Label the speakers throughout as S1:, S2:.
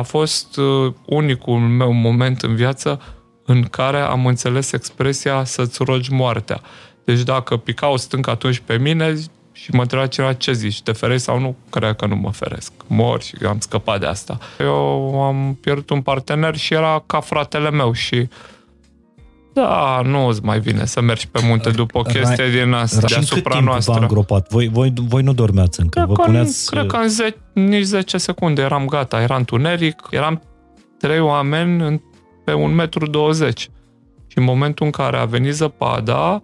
S1: a fost uh, unicul meu moment în viață în care am înțeles expresia să-ți rogi moartea. Deci dacă picau stânc atunci pe mine și mă întreba cineva ce zici, te ferești sau nu? Cred că nu mă feresc. Mor și am scăpat de asta. Eu am pierdut un partener și era ca fratele meu și da, nu îți mai vine să mergi pe munte după o chestie Rai, din asta, deasupra
S2: cât
S1: noastră.
S2: v-a îngropat? Voi, voi, voi nu dormeați încă,
S1: cred
S2: vă puneați...
S1: În, cred că în ze- nici 10 secunde eram gata, era întuneric, eram trei oameni în, pe un metru 20. Și în momentul în care a venit zăpada,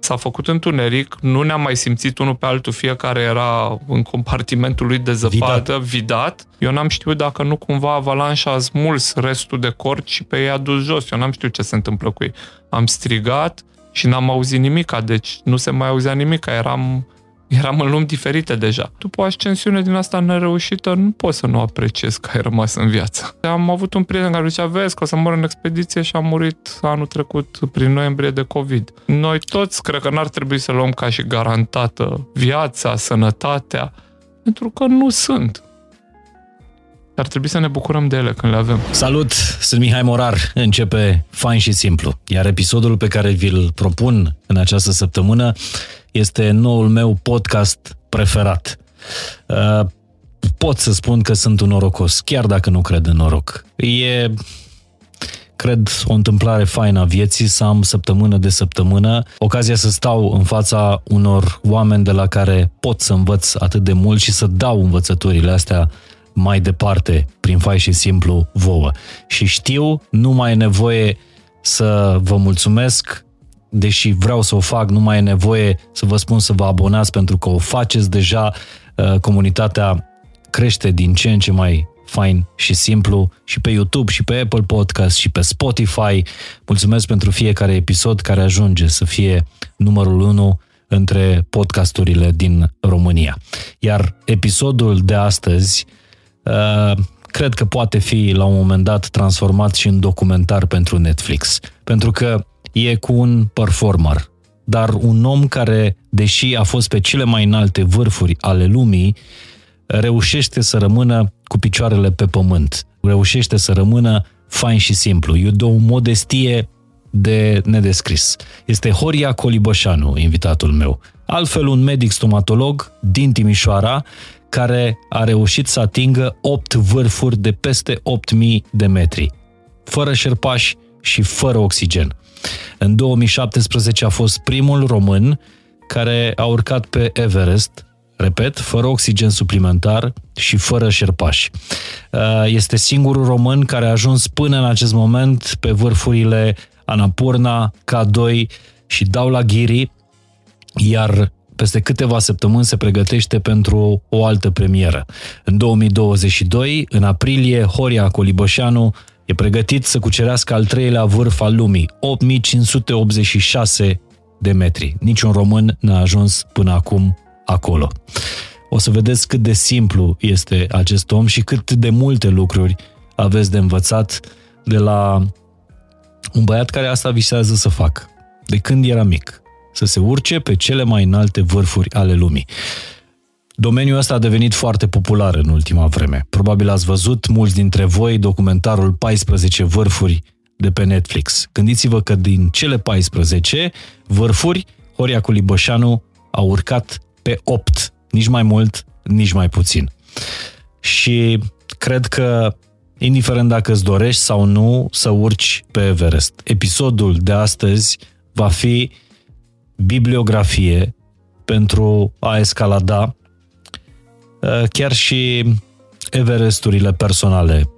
S1: s-a făcut întuneric, nu ne-am mai simțit unul pe altul, fiecare era în compartimentul lui de zăpadă, vidat. vidat. Eu n-am știut dacă nu cumva avalanșa a smuls restul de cort și pe ei a dus jos. Eu n-am știut ce se întâmplă cu ei. Am strigat și n-am auzit nimica, deci nu se mai auzea nimica, eram eram în lumi diferite deja. După o ascensiune din asta nereușită, nu pot să nu apreciez că ai rămas în viață. Am avut un prieten care zicea, vezi că o să mor în expediție și am murit anul trecut prin noiembrie de COVID. Noi toți cred că n-ar trebui să luăm ca și garantată viața, sănătatea, pentru că nu sunt. Ar trebui să ne bucurăm de ele când le avem.
S2: Salut, sunt Mihai Morar. Începe fain și simplu. Iar episodul pe care vi-l propun în această săptămână este noul meu podcast preferat. Uh, pot să spun că sunt un norocos, chiar dacă nu cred în noroc. E, cred, o întâmplare faină a vieții să am săptămână de săptămână ocazia să stau în fața unor oameni de la care pot să învăț atât de mult și să dau învățăturile astea mai departe, prin fai și simplu, vouă. Și știu, nu mai e nevoie să vă mulțumesc, deși vreau să o fac, nu mai e nevoie să vă spun să vă abonați pentru că o faceți deja. Uh, comunitatea crește din ce în ce mai fain și simplu și pe YouTube și pe Apple Podcast și pe Spotify. Mulțumesc pentru fiecare episod care ajunge să fie numărul 1 între podcasturile din România. Iar episodul de astăzi uh, cred că poate fi la un moment dat transformat și în documentar pentru Netflix. Pentru că e cu un performer, dar un om care, deși a fost pe cele mai înalte vârfuri ale lumii, reușește să rămână cu picioarele pe pământ, reușește să rămână fain și simplu. E de o modestie de nedescris. Este Horia Colibășanu, invitatul meu. Altfel, un medic stomatolog din Timișoara, care a reușit să atingă 8 vârfuri de peste 8000 de metri, fără șerpași și fără oxigen. În 2017 a fost primul român care a urcat pe Everest, repet, fără oxigen suplimentar și fără șerpași. Uh, este singurul român care a ajuns până în acest moment pe vârfurile Anapurna, K2 și Daulagiri, iar peste câteva săptămâni se pregătește pentru o altă premieră. În 2022, în aprilie, Horia Colibășanu E pregătit să cucerească al treilea vârf al lumii, 8586 de metri. Niciun român n-a ajuns până acum acolo. O să vedeți cât de simplu este acest om și cât de multe lucruri aveți de învățat de la un băiat care asta visează să facă, de când era mic, să se urce pe cele mai înalte vârfuri ale lumii. Domeniul ăsta a devenit foarte popular în ultima vreme. Probabil ați văzut mulți dintre voi documentarul 14 vârfuri de pe Netflix. Gândiți-vă că din cele 14 vârfuri, Horia Culibășanu a urcat pe 8, nici mai mult, nici mai puțin. Și cred că, indiferent dacă îți dorești sau nu să urci pe Everest, episodul de astăzi va fi bibliografie pentru a escalada Uh, chiar și Everesturile personale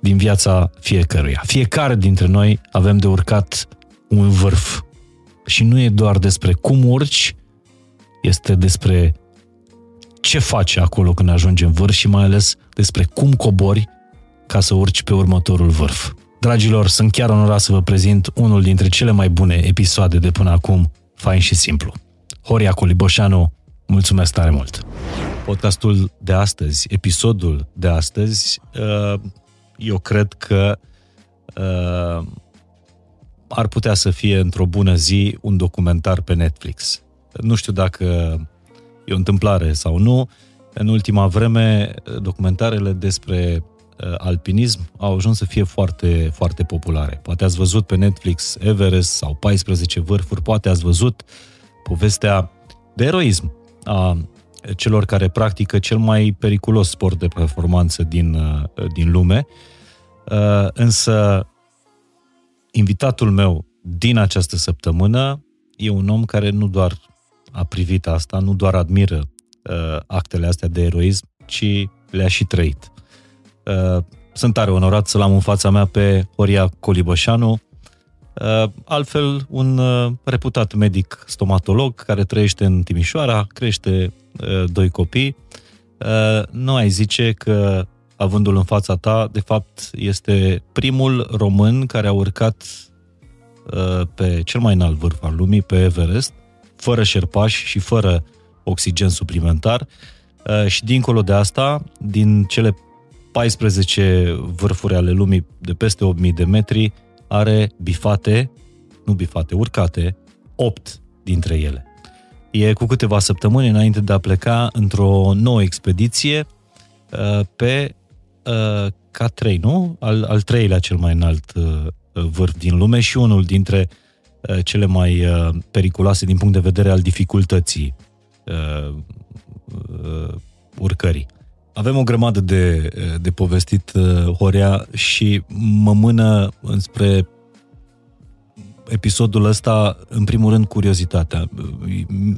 S2: din viața fiecăruia. Fiecare dintre noi avem de urcat un vârf. Și nu e doar despre cum urci, este despre ce faci acolo când ajungi în vârf și mai ales despre cum cobori ca să urci pe următorul vârf. Dragilor, sunt chiar onorat să vă prezint unul dintre cele mai bune episoade de până acum, fain și simplu. Horia Coliboșanu, mulțumesc tare mult! podcastul de astăzi, episodul de astăzi, uh, eu cred că uh, ar putea să fie într-o bună zi un documentar pe Netflix. Nu știu dacă e o întâmplare sau nu. În ultima vreme, documentarele despre alpinism au ajuns să fie foarte, foarte populare. Poate ați văzut pe Netflix Everest sau 14 vârfuri, poate ați văzut povestea de eroism a celor care practică cel mai periculos sport de performanță din, din lume. Însă, invitatul meu din această săptămână e un om care nu doar a privit asta, nu doar admiră uh, actele astea de eroism, ci le-a și trăit. Uh, sunt tare onorat să-l am în fața mea pe Horia Colibășanu, uh, altfel un uh, reputat medic stomatolog care trăiește în Timișoara, crește uh, doi copii. Uh, nu ai zice că avându-l în fața ta, de fapt este primul român care a urcat uh, pe cel mai înalt vârf al lumii, pe Everest, fără șerpași și fără oxigen suplimentar. Uh, și dincolo de asta, din cele 14 vârfuri ale lumii de peste 8000 de metri, are bifate, nu bifate, urcate, 8 dintre ele. E cu câteva săptămâni înainte de a pleca într-o nouă expediție uh, pe uh, K3, nu? Al, al treilea cel mai înalt vârf din lume și unul dintre cele mai periculoase din punct de vedere al dificultății urcării. Avem o grămadă de, de povestit, Horea, și mă mână înspre episodul ăsta, în primul rând, curiozitatea.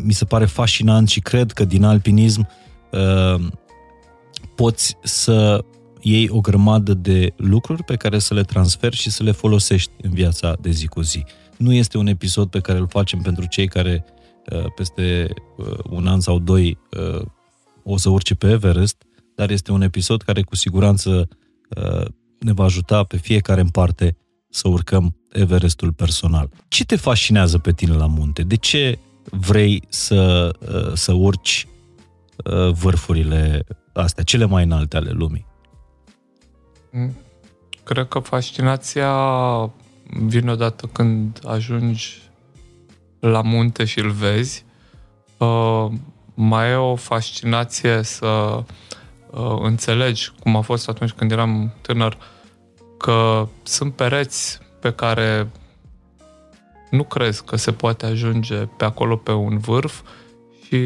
S2: Mi se pare fascinant și cred că din alpinism uh, poți să iei o grămadă de lucruri pe care să le transferi și să le folosești în viața de zi cu zi. Nu este un episod pe care îl facem pentru cei care uh, peste uh, un an sau doi uh, o să urce pe Everest, dar este un episod care cu siguranță ne va ajuta pe fiecare în parte să urcăm Everestul personal. Ce te fascinează pe tine la munte? De ce vrei să, să urci vârfurile astea, cele mai înalte ale lumii?
S1: Mm. Cred că fascinația vine odată când ajungi la munte și îl vezi. Uh, mai e o fascinație să uh, înțelegi, cum a fost atunci când eram tânăr, că sunt pereți pe care nu crezi că se poate ajunge pe acolo pe un vârf și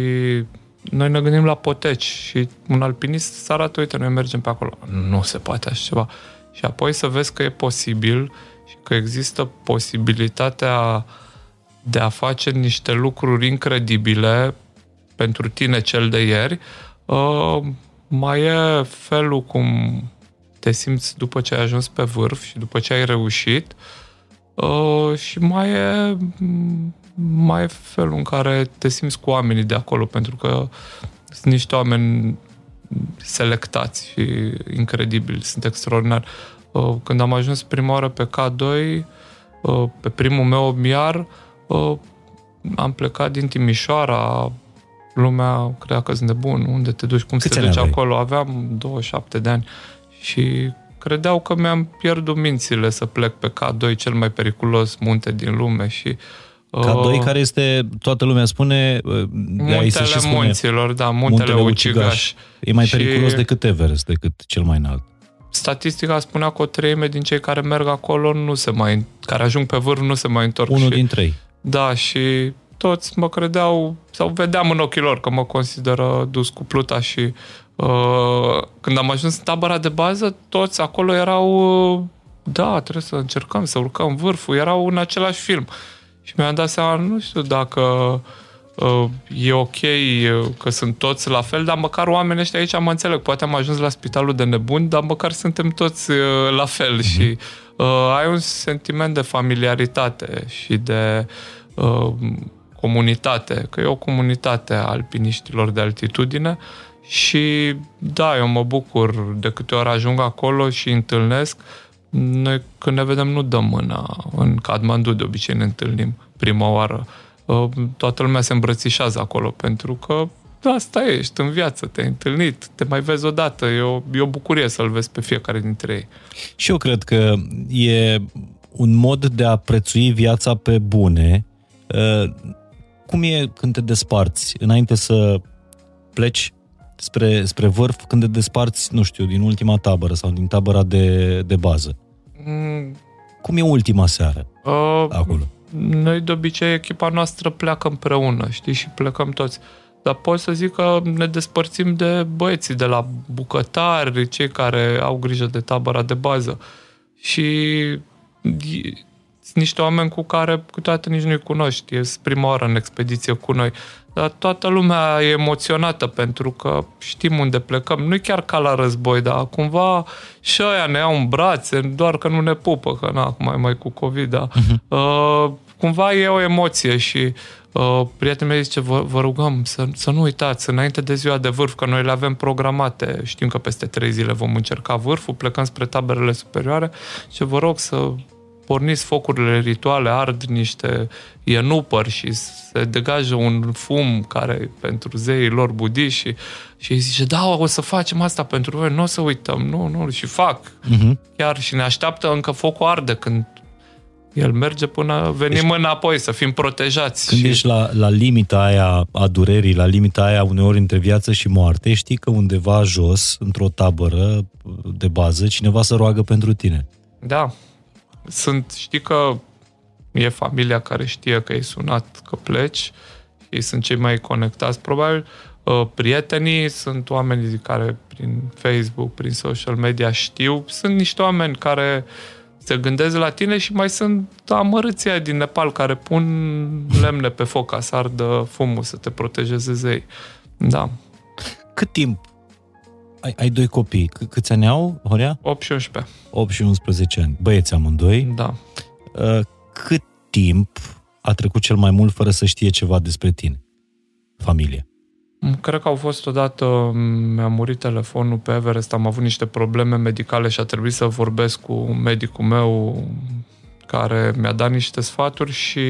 S1: noi ne gândim la poteci și un alpinist să arată, uite, noi mergem pe acolo. Nu se poate așa ceva. Și apoi să vezi că e posibil și că există posibilitatea de a face niște lucruri incredibile pentru tine cel de ieri. Uh, mai e felul cum te simți după ce ai ajuns pe vârf și după ce ai reușit uh, și mai e mai e felul în care te simți cu oamenii de acolo, pentru că sunt niște oameni selectați și incredibili, sunt extraordinari. Uh, când am ajuns prima oară pe K2, uh, pe primul meu miar, uh, am plecat din Timișoara, lumea credea că sunt nebun, unde te duci, cum Câți se duce acolo. Aveam 27 de ani și credeau că mi-am pierdut mințile să plec pe K2, cel mai periculos munte din lume și
S2: K2, uh, care este, toată lumea spune,
S1: uh, muntele se și spune, munților, da, muntele, muntele Ucigaș. Ucigaș.
S2: E mai și periculos decât Everest, decât cel mai înalt.
S1: Statistica spunea că o treime din cei care merg acolo nu se mai, care ajung pe vârf nu se mai întorc.
S2: Unul
S1: și,
S2: din trei.
S1: Da, și toți mă credeau, sau vedeam în ochii lor că mă consideră dus cu pluta și uh, când am ajuns în tabăra de bază, toți acolo erau, uh, da, trebuie să încercăm să urcăm vârful, erau în același film. Și mi-am dat seama, nu știu dacă uh, e ok uh, că sunt toți la fel, dar măcar oamenii ăștia aici mă înțeleg. Poate am ajuns la spitalul de nebuni, dar măcar suntem toți uh, la fel mm-hmm. și uh, ai un sentiment de familiaritate și de uh, comunitate, că e o comunitate a alpiniștilor de altitudine și da, eu mă bucur de câte ori ajung acolo și întâlnesc noi când ne vedem nu dăm mâna. În Kathmandu de obicei ne întâlnim prima oară. Uh, toată lumea se îmbrățișează acolo pentru că asta e, ești în viață, te-ai întâlnit, te mai vezi odată, e o, e o bucurie să-l vezi pe fiecare dintre ei.
S2: Și eu cred că e un mod de a prețui viața pe bune. Uh, cum e când te desparți? Înainte să pleci, spre, spre vârf când te desparți, nu știu, din ultima tabără sau din tabăra de, de bază.
S1: Mm,
S2: Cum e ultima seară
S1: uh,
S2: acolo?
S1: Noi de obicei echipa noastră pleacă împreună, știi, și plecăm toți. Dar pot să zic că ne despărțim de băieții de la bucătari, cei care au grijă de tabăra de bază. Și i- sunt niște oameni cu care câteodată nici nu-i cunoști. E prima oară în expediție cu noi. Dar toată lumea e emoționată pentru că știm unde plecăm. Nu e chiar ca la război, dar cumva și ăia ne iau în brațe, doar că nu ne pupă, că na, acum e mai cu COVID, dar uh, cumva e o emoție și uh, prietenii mei zice, vă, vă rugăm să, să nu uitați, înainte de ziua de vârf, că noi le avem programate, știm că peste trei zile vom încerca vârful, plecăm spre taberele superioare și vă rog să porniți focurile rituale, ard niște ienupări și se degajă un fum care e pentru zeii lor budiști și, și îi zice, da, o să facem asta pentru voi, nu o să uităm, nu, nu, și fac.
S2: Uh-huh.
S1: Chiar și ne așteaptă încă focul arde când el merge până venim deci, înapoi, să fim protejați.
S2: Când
S1: și...
S2: ești la, la limita aia a durerii, la limita aia uneori între viață și moarte, știi că undeva jos, într-o tabără de bază, cineva să roagă pentru tine.
S1: Da. Sunt, știi că e familia care știe că e sunat că pleci, ei sunt cei mai conectați, probabil. Uh, Prietenii sunt oamenii care prin Facebook, prin social media știu. Sunt niște oameni care se gândesc la tine și mai sunt amărâții aia din Nepal care pun lemne pe foc ca să ardă fumul, să te protejeze zei. Da.
S2: Cât timp? Ai, ai doi copii. C- câți ani au, Horea?
S1: 8 și 11.
S2: 8 și 11 ani. Băieți amândoi.
S1: Da.
S2: Uh, Cât timp a trecut cel mai mult fără să știe ceva despre tine? Familia.
S1: Cred că au fost odată, mi-a murit telefonul pe Everest, am avut niște probleme medicale și a trebuit să vorbesc cu medicul meu care mi-a dat niște sfaturi și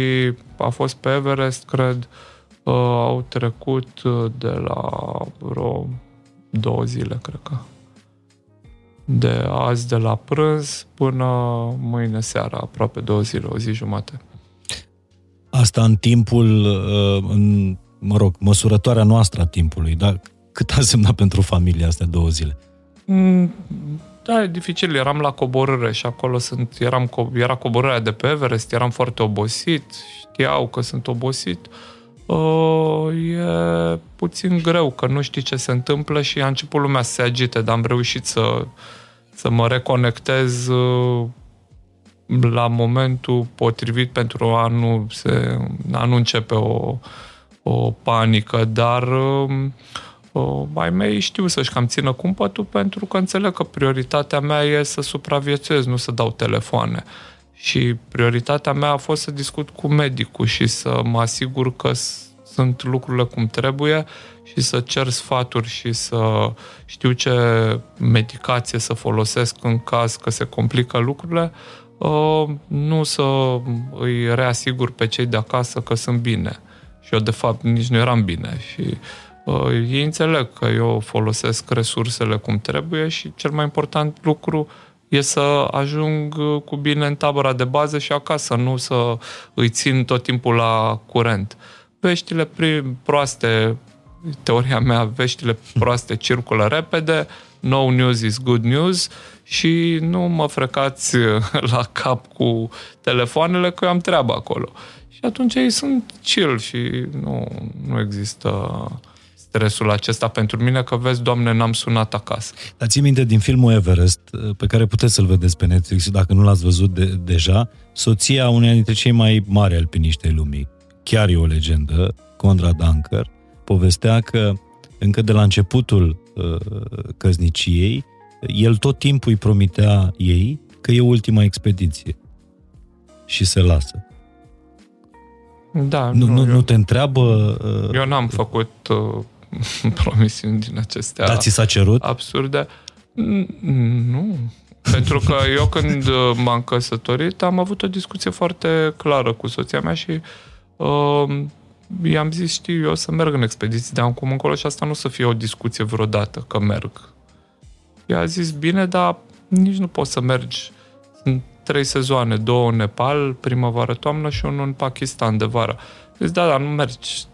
S1: a fost pe Everest, cred, uh, au trecut uh, de la vreo două zile, cred că. De azi de la prânz până mâine seara, aproape două zile, o zi jumate.
S2: Asta în timpul, uh, în, mă rog, măsurătoarea noastră a timpului, dar cât a însemnat pentru familia astea două zile?
S1: Mm, Da, e dificil. Eram la coborâre și acolo sunt, eram, co- era coborârea de pe Everest, eram foarte obosit, știau că sunt obosit. Uh, e puțin greu, că nu știi ce se întâmplă și a început lumea să se agite, dar am reușit să, să mă reconectez uh, la momentul potrivit pentru a nu, se, a nu începe o, o panică, dar uh, uh, ai mei știu să-și cam țină cumpătul pentru că înțeleg că prioritatea mea e să supraviețuiesc, nu să dau telefoane. Și prioritatea mea a fost să discut cu medicul și să mă asigur că s- sunt lucrurile cum trebuie și să cer sfaturi și să știu ce medicație să folosesc în caz că se complică lucrurile, uh, nu să îi reasigur pe cei de acasă că sunt bine. Și eu, de fapt, nici nu eram bine. Și uh, ei înțeleg că eu folosesc resursele cum trebuie și cel mai important lucru e să ajung uh, cu bine în tabăra de bază și acasă, nu să îi țin tot timpul la curent. Veștile pri- proaste, teoria mea, veștile proaste circulă repede, no news is good news și nu mă frecați la cap cu telefoanele că eu am treabă acolo. Și atunci ei sunt chill și nu, nu există stresul acesta pentru mine că vezi, doamne, n-am sunat acasă.
S2: Dar ții minte din filmul Everest, pe care puteți să-l vedeți pe Netflix, dacă nu l-ați văzut de, deja, soția uneia dintre cei mai mari alpiniști ai lumii, chiar e o legendă, Conrad Anker, povestea că încă de la începutul uh, căsniciei, el tot timpul îi promitea ei că e ultima expediție și se lasă.
S1: Da,
S2: Nu, nu,
S1: eu,
S2: nu te întreabă... Uh,
S1: eu n-am făcut uh, promisiuni din acestea
S2: dar ți s-a cerut?
S1: absurde. N- Nu. Pentru că eu când uh, m-am căsătorit am avut o discuție foarte clară cu soția mea și uh, i-am zis, știi, eu o să merg în expediții de acum încolo și asta nu o să fie o discuție vreodată că merg. Ea a zis, bine, dar nici nu poți să mergi. Sunt trei sezoane, două în Nepal, primăvară-toamnă și unul în Pakistan de vară. Zis, da, dar nu mergi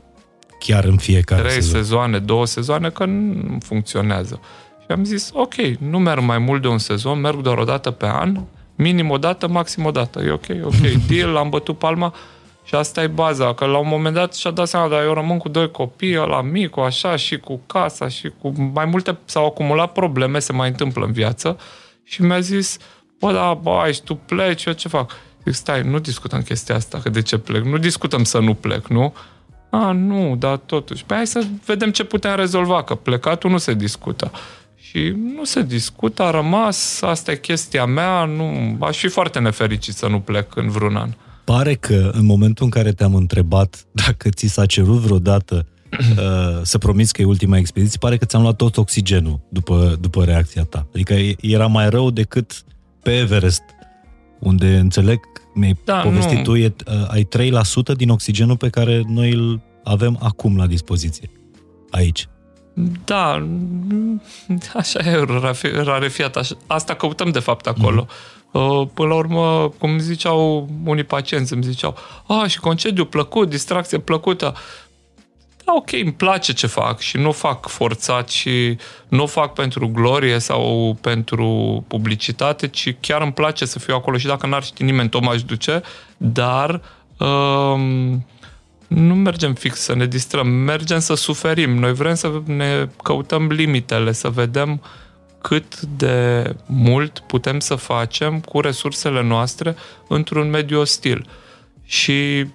S2: chiar în fiecare
S1: trei
S2: sezon.
S1: sezoane, două sezoane, că nu funcționează. Și am zis, ok, nu merg mai mult de un sezon, merg doar o dată pe an, minim o dată, maxim o dată. E ok, ok, deal, am bătut palma și asta e baza, că la un moment dat și-a dat seama, dar eu rămân cu doi copii, la micu, așa, și cu casa, și cu mai multe, s-au acumulat probleme, se mai întâmplă în viață și mi-a zis, bă, da, bă, și tu pleci, eu ce fac? Zic, stai, nu discutăm chestia asta, că de ce plec, nu discutăm să nu plec, nu? A, nu, dar totuși. Păi hai să vedem ce putem rezolva, că plecatul nu se discută. Și nu se discută, a rămas, asta e chestia mea, nu, aș fi foarte nefericit să nu plec în vreun an.
S2: Pare că în momentul în care te-am întrebat dacă ți s-a cerut vreodată uh, să promiți că e ultima expediție, pare că ți-am luat tot oxigenul după, după reacția ta. Adică era mai rău decât pe Everest, unde înțeleg, mi-ai
S1: Da,
S2: povestit
S1: nu.
S2: tu, e, uh, ai 3% din oxigenul pe care noi îl avem acum la dispoziție. Aici.
S1: Da, mm, așa e rafi- rarefiat. Așa, asta căutăm de fapt acolo. Uh, Până la urmă, cum ziceau unii pacienți, îmi ziceau, a, și concediu plăcut, distracție plăcută. Da, ok, îmi place ce fac și nu fac forțat și nu fac pentru glorie sau pentru publicitate, ci chiar îmi place să fiu acolo și dacă n-ar ști nimeni, tot m-aș duce, dar um, nu mergem fix să ne distrăm, mergem să suferim. Noi vrem să ne căutăm limitele, să vedem cât de mult putem să facem cu resursele noastre într-un mediu ostil. Și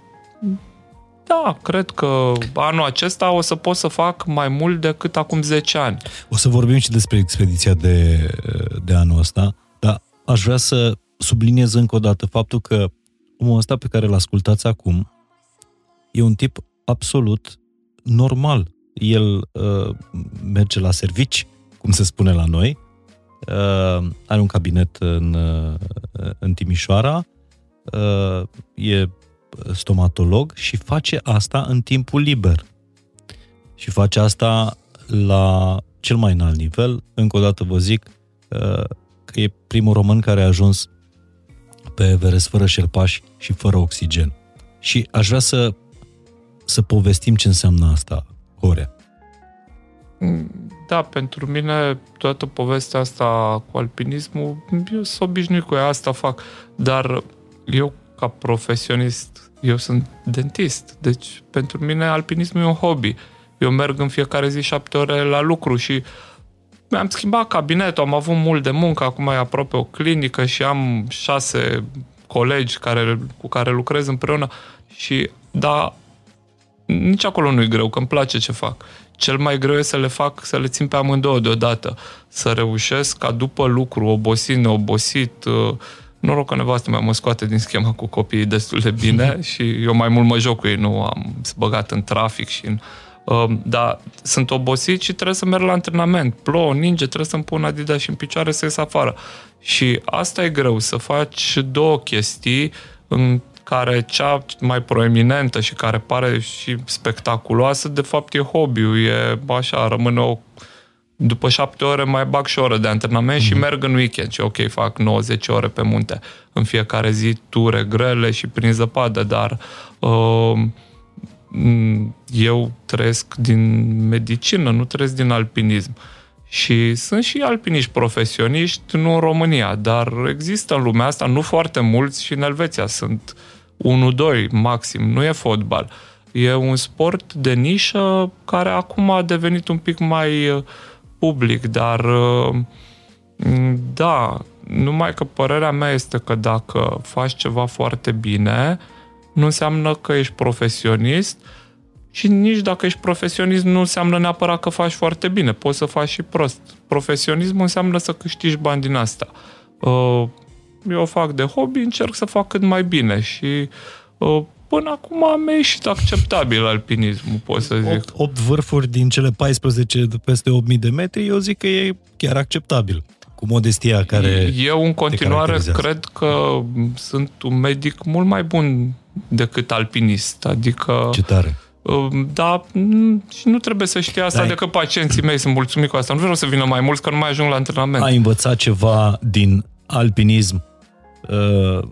S1: da, cred că anul acesta o să pot să fac mai mult decât acum 10 ani.
S2: O să vorbim și despre expediția de, de anul ăsta, dar aș vrea să subliniez încă o dată faptul că omul ăsta pe care îl ascultați acum e un tip absolut normal. El uh, merge la servici, cum se spune la noi, uh, are un cabinet în, uh, în Timișoara, uh, e stomatolog și face asta în timpul liber. Și face asta la cel mai înalt nivel. Încă o dată vă zic uh, că e primul român care a ajuns pe Everest fără șerpași și fără oxigen. Și aș vrea să, să povestim ce înseamnă asta, Horea.
S1: Da, pentru mine toată povestea asta cu alpinismul, eu sunt obișnuit cu ea, asta fac, dar eu ca profesionist, eu sunt dentist, deci pentru mine alpinismul e un hobby. Eu merg în fiecare zi șapte ore la lucru și mi-am schimbat cabinetul, am avut mult de muncă, acum e aproape o clinică și am șase colegi care, cu care lucrez împreună și da, nici acolo nu e greu, că îmi place ce fac. Cel mai greu e să le fac, să le țin pe amândouă deodată. Să reușesc ca după lucru, obosit, neobosit, uh, noroc că nevastă mea mă scoate din schema cu copiii destul de bine și eu mai mult mă joc cu ei, nu am băgat în trafic și în... Uh, dar sunt obosit și trebuie să merg la antrenament. Plouă, ninge, trebuie să-mi pun Adidas și în picioare să ies afară. Și asta e greu, să faci două chestii în care cea mai proeminentă și care pare și spectaculoasă, de fapt e hobby-ul, e așa, rămâne o... După șapte ore mai bag și o oră de antrenament mm-hmm. și merg în weekend și ok, fac 90 ore pe munte în fiecare zi, ture grele și prin zăpadă, dar uh, eu trăiesc din medicină, nu trăiesc din alpinism. Și sunt și alpiniști profesioniști, nu în România, dar există în lumea asta, nu foarte mulți și în Elveția sunt 1-2 maxim, nu e fotbal. E un sport de nișă care acum a devenit un pic mai uh, public, dar uh, da, numai că părerea mea este că dacă faci ceva foarte bine, nu înseamnă că ești profesionist și nici dacă ești profesionist nu înseamnă neapărat că faci foarte bine, poți să faci și prost. Profesionismul înseamnă să câștigi bani din asta. Uh, eu fac de hobby, încerc să fac cât mai bine și uh, până acum am ieșit acceptabil alpinismul, pot să zic.
S2: 8, 8 vârfuri din cele 14 de peste 8000 de metri, eu zic că e chiar acceptabil. Cu modestia care
S1: Eu în continuare
S2: caracterizează.
S1: cred că sunt un medic mult mai bun decât alpinist. Adică
S2: Ce tare.
S1: Um, Da, mm, și nu trebuie să știe asta
S2: Da,
S1: decât pacienții mei sunt mulțumit cu asta. Nu vreau să vină mai mulți, că nu mai ajung la antrenament.
S2: Ai învățat ceva din alpinism uh,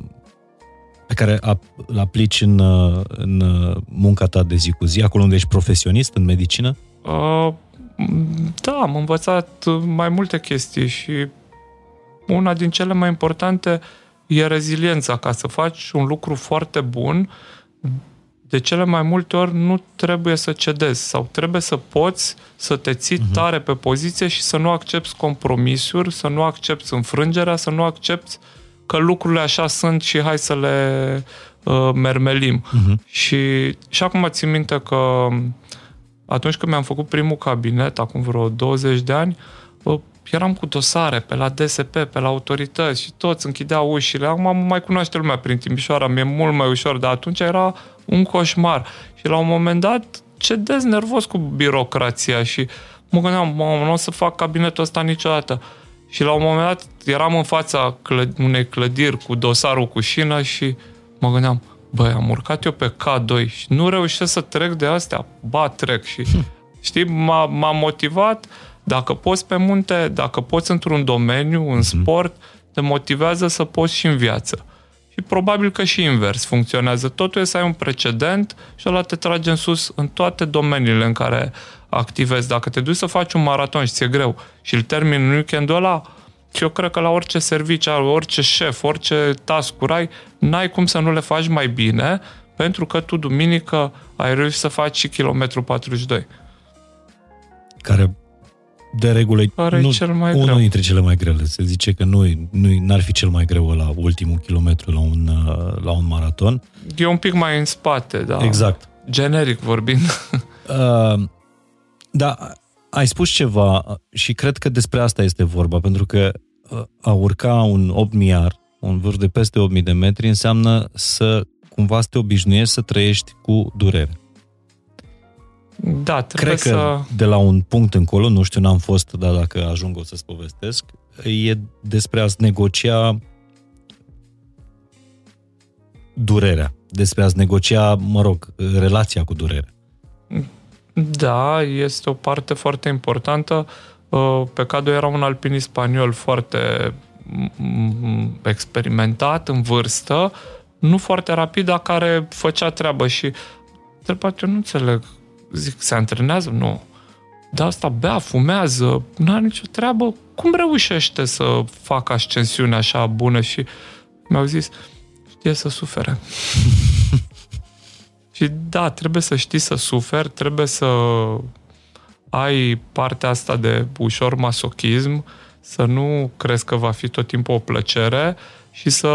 S2: pe care îl aplici în, în munca ta de zi cu zi, acolo unde ești profesionist în medicină? Uh,
S1: da, am învățat mai multe chestii și una din cele mai importante e reziliența. Ca să faci un lucru foarte bun, de cele mai multe ori nu trebuie să cedezi sau trebuie să poți să te ții uh-huh. tare pe poziție și să nu accepti compromisuri, să nu accepti înfrângerea, să nu accepti că lucrurile așa sunt și hai să le uh, mermelim. Uh-huh. Și, și acum țin minte că atunci când mi-am făcut primul cabinet, acum vreo 20 de ani, uh, eram cu dosare pe la DSP, pe la autorități și toți închideau ușile. Acum mai cunoaște lumea prin Timișoara, mi-e mult mai ușor, dar atunci era un coșmar. Și la un moment dat cedez nervos cu birocrația și mă gândeam, mă, nu o să fac cabinetul ăsta niciodată. Și la un moment dat eram în fața clă- unei clădiri cu dosarul cu șină și mă gândeam, băi, am urcat eu pe K2 și nu reușesc să trec de astea, ba, trec și știi, m-a, m-a motivat, dacă poți pe munte, dacă poți într-un domeniu, în mhm. sport, te motivează să poți și în viață. Și probabil că și invers funcționează. Totul e să ai un precedent și ăla te trage în sus în toate domeniile în care activezi. Dacă te duci să faci un maraton și ți-e greu și îl termini în weekendul ăla, și eu cred că la orice serviciu, orice șef, orice task ai, n-ai cum să nu le faci mai bine, pentru că tu duminică ai reușit să faci și kilometru 42.
S2: Care de regulă
S1: Pare nu, cel mai
S2: unul
S1: greu.
S2: dintre cele mai grele. Se zice că nu, nu n-ar fi cel mai greu la ultimul kilometru la un, uh, la un maraton.
S1: E un pic mai în spate, da.
S2: Exact.
S1: Generic vorbind. Uh,
S2: da, ai spus ceva și cred că despre asta este vorba, pentru că uh, a urca un 8000 un vârf de peste 8000 de metri, înseamnă să cumva să te obișnuiești să trăiești cu durere.
S1: Da, trebuie
S2: Cred că
S1: să...
S2: de la un punct încolo, nu știu, n-am fost, dar dacă ajung o să-ți povestesc, e despre a-ți negocia durerea, despre a-ți negocia, mă rog, relația cu durerea.
S1: Da, este o parte foarte importantă. Uh, pe Cado era un alpinist spaniol foarte experimentat, în vârstă, nu foarte rapid, dar care făcea treabă și întrebat, eu nu înțeleg, zic, se antrenează? Nu. Dar asta bea, fumează, nu are nicio treabă. Cum reușește să facă ascensiune așa bună? Și mi-au zis, știe să sufere. și da, trebuie să știi să suferi, trebuie să ai partea asta de ușor masochism, să nu crezi că va fi tot timpul o plăcere și să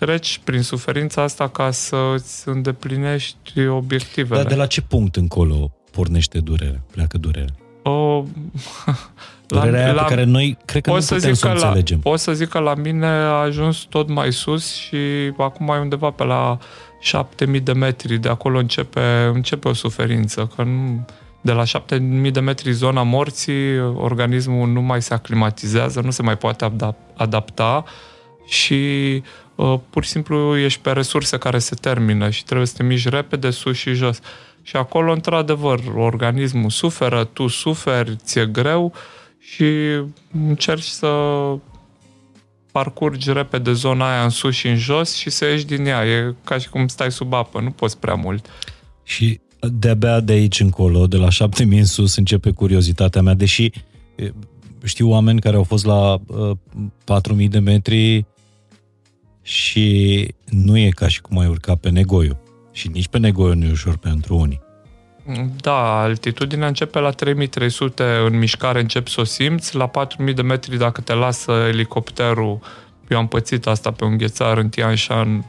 S1: treci prin suferința asta ca să îți îndeplinești obiectivele.
S2: Dar de la ce punct încolo pornește durerea, pleacă durerea? O, durerea la, la, pe care noi cred că nu să putem să o înțelegem.
S1: La, pot să zic că la mine a ajuns tot mai sus și acum e undeva pe la 7000 de metri. De acolo începe, începe o suferință, că nu, de la 7000 de metri zona morții, organismul nu mai se aclimatizează, nu se mai poate adapta și uh, pur și simplu ești pe resurse care se termină și trebuie să te miști repede sus și jos. Și acolo, într-adevăr, organismul suferă, tu suferi, ți-e greu și încerci să parcurgi repede zona aia în sus și în jos și să ieși din ea. E ca și cum stai sub apă, nu poți prea mult.
S2: Și de-abia de aici încolo, de la 7000 în sus, începe curiozitatea mea, deși știu oameni care au fost la uh, 4000 de metri și nu e ca și cum ai urca pe Negoiu. Și nici pe Negoiu nu e ușor pentru unii.
S1: Da, altitudinea începe la 3300 în mișcare, începi să o simți, la 4000 de metri dacă te lasă elicopterul, eu am pățit asta pe un ghețar în Tian Shan,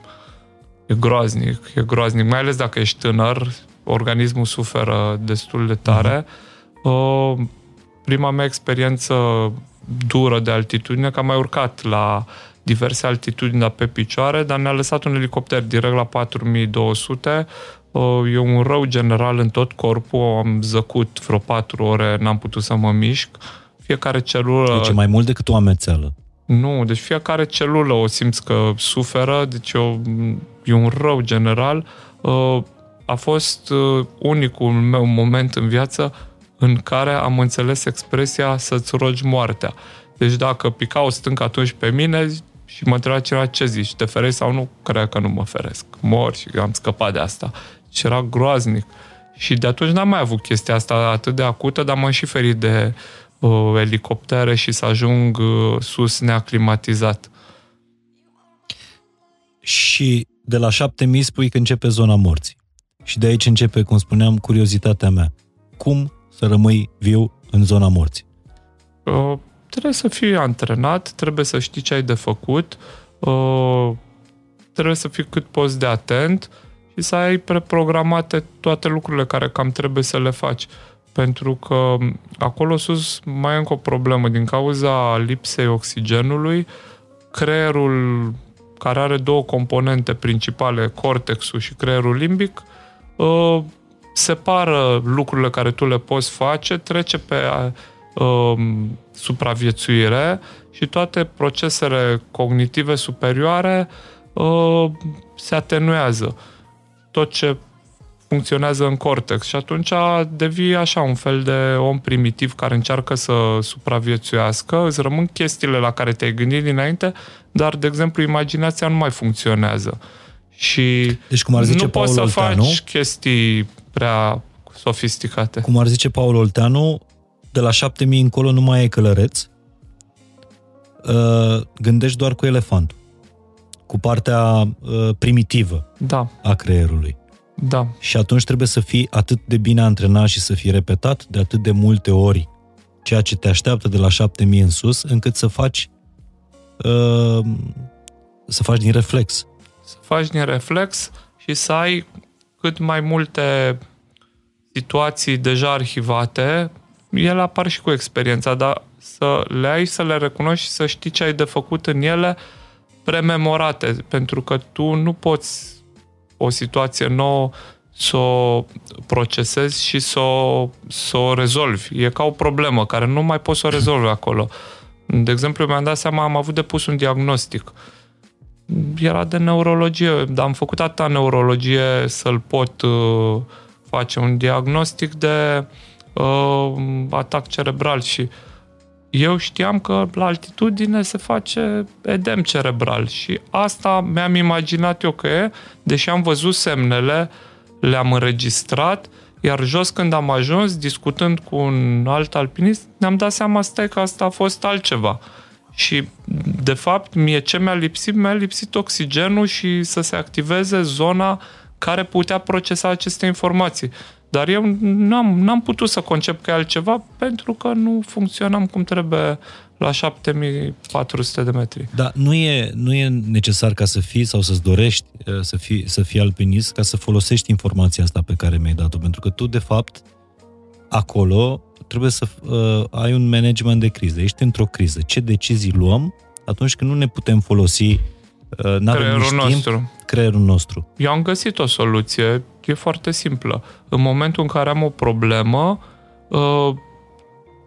S1: e groaznic, e groaznic, mai ales dacă ești tânăr, organismul suferă destul de tare. Uh-huh. Uh, prima mea experiență dură de altitudine, că am mai urcat la diverse altitudini pe picioare, dar ne-a lăsat un elicopter direct la 4200. E un rău general în tot corpul, am zăcut vreo 4 ore, n-am putut să mă mișc. Fiecare celulă...
S2: Deci mai mult decât o amețeală.
S1: Nu, deci fiecare celulă o simți că suferă, deci e, e un rău general. A fost unicul meu moment în viață în care am înțeles expresia să-ți rogi moartea. Deci dacă picau stânca atunci pe mine, și mă întreba cineva ce zici, te ferești sau nu? Cred că nu mă feresc. Mor și am scăpat de asta. Și era groaznic. Și de atunci n-am mai avut chestia asta atât de acută, dar m-am și ferit de uh, elicoptere și să ajung uh, sus neaclimatizat.
S2: Și de la 7000 spui că începe zona morții. Și de aici începe, cum spuneam, curiozitatea mea. Cum să rămâi viu în zona morții?
S1: Uh, trebuie să fii antrenat, trebuie să știi ce ai de făcut, uh, trebuie să fii cât poți de atent și să ai preprogramate toate lucrurile care cam trebuie să le faci. Pentru că acolo sus mai e încă o problemă. Din cauza lipsei oxigenului, creierul care are două componente principale, cortexul și creierul limbic, uh, separă lucrurile care tu le poți face, trece pe uh, supraviețuire și toate procesele cognitive superioare uh, se atenuează. Tot ce funcționează în cortex și atunci devii așa un fel de om primitiv care încearcă să supraviețuiască, îți rămân chestiile la care te-ai gândit dinainte, dar, de exemplu, imaginația nu mai funcționează. Și
S2: deci, cum ar zice
S1: nu
S2: Paul
S1: poți să
S2: Olteanu,
S1: faci chestii prea sofisticate.
S2: Cum ar zice Paul Olteanu, de la șapte mii încolo nu mai e călăreț, uh, gândești doar cu elefantul, cu partea uh, primitivă
S1: da.
S2: a creierului.
S1: Da.
S2: Și atunci trebuie să fii atât de bine antrenat și să fii repetat de atât de multe ori ceea ce te așteaptă de la 7000 în sus, încât să faci uh, să faci din reflex.
S1: Să faci din reflex și să ai cât mai multe situații deja arhivate, ele apar și cu experiența, dar să le ai, să le recunoști și să știi ce ai de făcut în ele prememorate, pentru că tu nu poți o situație nouă să o procesezi și să o, să o rezolvi. E ca o problemă care nu mai poți să o rezolvi acolo. De exemplu, mi-am dat seama, am avut de pus un diagnostic. Era de neurologie, dar am făcut atâta neurologie să-l pot uh, face un diagnostic de uh, atac cerebral și eu știam că la altitudine se face edem cerebral și asta mi-am imaginat eu că e, deși am văzut semnele, le-am înregistrat, iar jos când am ajuns, discutând cu un alt alpinist, ne-am dat seama stai că asta a fost altceva. Și, de fapt, mie ce mi-a lipsit? Mi-a lipsit oxigenul și să se activeze zona care putea procesa aceste informații. Dar eu n-am, n-am putut să concep că e altceva pentru că nu funcționam cum trebuie la 7400 de metri.
S2: Da, nu e, nu e necesar ca să fii sau să-ți dorești uh, să fii, să fii alpinist ca să folosești informația asta pe care mi-ai dat-o, pentru că tu, de fapt, acolo trebuie să uh, ai un management de criză. Ești într-o criză. Ce decizii luăm atunci când nu ne putem folosi uh,
S1: creierul timp, nostru.
S2: creierul nostru.
S1: Eu am găsit o soluție, e foarte simplă. În momentul în care am o problemă, uh,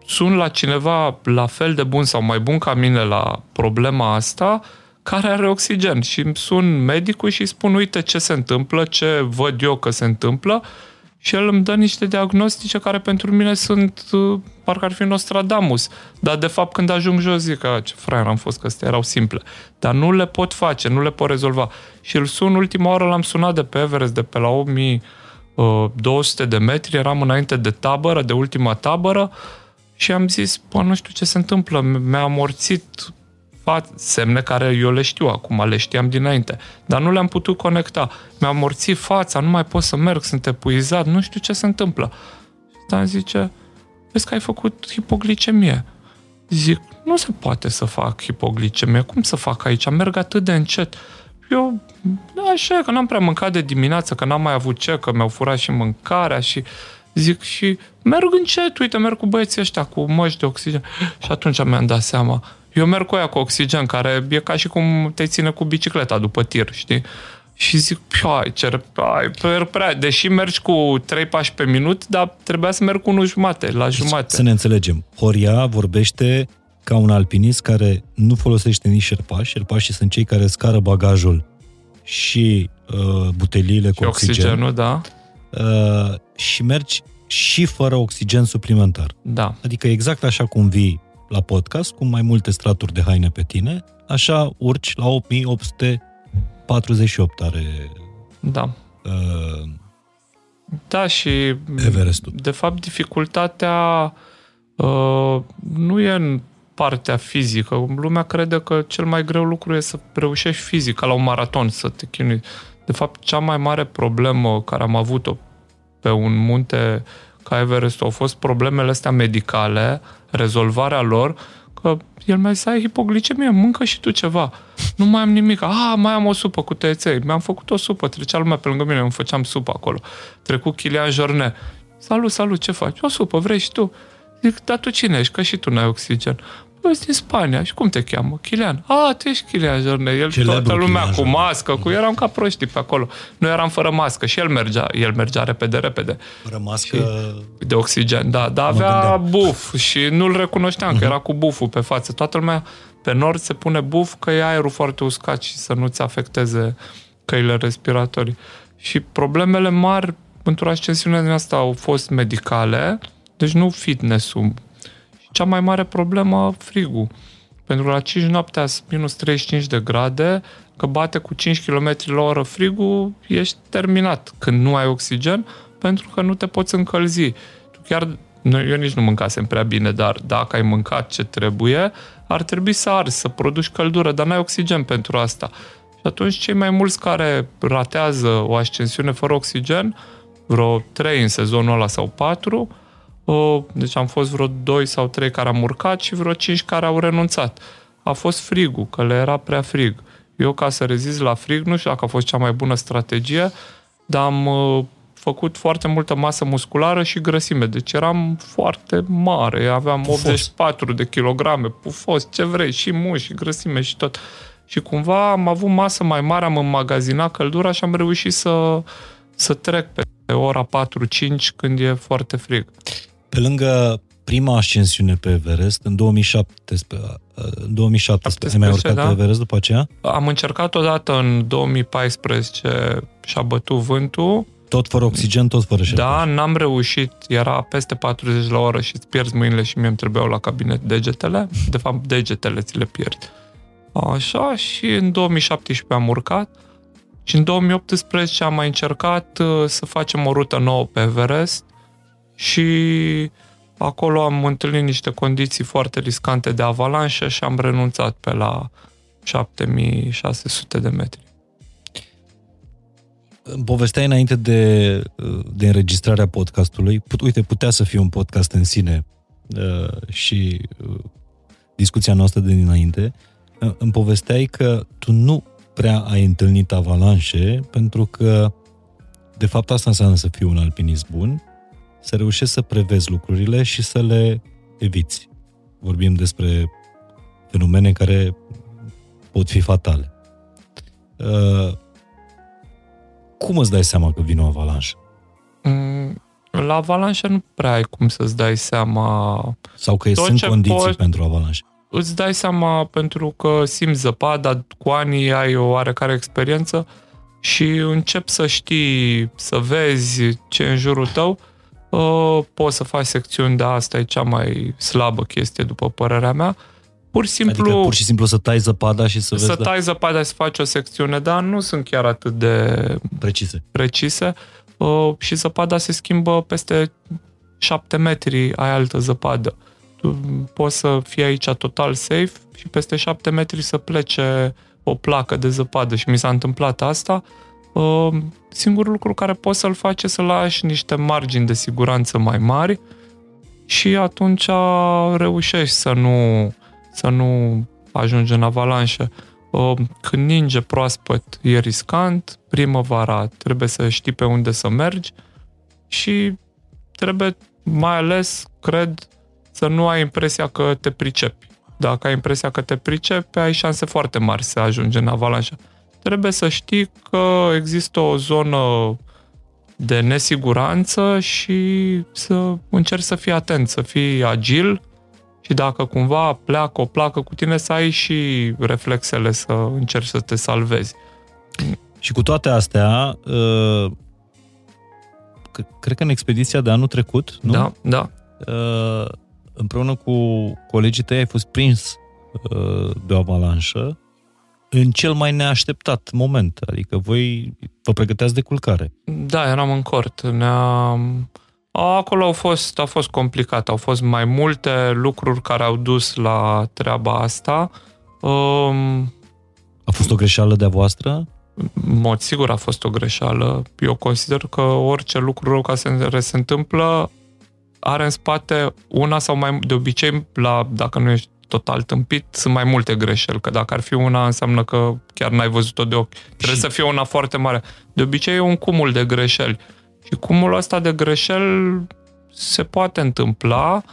S1: sun la cineva la fel de bun sau mai bun ca mine la problema asta, care are oxigen și îmi sun medicul și îi spun uite ce se întâmplă, ce văd eu că se întâmplă și el îmi dă niște diagnostice care pentru mine sunt, uh, parcă ar fi Nostradamus. Dar de fapt când ajung jos zic că ce fraier am fost, că astea erau simple. Dar nu le pot face, nu le pot rezolva. Și îl sun ultima oară, l-am sunat de pe Everest, de pe la 8200 uh, de metri, eram înainte de tabără, de ultima tabără, și am zis, bă, nu știu ce se întâmplă, mi-a amorțit semne care eu le știu acum, le știam dinainte, dar nu le-am putut conecta. Mi-a amorțit fața, nu mai pot să merg, sunt epuizat, nu știu ce se întâmplă. Și Dan zice, vezi că ai făcut hipoglicemie. Zic, nu se poate să fac hipoglicemie, cum să fac aici? Merg atât de încet. Eu, așa, că n-am prea mâncat de dimineață, că n-am mai avut ce, că mi-au furat și mâncarea și zic și merg încet, uite, merg cu băieții ăștia cu măști de oxigen. Și atunci mi-am dat seama, eu merg cu aia cu oxigen, care e ca și cum te ține cu bicicleta după tir, știi? Și zic, ai, cer, ai, prea, prea, deși mergi cu 3 pași pe minut, dar trebuia să merg cu unul jumate, la deci, jumate.
S2: Să ne înțelegem. Horia vorbește ca un alpinist care nu folosește nici șerpași. Șerpașii sunt cei care scară bagajul și uh, buteliile și cu oxigen.
S1: oxigenul, da.
S2: Uh, și mergi și fără oxigen suplimentar.
S1: Da.
S2: Adică exact așa cum vii la podcast cu mai multe straturi de haine pe tine, așa urci la 8848 are
S1: Da.
S2: uh,
S1: Da, și
S2: Everestul.
S1: de fapt dificultatea uh, nu e în partea fizică. Lumea crede că cel mai greu lucru e să reușești fizic, ca la un maraton, să te chinui. De fapt, cea mai mare problemă care am avut-o pe un munte ca Everest au fost problemele astea medicale, rezolvarea lor, că el mi-a zis, ai hipoglicemie, mâncă și tu ceva. Nu mai am nimic. Ah, mai am o supă cu tăieței. Mi-am făcut o supă, trecea lumea pe lângă mine, îmi făceam supă acolo. Trecut Chilian Jorne. Salut, salut, ce faci? O supă, vrei și tu? Zic, dar tu cine ești? Că și tu n-ai oxigen. Păi, ești din Spania. Și cum te cheamă? Chilian. A, tu ești Chilian Jorne. El,
S2: Celebru
S1: toată lumea
S2: Chilian
S1: cu
S2: Jornet.
S1: mască, cu eram ca proștii pe acolo. Noi eram fără mască și el mergea, el mergea repede, repede
S2: rămască...
S1: de oxigen, da, dar avea
S2: gândeam.
S1: buf și nu-l recunoșteam, că era cu buful pe față. Toată lumea pe nord se pune buf că e aerul foarte uscat și să nu-ți afecteze căile respiratorii. Și problemele mari într-o ascensiune din asta au fost medicale, deci nu fitness-ul. Și cea mai mare problemă, frigul. Pentru că la 5 noaptea sunt minus 35 de grade, că bate cu 5 km la oră frigul, ești terminat când nu ai oxigen, pentru că nu te poți încălzi. Tu chiar, nu, eu nici nu mâncasem prea bine, dar dacă ai mâncat ce trebuie, ar trebui să arzi, să produci căldură, dar n-ai oxigen pentru asta. Și atunci cei mai mulți care ratează o ascensiune fără oxigen, vreo 3 în sezonul ăla sau 4, Uh, deci am fost vreo 2 sau 3 care am urcat și vreo 5 care au renunțat. A fost frigul, că le era prea frig. Eu, ca să rezist la frig, nu știu dacă a fost cea mai bună strategie, dar am uh, făcut foarte multă masă musculară și grăsime. Deci eram foarte mare. Aveam
S2: Pufos.
S1: 84 de kilograme, pufos, ce vrei, și muși, și grăsime și tot. Și cumva am avut masă mai mare, am înmagazinat căldura și am reușit să, să trec pe ora 4-5 când e foarte frig.
S2: Pe lângă prima ascensiune pe Everest, în 2017, în 2017 ai mai
S1: 17,
S2: urcat
S1: da.
S2: pe Everest după aceea?
S1: Am încercat odată în 2014 și a bătut vântul.
S2: Tot fără oxigen, tot fără șerpe.
S1: Da, n-am reușit. Era peste 40 la oră și îți pierzi mâinile și mie îmi trebuiau la cabinet degetele. De fapt, degetele ți le pierzi. Așa, și în 2017 am urcat. Și în 2018 am mai încercat uh, să facem o rută nouă pe Everest și acolo am întâlnit niște condiții foarte riscante de avalanșă și am renunțat pe la 7600 de metri.
S2: Îmi Povesteai înainte de, de înregistrarea podcastului. Put, uite, putea să fie un podcast în sine uh, și uh, discuția noastră de dinainte. Uh, Îmi povesteai că tu nu prea ai întâlnit avalanșe pentru că de fapt asta înseamnă să fii un alpinist bun, să reușești să prevezi lucrurile și să le eviți. Vorbim despre fenomene care pot fi fatale. Uh, cum îți dai seama că vine o avalanșă?
S1: Mm, La avalanșă nu prea ai cum să-ți dai seama.
S2: Sau că
S1: Tot
S2: sunt
S1: ce
S2: condiții
S1: poți-
S2: pentru avalanșă?
S1: Îți dai seama pentru că simți zăpada, cu anii ai o oarecare experiență și începi să știi, să vezi ce e în jurul tău. Uh, Poți să faci secțiuni, dar asta e cea mai slabă chestie, după părerea mea. Pur și simplu...
S2: Adică pur și simplu să tai zăpada și să vezi
S1: să
S2: da,
S1: tai zăpada și să faci o secțiune, dar nu sunt chiar atât de
S2: precise.
S1: precise uh, și zăpada se schimbă peste 7 metri, ai altă zăpadă. Tu poți să fii aici total safe și peste 7 metri să plece o placă de zăpadă și mi s-a întâmplat asta. Uh, Singurul lucru care poți să-l faci e să lași niște margini de siguranță mai mari și atunci reușești să nu, să nu ajungi în avalanșă. Uh, Când ninge proaspăt e riscant, primăvara trebuie să știi pe unde să mergi și trebuie mai ales, cred, să nu ai impresia că te pricepi. Dacă ai impresia că te pricepi, ai șanse foarte mari să ajungi în avalanșă. Trebuie să știi că există o zonă de nesiguranță și să încerci să fii atent, să fii agil și dacă cumva pleacă o placă cu tine, să ai și reflexele să încerci să te salvezi.
S2: Și cu toate astea, uh, c- cred că în expediția de anul trecut, nu?
S1: Da, da.
S2: Uh, împreună cu colegii tăi ai fost prins uh, de o avalanșă în cel mai neașteptat moment. Adică voi vă pregăteați de culcare.
S1: Da, eram în cort. Ne-am... Acolo au fost, a fost complicat. Au fost mai multe lucruri care au dus la treaba asta. Um,
S2: a fost o greșeală de-a voastră?
S1: În mod sigur a fost o greșeală. Eu consider că orice lucru rău care se întâmplă are în spate una sau mai de obicei, la, dacă nu ești total tâmpit, sunt mai multe greșeli, că dacă ar fi una înseamnă că chiar n-ai văzut-o de ochi. Trebuie și... să fie una foarte mare. De obicei e un cumul de greșeli. Și cumulul ăsta de greșeli se poate întâmpla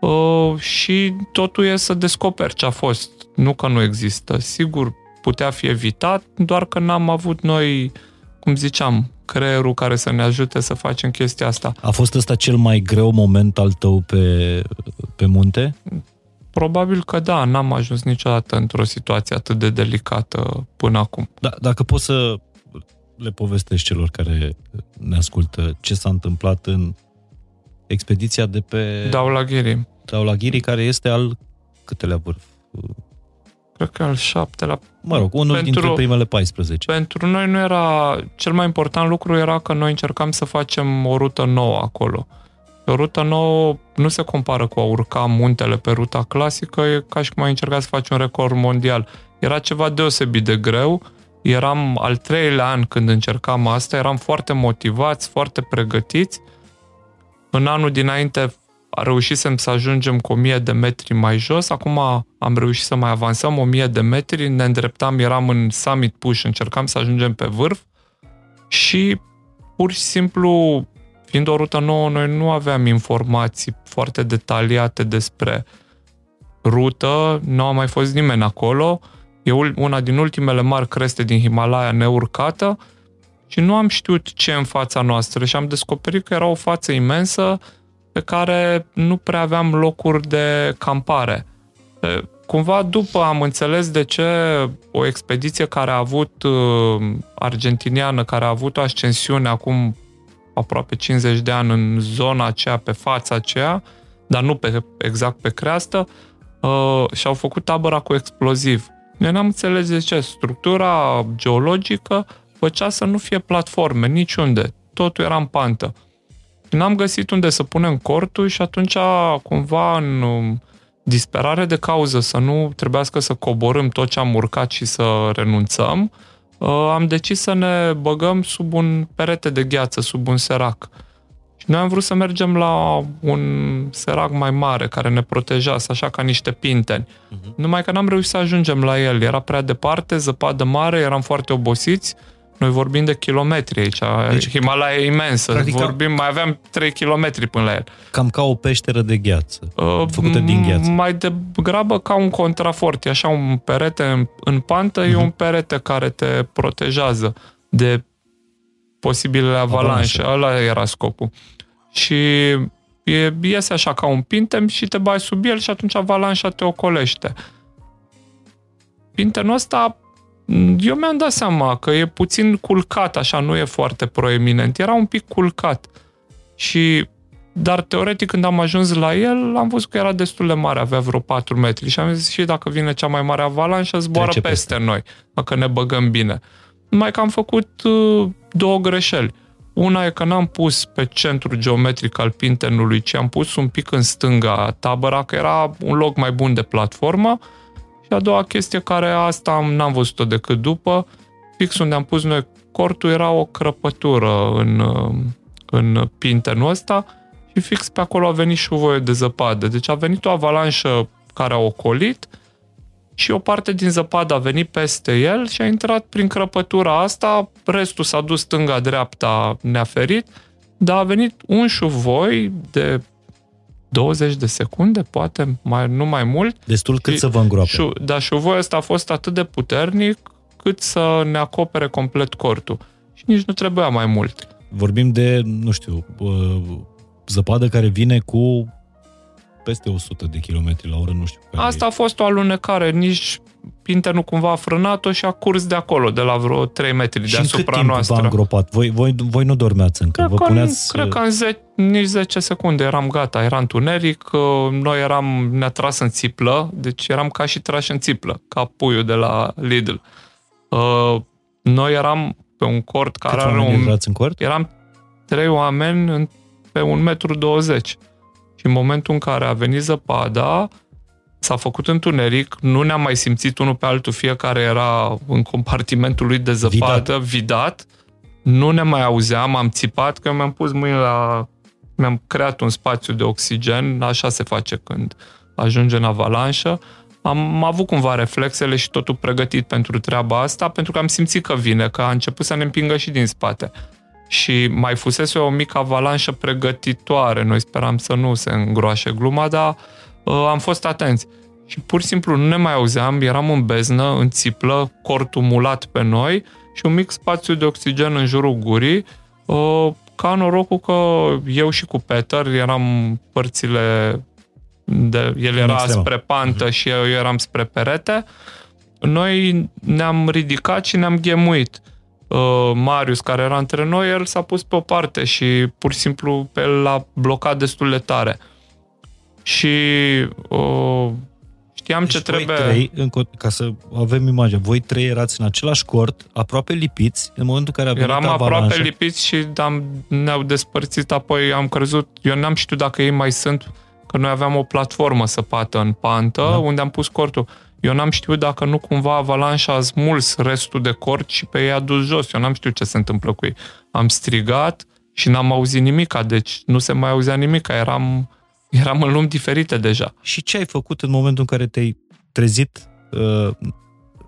S1: uh, și totul e să descoperi ce a fost. Nu că nu există. Sigur, putea fi evitat, doar că n-am avut noi, cum ziceam, creierul care să ne ajute să facem chestia asta.
S2: A fost ăsta cel mai greu moment al tău pe, pe munte?
S1: Probabil că da, n-am ajuns niciodată într-o situație atât de delicată până acum.
S2: Da, dacă poți să le povestești celor care ne ascultă ce s-a întâmplat în expediția de pe...
S1: Daulaghiri.
S2: Daulaghiri, care este al câtelea vârf?
S1: Cred că al șaptelea.
S2: Mă rog, unul pentru, dintre primele 14.
S1: Pentru noi nu era... Cel mai important lucru era că noi încercam să facem o rută nouă acolo. O rută nouă nu se compară cu a urca muntele pe ruta clasică, e ca și cum ai încercat să faci un record mondial. Era ceva deosebit de greu, eram al treilea an când încercam asta, eram foarte motivați, foarte pregătiți. În anul dinainte reușisem să ajungem cu 1000 de metri mai jos, acum am reușit să mai avansăm 1000 de metri, ne îndreptam, eram în summit push, încercam să ajungem pe vârf și pur și simplu, fiind o rută nouă, noi nu aveam informații foarte detaliate despre rută, nu a mai fost nimeni acolo, e una din ultimele mari creste din Himalaya neurcată și nu am știut ce în fața noastră și am descoperit că era o față imensă pe care nu prea aveam locuri de campare. Cumva după am înțeles de ce o expediție care a avut, uh, argentiniană, care a avut o ascensiune acum aproape 50 de ani în zona aceea, pe fața aceea, dar nu pe, exact pe creastă, uh, și-au făcut tabăra cu exploziv. Noi n-am înțeles de ce. Structura geologică făcea să nu fie platforme niciunde. Totul era în pantă. N-am găsit unde să punem cortul și atunci, cumva, în um, disperare de cauză, să nu trebuiască să coborâm tot ce am urcat și să renunțăm, uh, am decis să ne băgăm sub un perete de gheață, sub un serac. Și noi am vrut să mergem la un serac mai mare, care ne protejează, așa ca niște pinteni. Uh-huh. Numai că n-am reușit să ajungem la el. Era prea departe, zăpadă mare, eram foarte obosiți noi vorbim de kilometri aici. Deci, Himalaya e imensă. Practic, vorbim, mai aveam 3 kilometri până la el.
S2: Cam ca o peșteră de gheață, uh, făcută din gheață.
S1: Mai degrabă ca un contrafort. E așa un perete în, în pantă, uh-huh. e mhm. un perete care te protejează de posibilele avalanșe. Ăla era scopul. Și e, iese așa ca un pintem și te bați sub el și atunci avalanșa te ocolește. Pintenul ăsta eu mi-am dat seama că e puțin culcat, așa, nu e foarte proeminent. Era un pic culcat. Și dar teoretic când am ajuns la el, am văzut că era destul de mare, avea vreo 4 metri și am zis și dacă vine cea mai mare avalanșă, zboară peste, peste noi, dacă ne băgăm bine. Numai că am făcut uh, două greșeli. Una e că n-am pus pe centru geometric al pintenului, ci am pus un pic în stânga tabăra, că era un loc mai bun de platformă și a doua chestie care asta n-am văzut-o decât după, fix unde am pus noi cortul era o crăpătură în, în pintenul ăsta și fix pe acolo a venit și voie de zăpadă. Deci a venit o avalanșă care a ocolit și o parte din zăpadă a venit peste el și a intrat prin crăpătura asta, restul s-a dus stânga-dreapta neaferit, dar a venit un șuvoi de 20 de secunde, poate mai, nu mai mult.
S2: Destul cât și, să vă îngroape.
S1: Și, dar șuvoiul ăsta a fost atât de puternic cât să ne acopere complet cortul. Și nici nu trebuia mai mult.
S2: Vorbim de, nu știu, zăpadă care vine cu peste 100 de km la oră, nu știu care
S1: Asta a fost o alunecare, nici Pinter nu cumva a frânat-o și a curs de acolo, de la vreo 3 metri
S2: și
S1: deasupra
S2: în cât timp
S1: noastră.
S2: v-a îngropat? Voi, voi, voi nu dormeați încă,
S1: Cred
S2: vă
S1: că,
S2: puneați...
S1: cred că în 10, nici 10 secunde eram gata, era întuneric, uh, noi eram, ne-a tras în țiplă, deci eram ca și trași în țiplă, ca puiul de la Lidl. Uh, Noi eram pe un cort care
S2: Câți
S1: are
S2: oameni
S1: un...
S2: erați în cort?
S1: Eram trei oameni în- pe un metru 20. Și în momentul în care a venit zăpada, s-a făcut întuneric, nu ne-am mai simțit unul pe altul, fiecare era în compartimentul lui de zăpadă, vidat. vidat. Nu ne mai auzeam, am țipat că mi-am pus mâinile la... Mi-am creat un spațiu de oxigen, așa se face când ajunge în avalanșă. Am avut cumva reflexele și totul pregătit pentru treaba asta, pentru că am simțit că vine, că a început să ne împingă și din spate. Și mai fusese o mică avalanșă pregătitoare. Noi speram să nu se îngroașe gluma, dar uh, am fost atenți. Și pur și simplu nu ne mai auzeam, eram în beznă, în țiplă, cortul mulat pe noi și un mic spațiu de oxigen în jurul gurii. Uh, ca norocul că eu și cu Peter eram părțile de, el era
S2: extremă.
S1: spre pantă și eu eram spre perete. Noi ne-am ridicat și ne-am ghemuit. Uh, Marius, care era între noi, el s-a pus pe o parte și pur și simplu pe el l-a blocat destul de tare. Și uh, știam ce
S2: Deci voi
S1: trebuie...
S2: Trei, încă, o- ca să avem imagine, voi trei erați în același cort, aproape lipiți, în momentul în care a venit
S1: Eram
S2: avalanșa.
S1: aproape lipiți și am, ne-au despărțit apoi, am crezut, eu n-am știut dacă ei mai sunt, că noi aveam o platformă săpată în pantă,
S2: Da.
S1: da. unde am pus cortul. Eu n-am știut dacă nu cumva avalanșa a smuls restul de cort și pe ei a dus jos. Eu n-am știut ce se întâmplă cu ei. Am strigat și n-am auzit nimica, deci nu se mai auzea nimica. Eram, eram în lumi diferite deja.
S2: Și ce ai făcut în momentul în care te-ai trezit uh,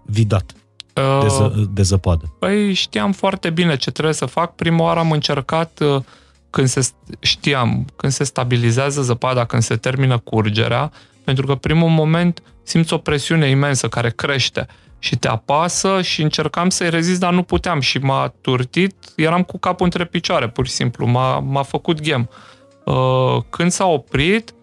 S2: vidat de,
S1: Uh,
S2: ză, de zăpadă?
S1: Păi știam foarte bine ce trebuie să fac. Prima oară am încercat uh, când se știam, când se stabilizează zăpada, când se termină curgerea, pentru că primul moment simți o presiune imensă care crește și te apasă și încercam să-i rezist, dar nu puteam și m-a turtit, eram cu capul între picioare, pur și simplu, m-a, m-a făcut ghem. Uh, Când s-a oprit,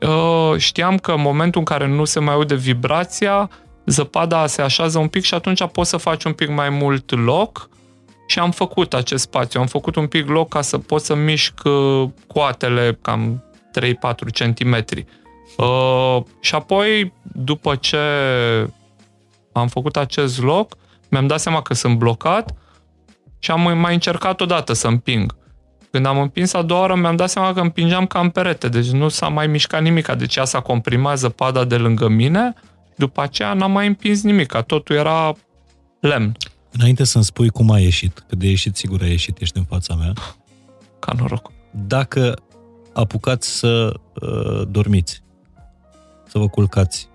S1: uh, știam că în momentul în care nu se mai aude vibrația, zăpada se așează un pic și atunci poți să faci un pic mai mult loc și am făcut acest spațiu. Am făcut un pic loc ca să pot să mișc uh, coatele cam 3-4 cm. Uh, și apoi, după ce am făcut acest loc, mi-am dat seama că sunt blocat și am mai încercat odată să împing. Când am împins a doua oară, mi-am dat seama că împingeam ca în perete, deci nu s-a mai mișcat nimic. Deci ea s-a comprimat zăpada de lângă mine, după aceea n-am mai împins nimic, totul era lemn,
S2: Înainte să-mi spui cum a ieșit, că de ieșit sigur a ieșit, ești în fața mea,
S1: ca noroc.
S2: dacă apucați să uh, dormiți, să vă culcați.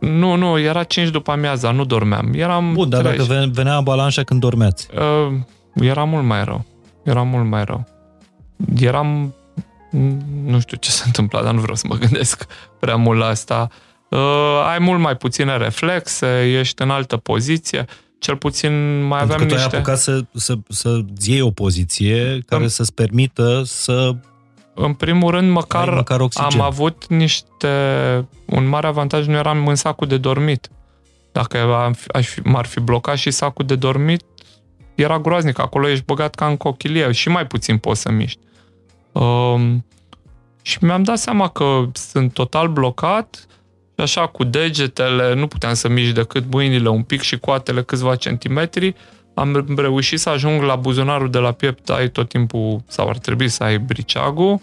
S1: Nu, nu, era 5 după amiaza, nu dormeam. Eram
S2: Bun, dar
S1: treji.
S2: dacă ven- venea avalanșa când dormeați,
S1: Uh, era mult mai rău. Era mult mai rău. Eram... Nu știu ce se întâmpla, dar nu vreau să mă gândesc prea mult la asta. Uh, ai mult mai puține reflexe, ești în altă poziție. Cel puțin mai
S2: pentru
S1: aveam
S2: că tu ai
S1: niște...
S2: apucat să, să, să iei o poziție care
S1: Am-
S2: să-ți permită să
S1: În primul rând, măcar,
S2: ai măcar oxigen.
S1: am avut niște... Un mare avantaj, nu eram în sacul de dormit. Dacă am fi- aș fi, m-ar fi blocat și sacul de dormit, era groaznic. Acolo ești băgat ca în cochilie și mai puțin poți să miști. Um, și mi-am dat seama că sunt total blocat și așa cu degetele, nu puteam să mișc decât mâinile un pic și coatele câțiva centimetri. Am reușit să ajung la buzunarul de la piept, ai tot timpul, sau ar trebui să ai briceagul.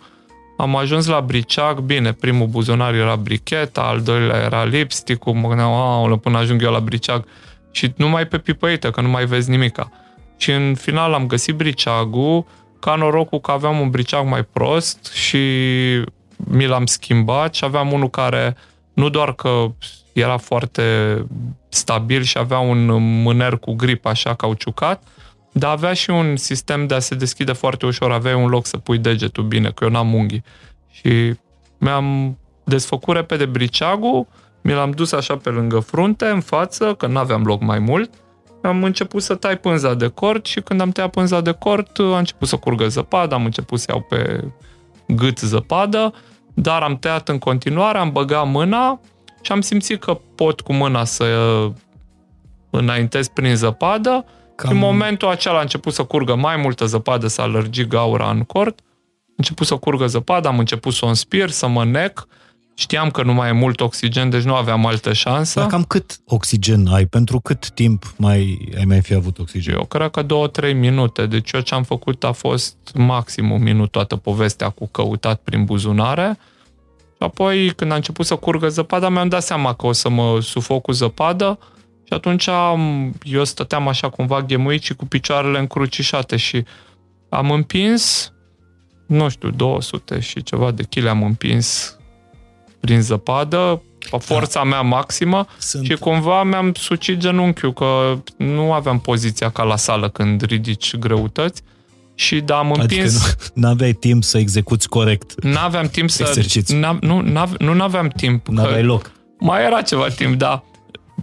S1: Am ajuns la briceag, bine, primul buzunar era bricheta, al doilea era lipstick-ul, mă gândeam, aoleu, până ajung eu la briceag. Și numai pe pipăită, că nu mai vezi nimica. Și în final am găsit briceagul, ca norocul că aveam un briceag mai prost și mi l-am schimbat și aveam unul care nu doar că era foarte stabil și avea un mâner cu grip așa cauciucat, dar avea și un sistem de a se deschide foarte ușor, aveai un loc să pui degetul bine, că eu n-am unghii. Și mi-am desfăcut repede briceagul, mi l-am dus așa pe lângă frunte, în față, că n-aveam loc mai mult, am început să tai pânza de cort și când am tăiat pânza de cort, a început să curgă zăpadă, am început să iau pe gât zăpadă dar am tăiat în continuare, am băgat mâna și am simțit că pot cu mâna să înaintez prin zăpadă. Cam... în momentul acela a început să curgă mai multă zăpadă, să alergi gaura în cort, a început să curgă zăpadă, am început să o înspir, să mă nec, Știam că nu mai e mult oxigen, deci nu aveam altă șansă.
S2: Dar cam cât oxigen ai? Pentru cât timp mai ai mai fi avut oxigen?
S1: Eu cred că două, trei minute. Deci eu ce am făcut a fost maxim un minut toată povestea cu căutat prin buzunare. Și apoi, când a început să curgă zăpada, mi-am dat seama că o să mă sufoc cu zăpadă și atunci am, eu stăteam așa cumva ghemuit și cu picioarele încrucișate și am împins, nu știu, 200 și ceva de chile am împins prin zăpadă, pe forța da. mea maximă Sunt... și cumva mi-am sucit genunchiul, că nu aveam poziția ca la sală când ridici greutăți. Și da, am împins...
S2: Adică nu aveai timp să execuți corect
S1: N-aveam timp să... Exercițiu. N-a, nu, n-ave, nu n-aveam timp.
S2: N-aveai loc.
S1: Mai era ceva timp, da.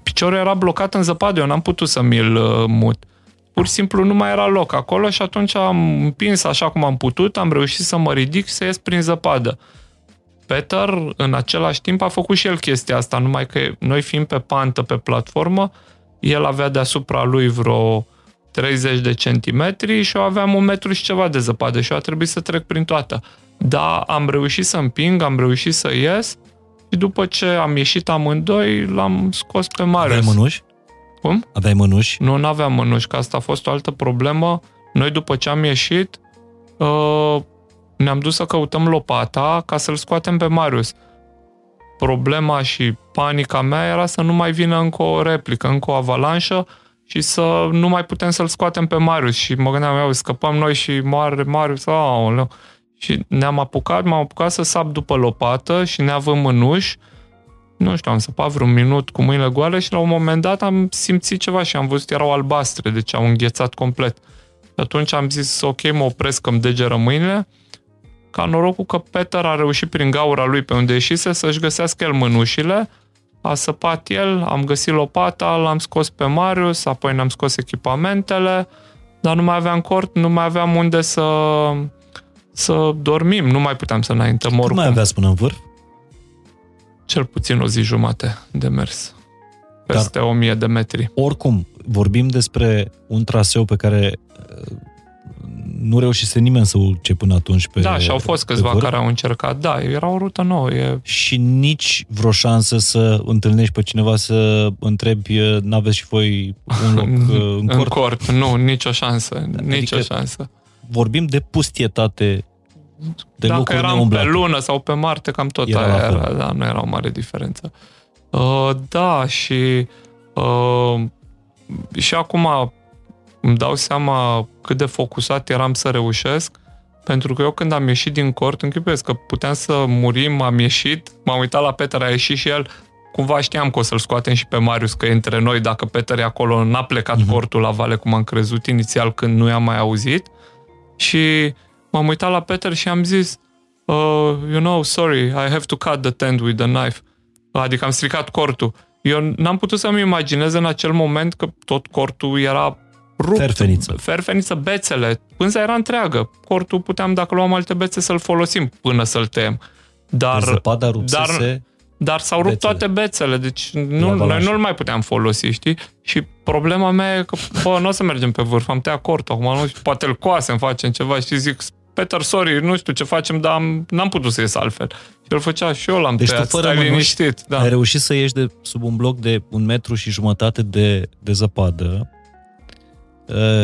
S1: Piciorul era blocat în zăpadă, eu n-am putut să mi-l uh, mut. Pur și simplu nu mai era loc acolo și atunci am împins așa cum am putut, am reușit să mă ridic și să ies prin zăpadă. Peter, în același timp, a făcut și el chestia asta, numai că noi fiind pe pantă, pe platformă, el avea deasupra lui vreo 30 de centimetri și eu aveam un metru și ceva de zăpadă și eu a trebuit să trec prin toată. Dar am reușit să împing, am reușit să ies și după ce am ieșit amândoi, l-am scos pe Marius.
S2: Aveai mânuși?
S1: Cum?
S2: Aveai mânuși?
S1: Nu, nu aveam mânuși, că asta a fost o altă problemă. Noi după ce am ieșit, uh, ne-am dus să căutăm lopata ca să-l scoatem pe Marius. Problema și panica mea era să nu mai vină încă o replică, încă o avalanșă și să nu mai putem să-l scoatem pe Marius. Și mă gândeam, eu, scăpăm noi și moare Marius, aoleu. Și ne-am apucat, m-am apucat să sap după lopată și ne avem mânuși. Nu știu, am săpat vreun minut cu mâinile goale și la un moment dat am simțit ceva și am văzut erau albastre, deci au înghețat complet. Și atunci am zis, ok, mă opresc, îmi degeră mâinile ca norocul că Peter a reușit prin gaura lui pe unde ieșise să-și găsească el mânușile, a săpat el, am găsit lopata, l-am scos pe Marius, apoi ne-am scos echipamentele, dar nu mai aveam cort, nu mai aveam unde să, să dormim, nu mai puteam să înaintăm
S2: oricum. Cât mai aveați până în vârf?
S1: Cel puțin o zi jumate de mers. Peste Dar, 1000 de metri.
S2: Oricum, vorbim despre un traseu pe care nu reușise nimeni să urce până atunci pe
S1: Da, și au fost câțiva care au încercat. Da, era o rută nouă. E...
S2: Și nici vreo șansă să întâlnești pe cineva să întrebi, n-aveți și voi un loc în cort?
S1: În cort, nu, nicio șansă. Adică nicio șansă.
S2: Vorbim de pustietate de
S1: Dacă eram neumblate. pe lună sau pe Marte, cam tot era aia era, da, nu era o mare diferență. Uh, da, și uh, și acum îmi dau seama cât de focusat eram să reușesc, pentru că eu când am ieșit din cort, închipuiesc că puteam să murim, am ieșit, m-am uitat la Peter, a ieșit și el, cumva știam că o să-l scoatem și pe Marius, că e între noi, dacă Peter e acolo, n-a plecat uh-huh. cortul la vale, cum am crezut inițial când nu i-am mai auzit. Și m-am uitat la Peter și am zis, uh, you know, sorry, I have to cut the tent with the knife. Adică am stricat cortul. Eu n-am putut să-mi imaginez în acel moment că tot cortul era rupt.
S2: Ferfeniță.
S1: Ferfeniță, bețele. Pânza era întreagă. Cortul puteam, dacă luam alte bețe, să-l folosim până să-l tăiem. Dar,
S2: zăpada dar,
S1: dar s-au rupt bețele. toate bețele, deci nu, noi nu-l mai puteam folosi, știi? Și problema mea e că, bă, nu o să mergem pe vârf, am tăiat cortul, acum nu știu, poate îl coasem, facem ceva și zic, Peter, sorry, nu știu ce facem, dar am, n-am putut să ies altfel. Și el făcea și eu l-am deci tăiat, tu fără stai liniștit. Da.
S2: Ai reușit să ieși de sub un bloc de un metru și jumătate de, de zăpadă Uh,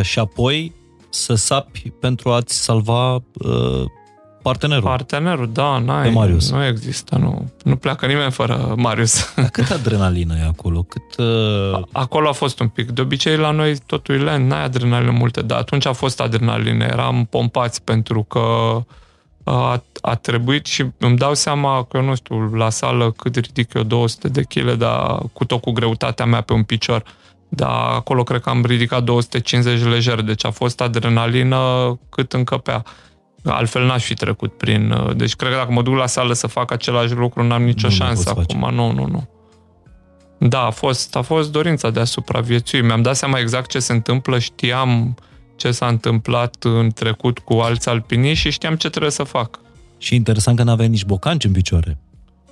S2: și apoi să sapi pentru a-ți salva uh, partenerul.
S1: Partenerul, da, n-ai, Marius. nu există, nu, nu pleacă nimeni fără Marius.
S2: Cât adrenalină e acolo? Cât, uh...
S1: Acolo a fost un pic. De obicei la noi totul e lent, n-ai adrenalină multe, dar atunci a fost adrenalină. Eram pompați pentru că a, a trebuit și îmi dau seama că, nu știu, la sală cât ridic eu 200 de kg, dar cu tot cu greutatea mea pe un picior. Uh, dar acolo cred că am ridicat 250 lejer, deci a fost adrenalină cât încăpea. Altfel n-aș fi trecut prin... Deci cred că dacă mă duc la sală să fac același lucru, n-am nicio nu șansă acum. Nu, nu, nu. Da, a fost, a fost dorința de a supraviețui. Mi-am dat seama exact ce se întâmplă, știam ce s-a întâmplat în trecut cu alți alpiniști și știam ce trebuie să fac.
S2: Și interesant că n-aveai nici bocanci în picioare.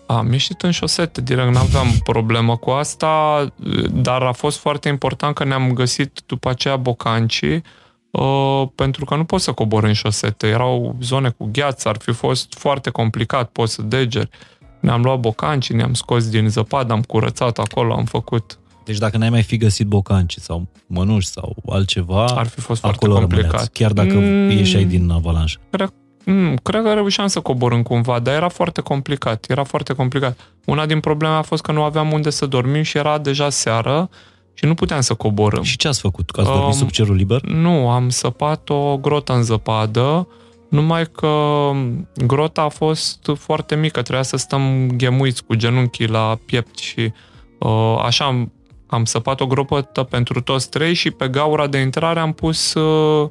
S1: Am ieșit în șosete, direct, n-aveam problemă cu asta, dar a fost foarte important că ne-am găsit după aceea bocancii, uh, pentru că nu poți să cobori în șosete. Erau zone cu gheață, ar fi fost foarte complicat, poți să degeri. Ne-am luat bocancii, ne-am scos din zăpadă, am curățat acolo, am făcut
S2: deci dacă n-ai mai fi găsit bocanci sau mănuși sau altceva,
S1: ar fi fost foarte
S2: acolo
S1: complicat.
S2: Rămâneați, chiar dacă mm, ieșai din avalanșă.
S1: Cred, mm, cred că reușeam să coborâm cumva, dar era foarte complicat. Era foarte complicat. Una din probleme a fost că nu aveam unde să dormim și era deja seară și nu puteam să coborâm.
S2: Și ce ați făcut? Că ați dormit um, sub cerul liber?
S1: Nu, am săpat o grotă în zăpadă, numai că grota a fost foarte mică, trebuia să stăm ghemuiți cu genunchii la piept și uh, așa am săpat o gropătă pentru toți trei și pe gaura de intrare am pus uh,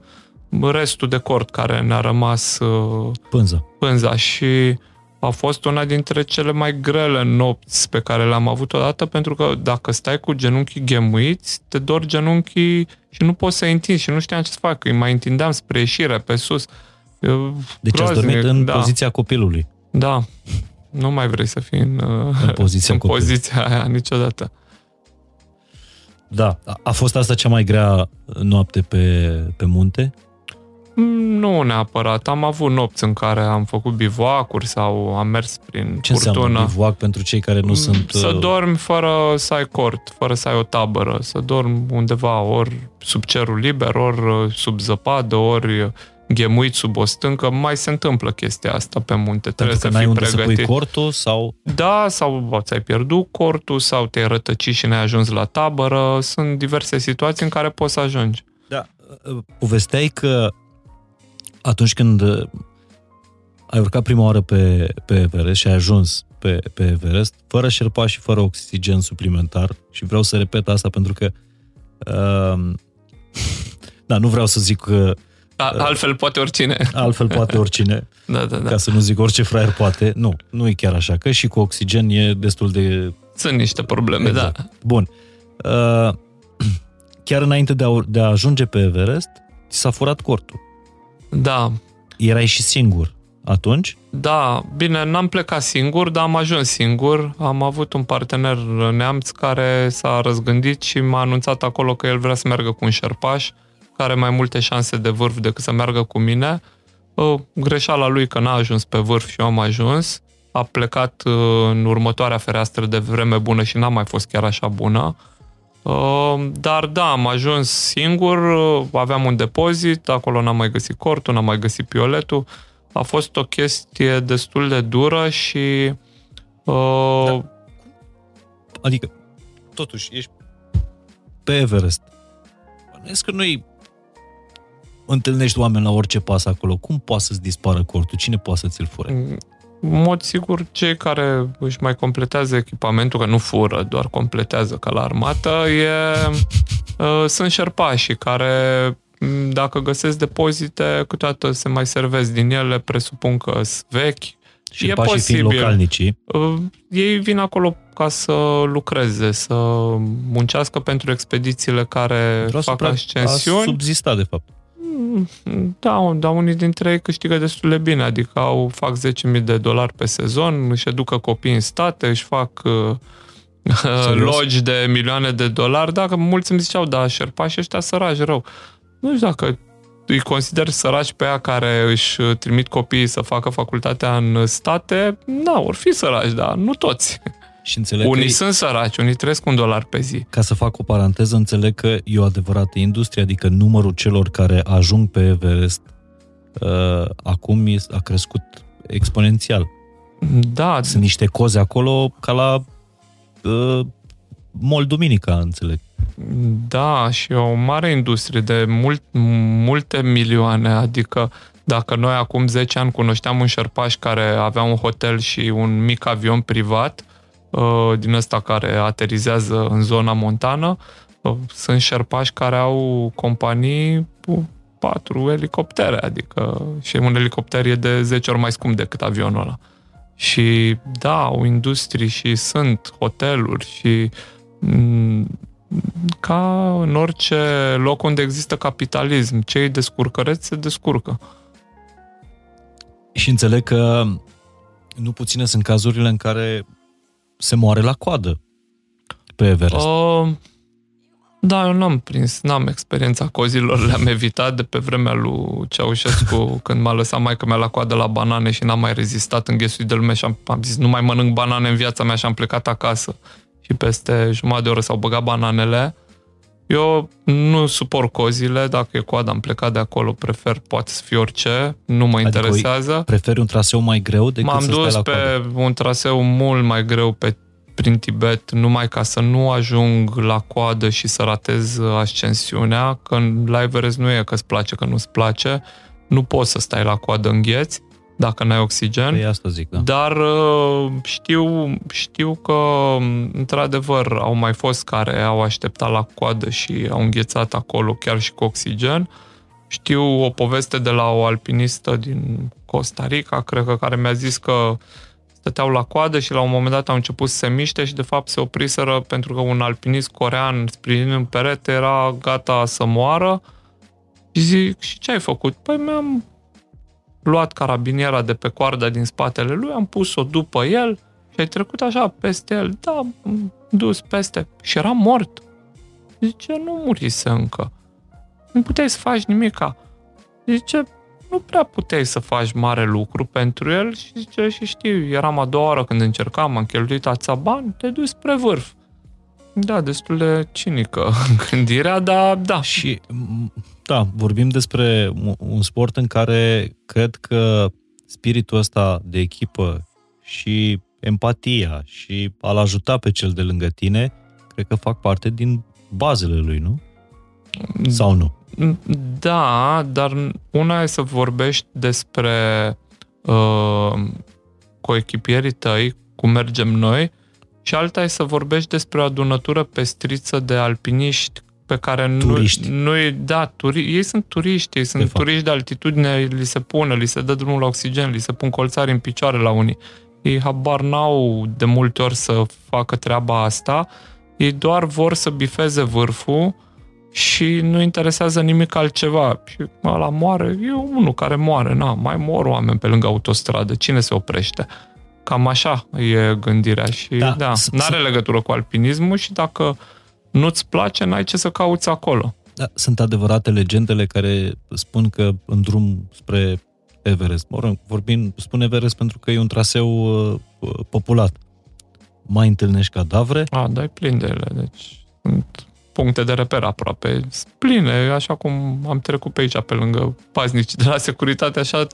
S1: restul de cort care ne-a rămas uh,
S2: pânza.
S1: pânza și a fost una dintre cele mai grele nopți pe care le-am avut odată pentru că dacă stai cu genunchii ghemuiți, te dor genunchii și nu poți să întinzi și nu știam ce să fac. Îi mai întindeam spre ieșire, pe sus.
S2: Deci ați dormit în da. poziția copilului.
S1: Da. Nu mai vrei să fii în,
S2: în poziția,
S1: în poziția aia niciodată.
S2: Da. A fost asta cea mai grea noapte pe, pe munte?
S1: Mm, nu neapărat. Am avut nopți în care am făcut bivoacuri sau am mers prin
S2: Ce
S1: furtună.
S2: înseamnă bivoac pentru cei care nu mm, sunt...
S1: Să uh, dormi fără să ai cort, fără să ai o tabără. Să dormi undeva ori sub cerul liber, ori uh, sub zăpadă, ori ghemuit sub o stâncă, mai se întâmplă chestia asta pe munte.
S2: Trebuie să fii pregătit. Să pui cortul sau...
S1: Da, sau ți-ai pierdut cortul sau te-ai rătăcit și n-ai ajuns la tabără. Sunt diverse situații în care poți să ajungi.
S2: Da. Povesteai că atunci când ai urcat prima oară pe, pe Everest și ai ajuns pe, pe Everest, fără șerpa și fără oxigen suplimentar, și vreau să repet asta pentru că uh, da, nu vreau să zic că
S1: a, altfel poate oricine.
S2: Altfel poate oricine.
S1: da, da, da.
S2: Ca să nu zic orice fraier poate. Nu, nu e chiar așa, că și cu oxigen e destul de...
S1: Sunt niște probleme, da. exact.
S2: da. Bun. Uh, chiar înainte de a, de a ajunge pe Everest, ți s-a furat cortul.
S1: Da.
S2: Erai și singur atunci?
S1: Da, bine, n-am plecat singur, dar am ajuns singur. Am avut un partener neamț care s-a răzgândit și m-a anunțat acolo că el vrea să meargă cu un șerpaș care are mai multe șanse de vârf decât să meargă cu mine. Greșeala lui că n-a ajuns pe vârf și eu am ajuns. A plecat uh, în următoarea fereastră de vreme bună și n-a mai fost chiar așa bună. Uh, dar da, am ajuns singur, uh, aveam un depozit, acolo n-am mai găsit cortul, n-am mai găsit pioletul. A fost o chestie destul de dură și... Uh... Da.
S2: Adică, totuși, ești pe Everest. Bănuiesc că nu-i întâlnești oameni la orice pas acolo, cum poate să-ți dispară cortul? Cine poate să ți-l fure?
S1: În mod sigur, cei care își mai completează echipamentul, că nu fură, doar completează ca la armată, e, uh, sunt șerpașii care dacă găsesc depozite, câteodată se mai servesc din ele, presupun că sunt vechi.
S2: Și e posibil. localnicii.
S1: Uh, ei vin acolo ca să lucreze, să muncească pentru expedițiile care Vreau fac ascensiuni. A
S2: subzista, de fapt.
S1: Da, dar unii dintre ei câștigă destul de bine, adică au, fac 10.000 de dolari pe sezon, își educă copii în state, își fac uh, logi de milioane de dolari. Dacă mulți îmi ziceau, da, șerpași ăștia săraci rău. Nu știu dacă îi consider săraci pe aia care își trimit copiii să facă facultatea în state, da, vor fi săraci, dar nu toți.
S2: Și înțeleg
S1: unii
S2: că
S1: sunt săraci, unii trăiesc un dolar pe zi.
S2: Ca să fac o paranteză, înțeleg că e o adevărată industrie, adică numărul celor care ajung pe Everest uh, acum a crescut exponențial.
S1: Da.
S2: Sunt niște coze acolo ca la uh, Mol Duminica, înțeleg.
S1: Da, și o mare industrie de mult, multe milioane, adică dacă noi acum 10 ani cunoșteam un șerpaș care avea un hotel și un mic avion privat, Uh, din ăsta care aterizează în zona montană. Uh, sunt șerpași care au companii cu patru elicoptere, adică și un elicopter e de 10 ori mai scump decât avionul ăla. Și da, au industrii și sunt hoteluri și mm, ca în orice loc unde există capitalism, cei descurcăreți se descurcă.
S2: Și înțeleg că nu puține sunt cazurile în care se moare la coadă pe Everest.
S1: Uh, da, eu n-am prins, n-am experiența cozilor, le-am evitat de pe vremea lui Ceaușescu, când m-a lăsat maica mea la coadă la banane și n-am mai rezistat înghesuit de lume și am, am zis nu mai mănânc banane în viața mea și am plecat acasă. Și peste jumătate de oră s-au băgat bananele. Eu nu suport cozile, dacă e coada am plecat de acolo, prefer poate să fie orice, nu mă adică interesează.
S2: Preferi un traseu mai greu decât
S1: M-am
S2: să
S1: dus
S2: stai la
S1: pe
S2: coadă.
S1: un traseu mult mai greu pe prin Tibet, numai ca să nu ajung la coadă și să ratez ascensiunea, că la Everest nu e că îți place, că nu-ți place, nu poți să stai la coadă în gheți, dacă n-ai oxigen.
S2: Păi asta zic, da.
S1: Dar uh, știu, știu că, într-adevăr, au mai fost care au așteptat la coadă și au înghețat acolo chiar și cu oxigen. Știu o poveste de la o alpinistă din Costa Rica, cred că, care mi-a zis că stăteau la coadă și la un moment dat au început să se miște și de fapt se opriseră pentru că un alpinist corean sprijinind în perete era gata să moară și zic, și ce ai făcut? Păi mi-am luat carabiniera de pe coarda din spatele lui, am pus-o după el și ai trecut așa peste el. Da, am dus peste. Și era mort. Zice, nu murise încă. Nu puteai să faci nimica. Zice, nu prea puteai să faci mare lucru pentru el și zice, și știu, eram a doua oră când încercam, am cheltuit ața bani, te duci spre vârf. Da, destul de cinică gândirea, dar da.
S2: Și, da, vorbim despre un sport în care cred că spiritul ăsta de echipă și empatia și a-l ajuta pe cel de lângă tine, cred că fac parte din bazele lui, nu? Sau nu?
S1: Da, dar una e să vorbești despre uh, coechipierii tăi, cum mergem noi, și alta e să vorbești despre o adunătură pestriță de alpiniști pe care
S2: turiști.
S1: nu, nu e, da, turi, ei sunt turiști, ei sunt de turiști de altitudine, li se pune, li se dă drumul la oxigen, li se pun colțari în picioare la unii. Ei habar n-au de multe ori să facă treaba asta, ei doar vor să bifeze vârful și nu interesează nimic altceva. Și ăla moare, e unul care moare, na, mai mor oameni pe lângă autostradă, cine se oprește? Cam așa e gândirea și da, da n-are legătură cu alpinismul și dacă nu-ți place, n-ai ce să cauți acolo.
S2: Da, sunt adevărate legendele care spun că în drum spre Everest, mă rog, vorbim, spun Everest pentru că e un traseu uh, populat. Mai întâlnești cadavre?
S1: A, dai plin de ele, deci sunt puncte de reper aproape pline, așa cum am trecut pe aici, pe lângă paznici de la securitate, așa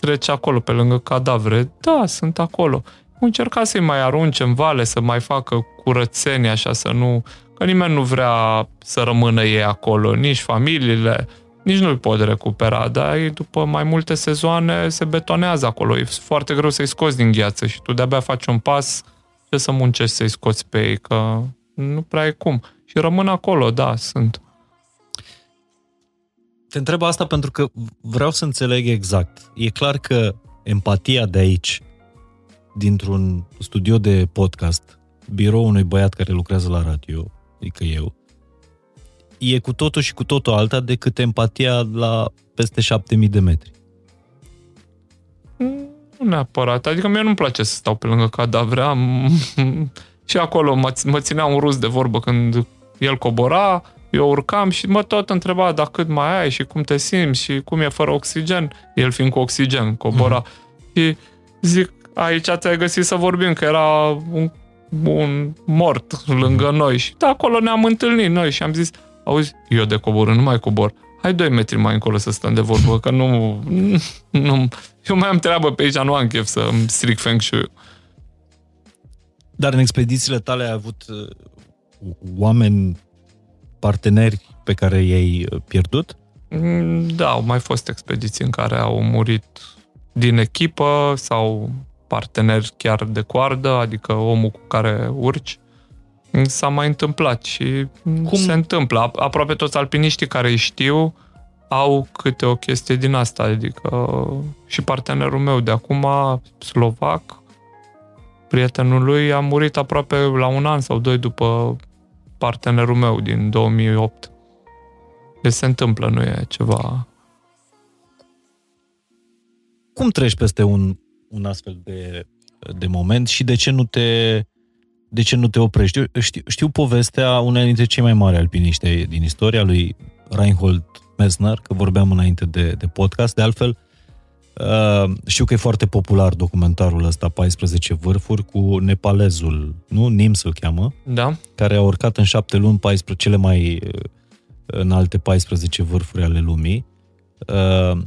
S1: trece acolo, pe lângă cadavre. Da, sunt acolo. Încerca să-i mai arunce în vale, să mai facă curățenie, așa, să nu... Că nimeni nu vrea să rămână ei acolo, nici familiile, nici nu-i pot recupera, dar ei, după mai multe sezoane se betonează acolo. E foarte greu să-i scoți din gheață și tu de-abia faci un pas ce să muncești să-i scoți pe ei, că nu prea e cum. Și rămân acolo, da, sunt.
S2: Te întreb asta pentru că vreau să înțeleg exact. E clar că empatia de aici, dintr-un studio de podcast, birou unui băiat care lucrează la radio, adică eu, e cu totul și cu totul alta decât empatia la peste 7000 de metri.
S1: Nu neapărat. Adică mie nu-mi place să stau pe lângă cadavre. Am... și acolo mă, mă ținea un rus de vorbă când el cobora, eu urcam și mă tot întreba dacă cât mai ai și cum te simți și cum e fără oxigen, el fiind cu oxigen, cobora. Mm-hmm. Și zic, aici ți-ai găsit să vorbim, că era un, un mort lângă noi și de acolo ne-am întâlnit noi și am zis, auzi, eu de cobor, nu mai cobor, hai 2 metri mai încolo să stăm de vorbă, că nu, nu eu mai am treabă pe aici, nu am chef să îmi stric feng shui
S2: Dar în expedițiile tale ai avut uh, oameni parteneri pe care i-ai uh, pierdut?
S1: Mm, da, au mai fost expediții în care au murit din echipă sau parteneri chiar de coardă, adică omul cu care urci. S-a mai întâmplat și Cum? se întâmplă. Aproape toți alpiniștii care îi știu au câte o chestie din asta, adică și partenerul meu de acum, slovac, prietenul lui a murit aproape la un an sau doi după partenerul meu din 2008. Deci se întâmplă, nu e ceva...
S2: Cum treci peste un, un astfel de, de moment și de ce nu te, de ce nu te oprești? Eu știu, știu povestea unei dintre cei mai mari alpiniști din istoria lui Reinhold Messner, că vorbeam înainte de, de podcast, de altfel, Uh, știu că e foarte popular documentarul ăsta, 14 vârfuri, cu nepalezul, nu? Nims îl cheamă.
S1: Da.
S2: Care a urcat în șapte luni 14, cele mai uh, înalte 14 vârfuri ale lumii. Uh,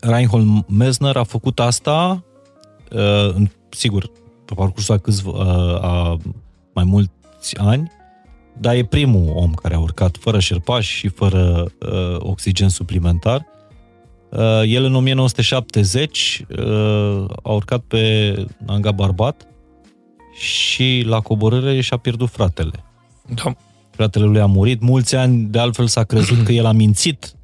S2: Reinhold Messner a făcut asta, uh, în, sigur, pe parcursul a, câțiva, uh, a mai mulți ani, dar e primul om care a urcat fără șerpași și fără uh, oxigen suplimentar Uh, el în 1970 uh, a urcat pe Nanga Barbat și la coborâre și-a pierdut fratele.
S1: Da.
S2: Fratele lui a murit. Mulți ani, de altfel, s-a crezut că el a mințit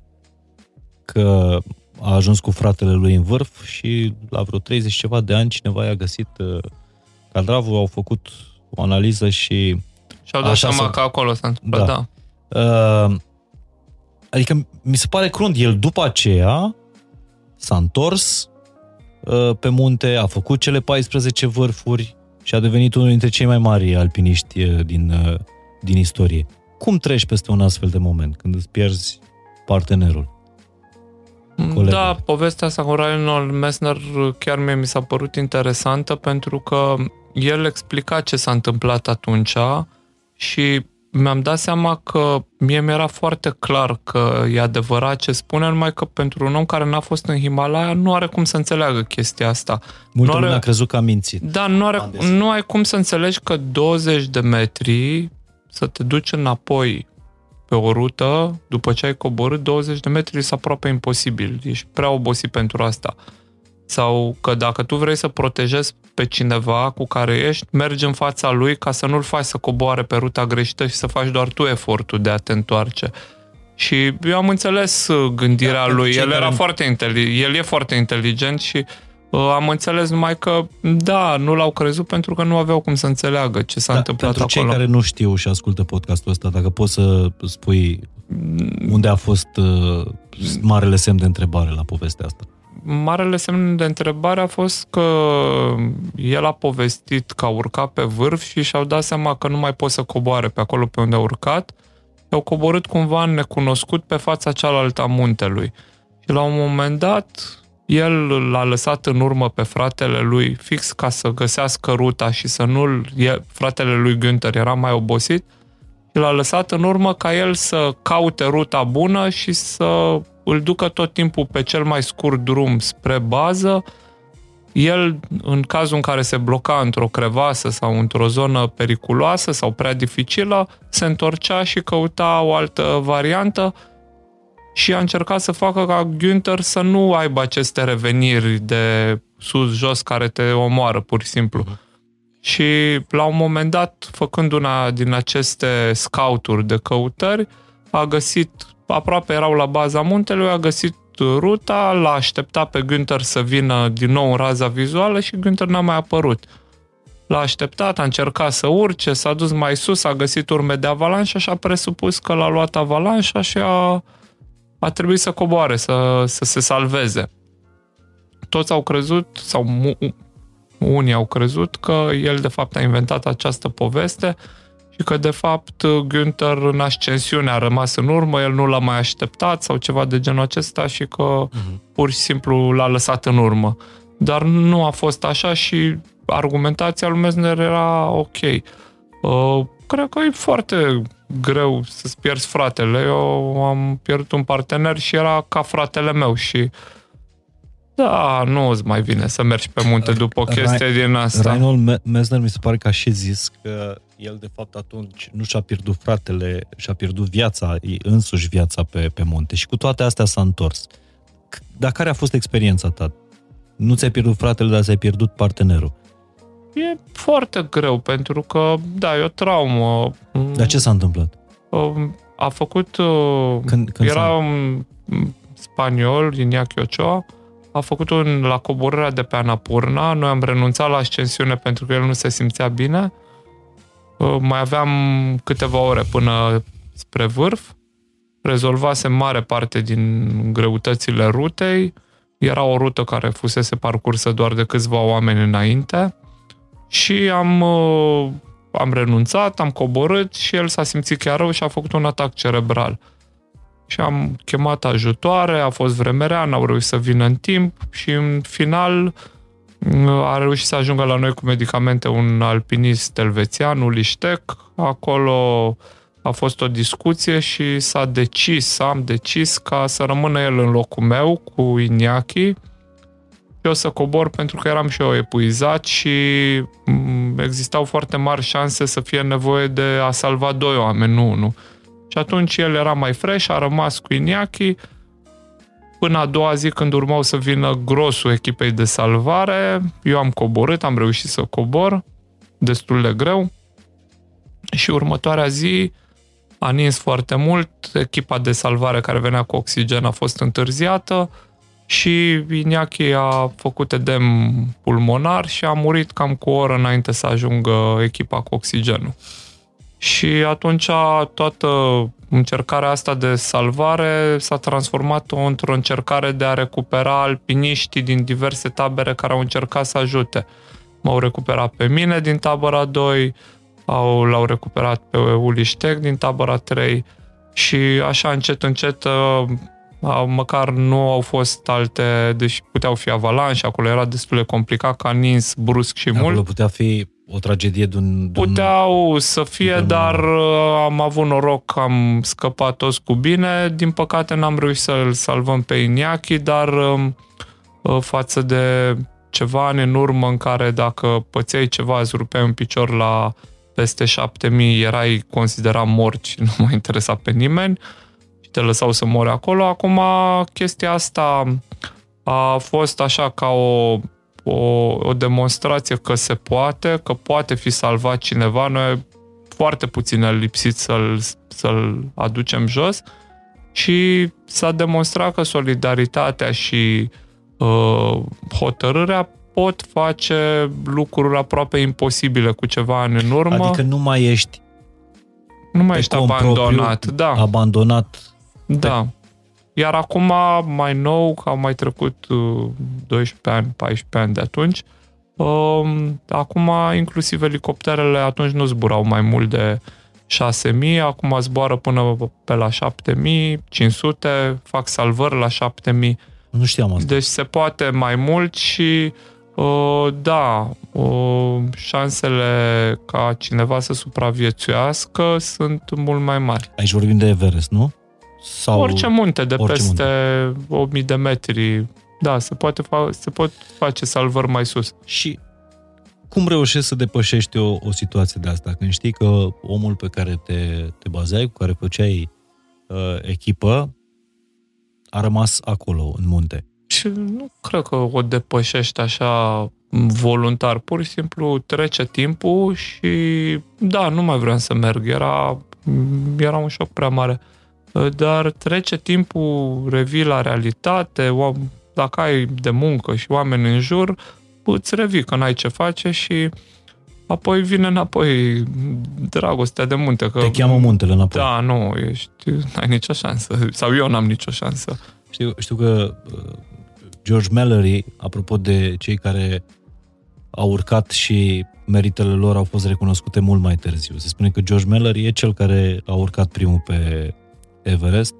S2: că a ajuns cu fratele lui în vârf și la vreo 30 ceva de ani cineva i-a găsit uh, cadravul, au făcut o analiză și...
S1: Și-au dat seama că acolo s-a întâmplat, da. da. Uh,
S2: Adică mi se pare crunt. El după aceea s-a întors uh, pe munte, a făcut cele 14 vârfuri și a devenit unul dintre cei mai mari alpiniști uh, din, uh, din istorie. Cum treci peste un astfel de moment, când îți pierzi partenerul?
S1: Colegul? Da, povestea asta cu Ryan Messner chiar mie mi s-a părut interesantă pentru că el explica ce s-a întâmplat atunci și mi-am dat seama că mie mi-era foarte clar că e adevărat ce spune, numai că pentru un om care n-a fost în Himalaya nu are cum să înțeleagă chestia asta.
S2: Multă
S1: lume
S2: a crezut că a mințit.
S1: Da, nu, are, nu ai cum să înțelegi că 20 de metri să te duci înapoi pe o rută, după ce ai coborât 20 de metri, este aproape imposibil. Ești prea obosit pentru asta. Sau că dacă tu vrei să protejezi pe cineva cu care ești, mergi în fața lui ca să nu-l faci să coboare pe ruta greșită și să faci doar tu efortul de a te întoarce. Și eu am înțeles uh, gândirea da, lui. El era care... foarte inteligent, el e foarte inteligent și uh, am înțeles numai că, da, nu l-au crezut pentru că nu aveau cum să înțeleagă ce s-a da, întâmplat
S2: pentru
S1: acolo.
S2: cei care nu știu și ascultă podcastul ăsta, dacă poți să spui unde a fost uh, marele semn de întrebare la povestea asta
S1: marele semn de întrebare a fost că el a povestit că a urcat pe vârf și și-au dat seama că nu mai pot să coboare pe acolo pe unde a urcat. Au coborât cumva necunoscut pe fața cealaltă a muntelui. Și la un moment dat, el l-a lăsat în urmă pe fratele lui fix ca să găsească ruta și să nu-l... Fratele lui Günther era mai obosit. Și l-a lăsat în urmă ca el să caute ruta bună și să îl ducă tot timpul pe cel mai scurt drum spre bază, el, în cazul în care se bloca într-o crevasă sau într-o zonă periculoasă sau prea dificilă, se întorcea și căuta o altă variantă și a încercat să facă ca Günther să nu aibă aceste reveniri de sus-jos care te omoară, pur și simplu. Uh-huh. Și la un moment dat, făcând una din aceste scouturi de căutări, a găsit aproape erau la baza muntelui, a găsit ruta, l-a așteptat pe Günther să vină din nou în raza vizuală și Günther n-a mai apărut. L-a așteptat, a încercat să urce, s-a dus mai sus, a găsit urme de avalanșă și a presupus că l-a luat avalanșa și a, a trebuit să coboare, să, să se salveze. Toți au crezut, sau unii au crezut că el de fapt a inventat această poveste și că de fapt Günther în ascensiune a rămas în urmă, el nu l-a mai așteptat sau ceva de genul acesta și că uh-huh. pur și simplu l-a lăsat în urmă. Dar nu a fost așa și argumentația lui Messner era ok. Uh, cred că e foarte greu să-ți pierzi fratele. Eu am pierdut un partener și era ca fratele meu și uh, da, nu îți mai vine să mergi pe munte după o chestie Rai, din asta.
S2: Reinhold Messner mi se pare că a și zis că el de fapt atunci nu și-a pierdut fratele, și-a pierdut viața, însuși viața pe, pe munte și cu toate astea s-a întors. Dar care a fost experiența ta? Nu ți-ai pierdut fratele, dar ți-ai pierdut partenerul.
S1: E foarte greu, pentru că, da, e o traumă.
S2: Dar ce s-a întâmplat?
S1: A făcut... Uh, când, când era un spaniol, Iñaki Ochoa, a făcut un la coborârea de pe Anapurna. Noi am renunțat la ascensiune pentru că el nu se simțea bine. Uh, mai aveam câteva ore până spre vârf. Rezolvase mare parte din greutățile rutei. Era o rută care fusese parcursă doar de câțiva oameni înainte și am, uh, am renunțat, am coborât și el s-a simțit chiar rău și a făcut un atac cerebral. Și am chemat ajutoare, a fost vremerea, n-au reușit să vină în timp și în final uh, a reușit să ajungă la noi cu medicamente un alpinist elvețian, Uliștec. Acolo a fost o discuție și s-a decis, am decis ca să rămână el în locul meu cu Iniachi eu să cobor pentru că eram și eu epuizat și mm, existau foarte mari șanse să fie nevoie de a salva doi oameni, nu unul. Și atunci el era mai fresh, a rămas cu Iniachi până a doua zi când urmau să vină grosul echipei de salvare. Eu am coborât, am reușit să cobor destul de greu și următoarea zi a nins foarte mult, echipa de salvare care venea cu oxigen a fost întârziată, și Iñaki a făcut edem pulmonar și a murit cam cu o oră înainte să ajungă echipa cu oxigenul. Și atunci toată încercarea asta de salvare s-a transformat într-o încercare de a recupera alpiniștii din diverse tabere care au încercat să ajute. M-au recuperat pe mine din tabăra 2, au, l-au recuperat pe Uliștec din tabăra 3 și așa încet încet măcar nu au fost alte, deci puteau fi avalanșe, acolo era destul de complicat, ca nins brusc și acolo mult.
S2: putea fi o tragedie de un...
S1: Puteau să fie, dar uh, am avut noroc că am scăpat toți cu bine. Din păcate n-am reușit să-l salvăm pe Iniachi, dar um, uh, față de ceva ani în urmă în care dacă pățeai ceva, îți rupeai un picior la peste 7000, erai considerat mort și nu mai interesa pe nimeni. Uh, te lăsau să mori acolo. Acum chestia asta a fost așa ca o, o, o demonstrație că se poate, că poate fi salvat cineva. Noi foarte puțin ne lipsit să-l, să-l aducem jos și s-a demonstrat că solidaritatea și uh, hotărârea pot face lucruri aproape imposibile cu ceva ani în urmă.
S2: Adică nu mai ești
S1: nu mai ești abandonat, da.
S2: Abandonat
S1: da. Iar acum, mai nou, că au mai trecut 12 uh, ani, 14 ani de atunci, um, acum inclusiv elicopterele atunci nu zburau mai mult de 6.000, acum zboară până pe la 7.500, fac salvări la 7.000.
S2: Nu știam asta.
S1: Deci se poate mai mult și uh, da, uh, șansele ca cineva să supraviețuiască sunt mult mai mari.
S2: Aici vorbim de Everest, nu? Sau
S1: orice munte de orice peste munte. 8000 de metri. Da, se, poate fa- se pot face salvări mai sus.
S2: Și cum reușești să depășești o, o situație de asta? Când știi că omul pe care te, te bazai, cu care făceai uh, echipă, a rămas acolo, în munte.
S1: Și nu cred că o depășești așa voluntar. Pur și simplu trece timpul și da, nu mai vreau să merg. Era, era un șoc prea mare. Dar trece timpul, revii la realitate, dacă ai de muncă și oameni în jur, îți revii că n-ai ce face și apoi vine înapoi dragostea de munte. Că,
S2: Te cheamă muntele înapoi.
S1: Da, nu, ești, n-ai nicio șansă. Sau eu n-am nicio șansă.
S2: Știu, știu că uh, George Mallory, apropo de cei care au urcat și meritele lor au fost recunoscute mult mai târziu. Se spune că George Mallory e cel care a urcat primul pe Everest?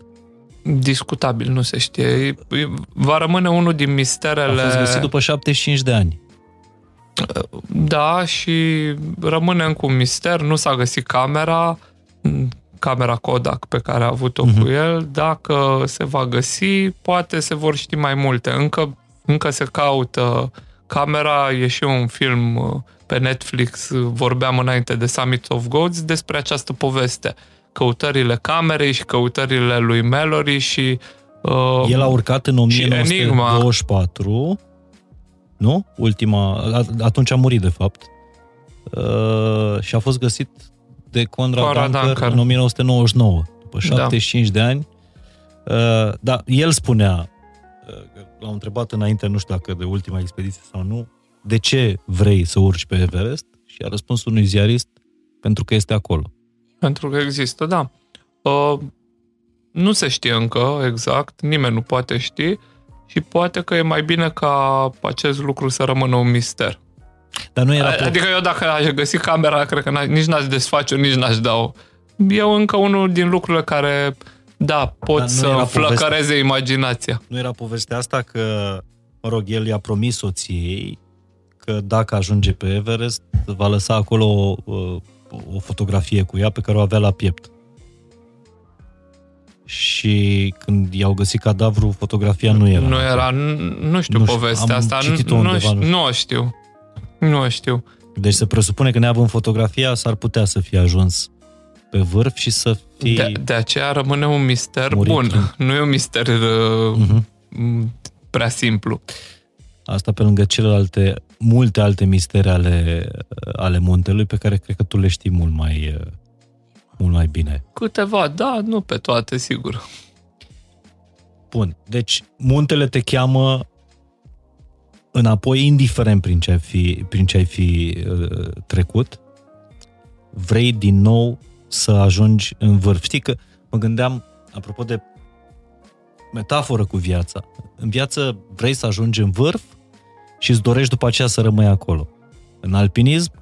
S1: Discutabil, nu se știe. Va rămâne unul din misterele...
S2: A fost găsit după 75 de ani.
S1: Da, și rămâne încă un mister. Nu s-a găsit camera, camera Kodak pe care a avut-o uh-huh. cu el. Dacă se va găsi, poate se vor ști mai multe. Încă, încă se caută camera. E și un film uh, pe Netflix, vorbeam înainte de Summit of Gods, despre această poveste căutările camerei și căutările lui Mallory și
S2: uh, El a urcat în 1924, nu? Ultima, atunci a murit de fapt. Uh, și a fost găsit de Conrad, Conrad Dunker, Dunker în 1999, după 75 da. de ani. Uh, da, el spunea, uh, l-am întrebat înainte, nu știu dacă de ultima expediție sau nu, de ce vrei să urci pe Everest? Și a răspuns unui ziarist, pentru că este acolo.
S1: Pentru că există, da. Uh, nu se știe încă exact, nimeni nu poate ști și poate că e mai bine ca acest lucru să rămână un mister.
S2: Dar nu era...
S1: Adică eu dacă aș găsi camera, cred că nici n-aș desface nici n-aș da Eu încă unul din lucrurile care, da, pot să flăcăreze povestea... imaginația.
S2: Nu era povestea asta că, mă rog, el i-a promis soției că dacă ajunge pe Everest, va lăsa acolo o, o fotografie cu ea pe care o avea la piept. Și când i-au găsit cadavru, fotografia nu era.
S1: Nu era, nu știu nu povestea asta. Nu, undeva, nu, nu știu. Nu știu.
S2: Deci se presupune că neavând fotografia s-ar putea să fie ajuns pe vârf și să fie...
S1: De, de aceea rămâne un mister murit. bun. Nu e un mister uh, uh-huh. prea simplu.
S2: Asta pe lângă celelalte, multe alte mistere ale, ale muntelui pe care cred că tu le știi mult mai, uh, mult mai bine.
S1: Câteva, da, nu pe toate, sigur.
S2: Bun, deci muntele te cheamă înapoi, indiferent prin ce ai fi, prin ce ai fi uh, trecut, vrei din nou să ajungi în vârf. Știi că mă gândeam, apropo de metaforă cu viața, în viață vrei să ajungi în vârf și îți dorești după aceea să rămâi acolo. În alpinism,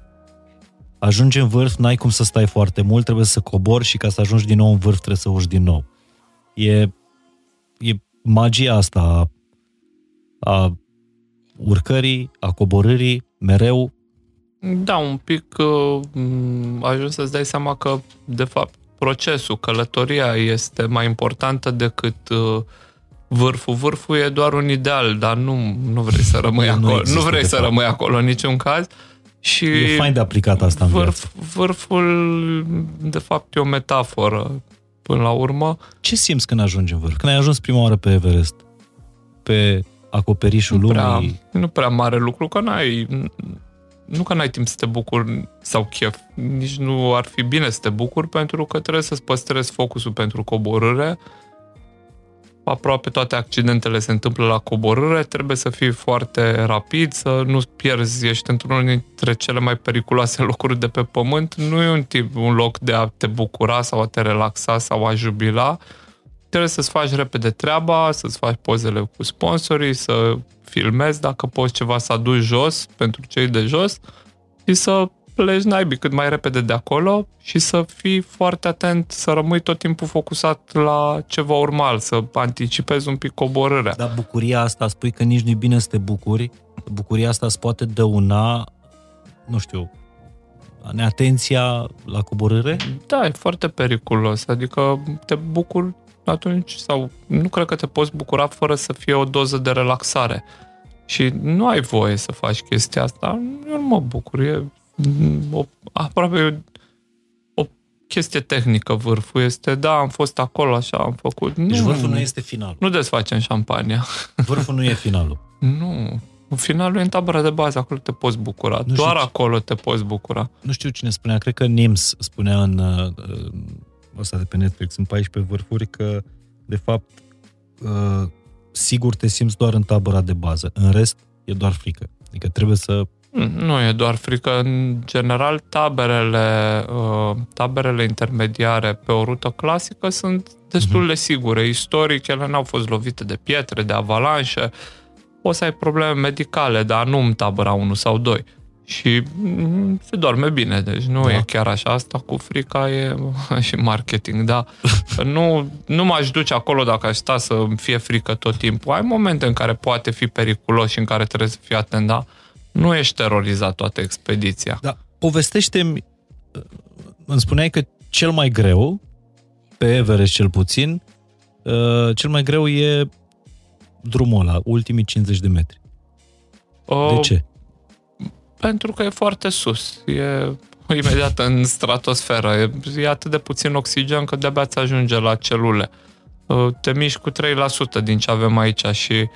S2: ajungi în vârf, n-ai cum să stai foarte mult, trebuie să cobori și ca să ajungi din nou în vârf trebuie să urci din nou. E, e magia asta a, a urcării, a coborârii, mereu?
S1: Da, un pic uh, ajuns să-ți dai seama că, de fapt, procesul, călătoria este mai importantă decât uh, vârful. Vârful e doar un ideal, dar nu, nu vrei să rămâi nu acolo. Nu vrei să rămâi acolo în niciun caz. Și
S2: e fain de aplicat asta vârf,
S1: în Vârful, de fapt, e o metaforă până la urmă.
S2: Ce simți când ajungi în vârf? Când ai ajuns prima oară pe Everest? Pe acoperișul nu prea, lumii.
S1: Nu prea mare lucru, că n-ai, nu că n-ai timp să te bucuri sau chef, nici nu ar fi bine să te bucuri pentru că trebuie să-ți păstrezi focusul pentru coborâre. Aproape toate accidentele se întâmplă la coborâre, trebuie să fii foarte rapid, să nu pierzi, ești într-unul dintre cele mai periculoase locuri de pe pământ. Nu e un tip, un loc de a te bucura sau a te relaxa sau a jubila, trebuie să-ți faci repede treaba, să-ți faci pozele cu sponsorii, să filmezi dacă poți ceva să aduci jos pentru cei de jos și să pleci naibii cât mai repede de acolo și să fii foarte atent, să rămâi tot timpul focusat la ce va urma, să anticipezi un pic coborârea.
S2: Dar bucuria asta, spui că nici nu-i bine să te bucuri, bucuria asta îți poate dăuna, nu știu, neatenția la coborâre?
S1: Da, e foarte periculos, adică te bucuri atunci, sau nu cred că te poți bucura fără să fie o doză de relaxare. Și nu ai voie să faci chestia asta. Eu nu mă bucur. E o, aproape o chestie tehnică vârful. Este, da, am fost acolo, așa, am făcut.
S2: Deci nu, vârful nu este finalul.
S1: Nu desfacem șampania.
S2: Vârful nu e finalul.
S1: nu. Finalul e în tabăra de bază, acolo te poți bucura. Nu Doar acolo te poți bucura.
S2: Nu știu cine spunea, cred că Nims spunea în uh, ăsta de pe Netflix, în 14 vârfuri, că, de fapt, uh, sigur te simți doar în tabăra de bază. În rest, e doar frică. Adică trebuie să...
S1: Mm, nu e doar frică. În general, taberele, uh, taberele intermediare pe o rută clasică sunt destul uh-huh. de sigure. Istoric, ele n-au fost lovite de pietre, de avalanșe. O să ai probleme medicale, dar nu în tabăra 1 sau 2 și mm, se doarme bine, deci nu da. e chiar așa. Asta cu frica e și marketing, da. nu, nu m-aș duce acolo dacă aș sta să fie frică tot timpul. Ai momente în care poate fi periculos și în care trebuie să fii atent, da? Nu ești terorizat toată expediția.
S2: Da. Povestește-mi, îmi spuneai că cel mai greu, pe Everest cel puțin, uh, cel mai greu e drumul ăla, ultimii 50 de metri. De ce?
S1: Pentru că e foarte sus. E imediat în stratosferă. E, e atât de puțin oxigen că de-abia ți ajunge la celule. Uh, te miști cu 3% din ce avem aici și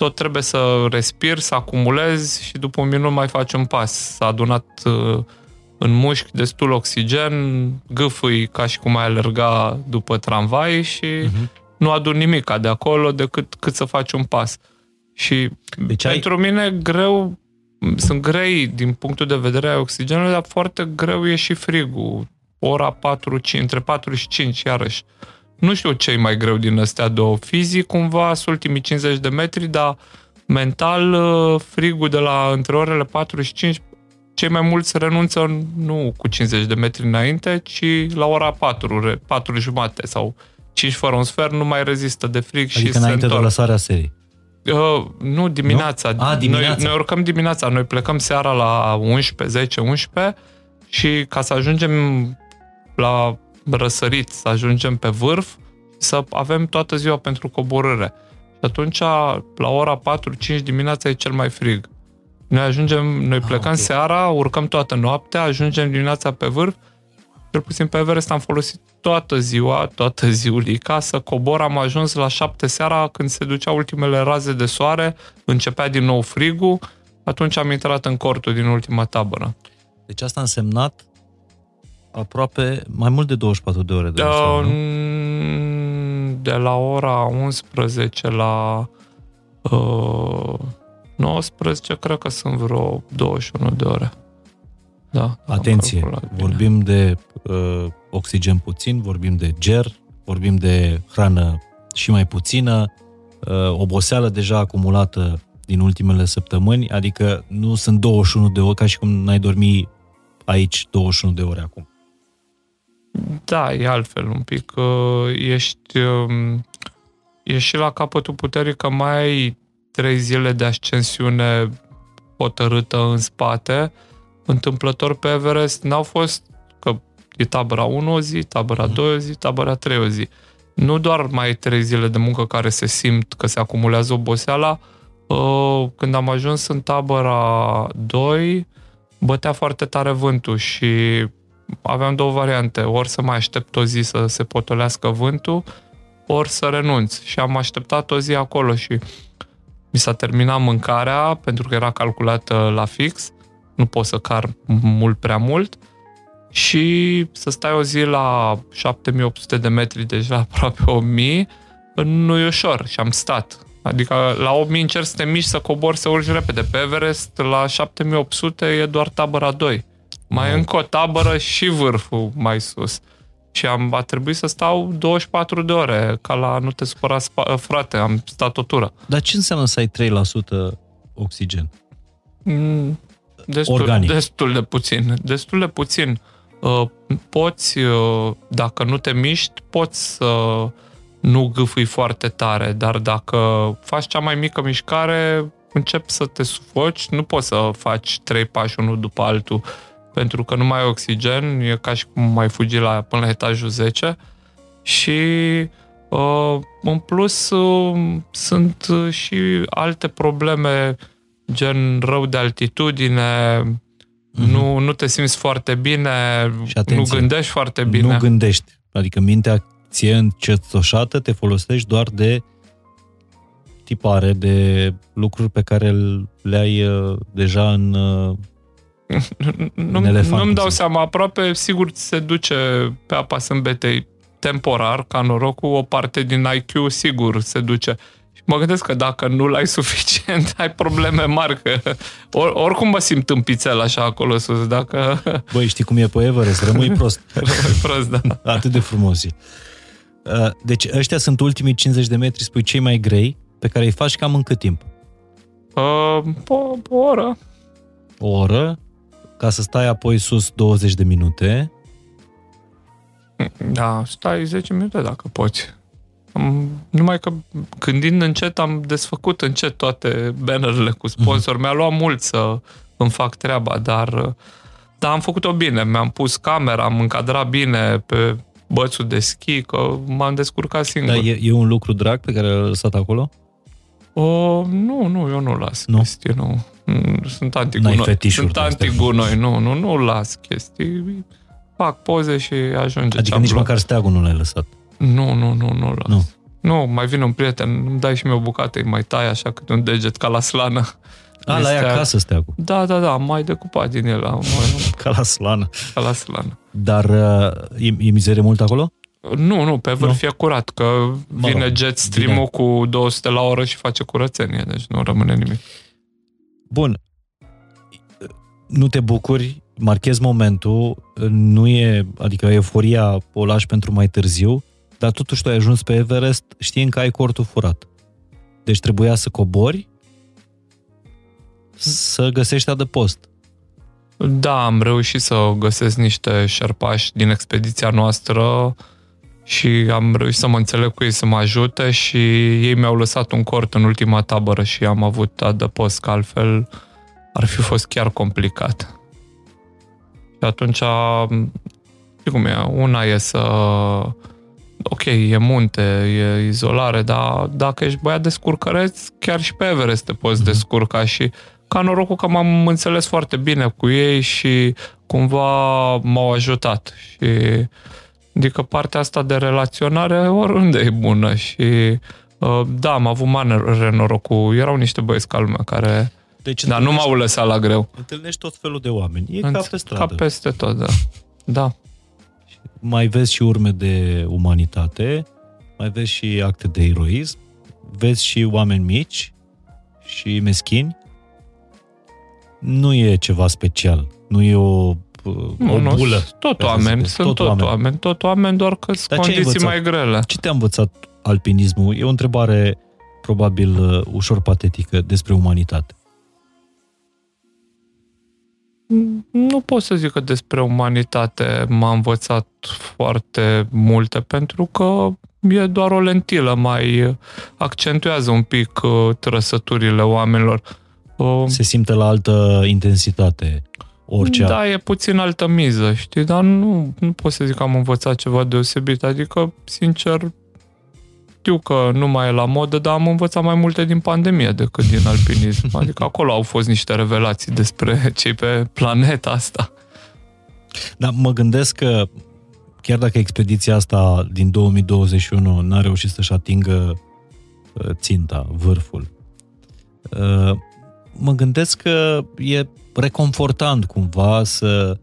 S1: tot trebuie să respiri, să acumulezi și după un minut mai faci un pas. S-a adunat uh, în mușchi destul oxigen, gâfâi ca și cum ai alerga după tramvai și uh-huh. nu adun nimic de acolo decât cât să faci un pas. Și deci pentru ai... mine greu sunt grei din punctul de vedere al oxigenului, dar foarte greu e și frigul. Ora 4, 5, între 4 și 5, iarăși. Nu știu ce e mai greu din astea două. Fizic, cumva, sunt ultimii 50 de metri, dar mental, uh, frigul de la între orele 4 și 5, cei mai mulți renunță nu cu 50 de metri înainte, ci la ora 4, 4 jumate sau 5 fără un sfert, nu mai rezistă de frig
S2: adică
S1: și
S2: înainte
S1: se
S2: de
S1: întorc.
S2: lăsarea serii.
S1: Uh, nu, dimineața.
S2: Nu? A, dimineața.
S1: Noi, noi urcăm dimineața, noi plecăm seara la 11, 10, 11 și ca să ajungem la răsărit, să ajungem pe vârf, să avem toată ziua pentru coborâre. Și atunci, la ora 4-5 dimineața e cel mai frig. Noi ajungem, noi plecăm
S2: ok.
S1: okay. seara, urcăm toată noaptea, ajungem dimineața pe vârf, cel puțin pe Everest am folosit toată ziua, toată ziulica, să cobor, am ajuns la 7 seara când se duceau ultimele raze de soare, începea din nou frigul, atunci am intrat în cortul din ultima tabără.
S2: Deci asta a însemnat aproape mai mult de 24 de ore de
S1: De,
S2: răsare, nu?
S1: de la ora 11 la uh, 19, cred că sunt vreo 21 de ore. Da, am
S2: Atenție,
S1: calculat bine.
S2: vorbim de uh, oxigen puțin, vorbim de ger, vorbim de hrană și mai puțină, uh, oboseală deja acumulată din ultimele săptămâni, adică nu sunt 21 de ore, ca și cum n-ai dormi aici 21 de ore acum.
S1: Da, e altfel un pic. uh, Ești, um, ești și la capătul puterii că mai ai trei zile de ascensiune hotărâtă în spate. Întâmplător pe Everest n-au fost că e tabăra 1 o zi, tabăra 2 o zi, tabăra 3 o zi. Nu doar mai ai trei zile de muncă care se simt că se acumulează oboseala, uh, când am ajuns în tabăra 2, bătea foarte tare vântul și aveam două variante. Ori să mai aștept o zi să se potolească vântul, ori să renunț. Și am așteptat o zi acolo și mi s-a terminat mâncarea, pentru că era calculată la fix. Nu pot să car mult prea mult. Și să stai o zi la 7800 de metri, deci la aproape 1000, nu e ușor. Și am stat. Adică la 8000 încerc să te miști, să cobori, să urci repede. Pe Everest, la 7800 e doar tabăra 2. Mai
S2: Wow.
S1: încă o tabără și vârful mai sus. Și am, a trebuit să stau 24 de ore, ca la nu te supăra spa- frate, am stat o tură.
S2: Dar ce înseamnă să ai 3% oxigen?
S1: Mm, Destul,
S2: Organic.
S1: destul de puțin. Destul de puțin. Uh, Poți, uh, dacă nu te miști, poți să nu gâfâi foarte tare, dar dacă faci cea mai mică mișcare, începi să te sufoci, nu poți să faci trei pași unul după altul, pentru că nu mai ai oxigen, e ca și cum mai fugi la, până la etajul 10 și uh, în plus uh, sunt uh, și alte probleme gen rău de altitudine,
S2: Mhm.
S1: nu, nu te simți foarte bine,
S2: Și atenție,
S1: nu gândești foarte bine.
S2: Nu gândești. Adică mintea ție încetoșată te folosești doar de tipare, de lucruri pe care le ai uh, deja în... uh,
S1: nu,
S2: în elefant,
S1: nu-mi dau
S2: puțin.
S1: seama, aproape sigur ți se duce pe apa sâmbetei temporar, ca norocul, o parte din IQ sigur se duce. Și mă gândesc că dacă nu-l ai suficient, ai probleme mari, că or, oricum mă simt în pițel așa acolo sus, dacă
S2: Băi, știi cum e pe Everest? Rămâi prost.
S1: rămâi prost, da.
S2: Atât de frumos e. Uh, Deci ăștia sunt ultimii 50 de metri, spui, cei mai grei, pe care îi faci cam în cât timp?
S1: Uh, o, o oră.
S2: O oră, ca să stai apoi sus 20 de minute.
S1: Da, stai 10 minute dacă poți. Am, numai că gândind încet am desfăcut încet toate bannerele cu sponsor. Mi-a luat mult să îmi fac treaba, dar da, am făcut-o bine. Mi-am pus camera, am încadrat bine pe bățul de schi, că m-am descurcat singur.
S2: Dar e, e un lucru drag pe care l-ai lăsat acolo?
S1: O, nu, nu, eu nu las
S2: Nu?
S1: chestii, nu. Mm, Sunt
S2: N-ai
S1: antigunoi.
S2: fetișuri
S1: Sunt
S2: de astea.
S1: antigunoi, nu, nu, nu las chestii. Fac poze și ajunge
S2: Adică
S1: ce-am
S2: nici
S1: luat.
S2: măcar steagul nu l-ai lăsat.
S1: Nu, nu, nu, nu las.
S2: Nu.
S1: Nu, mai vine un prieten, îmi dai și mie o bucată, îi mai tai așa câte un deget ca la slană.
S2: A, la ai
S1: Este-
S2: acasă steagul.
S1: Da, da, da, am mai decupat din el, am mai,
S2: Ca la slană.
S1: ca la slană.
S2: Dar uh, e, e mizerie mult acolo?
S1: Nu, nu, pe vârf e curat, că
S2: Mă
S1: vine
S2: rog,
S1: jet stream-ul cu 200 la oră și face curățenie, deci nu rămâne nimic.
S2: Bun. Nu te bucuri, marchezi momentul, nu e, adică euforia o lași pentru mai târziu, dar totuși tu ai ajuns pe Everest știind că ai cortul furat. Deci trebuia să cobori, să găsești adăpost.
S1: Da, am reușit să găsesc niște șerpași din expediția noastră și am reușit să mă înțeleg cu ei să mă ajute și ei mi-au lăsat un cort în ultima tabără și am avut adăpost, că altfel ar fi fost chiar complicat. Și atunci, știi cum e, una e să... Ok, e munte, e izolare, dar dacă ești băiat de scurcăreț, chiar și pe Everest te poți mm-hmm. descurca și ca norocul că m-am înțeles foarte bine cu ei și cumva m-au ajutat. Și adică partea asta de relaționare oriunde e bună și uh, da, am avut mare norocul. Erau niște băieți ca lumea care deci, Dar nu m-au lăsat la greu.
S2: Întâlnești tot felul de oameni. E Înț- ca pe stradă.
S1: Ca peste tot, da. Da.
S2: Mai vezi și urme de umanitate, mai vezi și acte de eroism, vezi și oameni mici și meschini. Nu e ceva special. Nu e o nu, o bulă.
S1: Tot oameni, sunt tot, tot oameni. oameni. Tot oameni, doar că sunt condiții mai grele.
S2: Ce te-a învățat alpinismul? E o întrebare probabil uh, ușor patetică despre umanitate.
S1: nu pot să zic că despre umanitate m-a învățat foarte multe, pentru că e doar o lentilă, mai accentuează un pic uh, trăsăturile oamenilor.
S2: Uh, Se simte la altă intensitate orice.
S1: Da, e puțin altă miză, știi, dar nu, nu pot să zic că am învățat ceva deosebit, adică, sincer, știu că nu mai e la modă, dar am învățat mai multe din pandemie decât din alpinism. Adică acolo au fost niște revelații despre cei pe planeta asta.
S2: Da, mă gândesc că chiar dacă expediția asta din 2021 n-a reușit să-și atingă uh, ținta, vârful, uh, mă gândesc că e reconfortant cumva să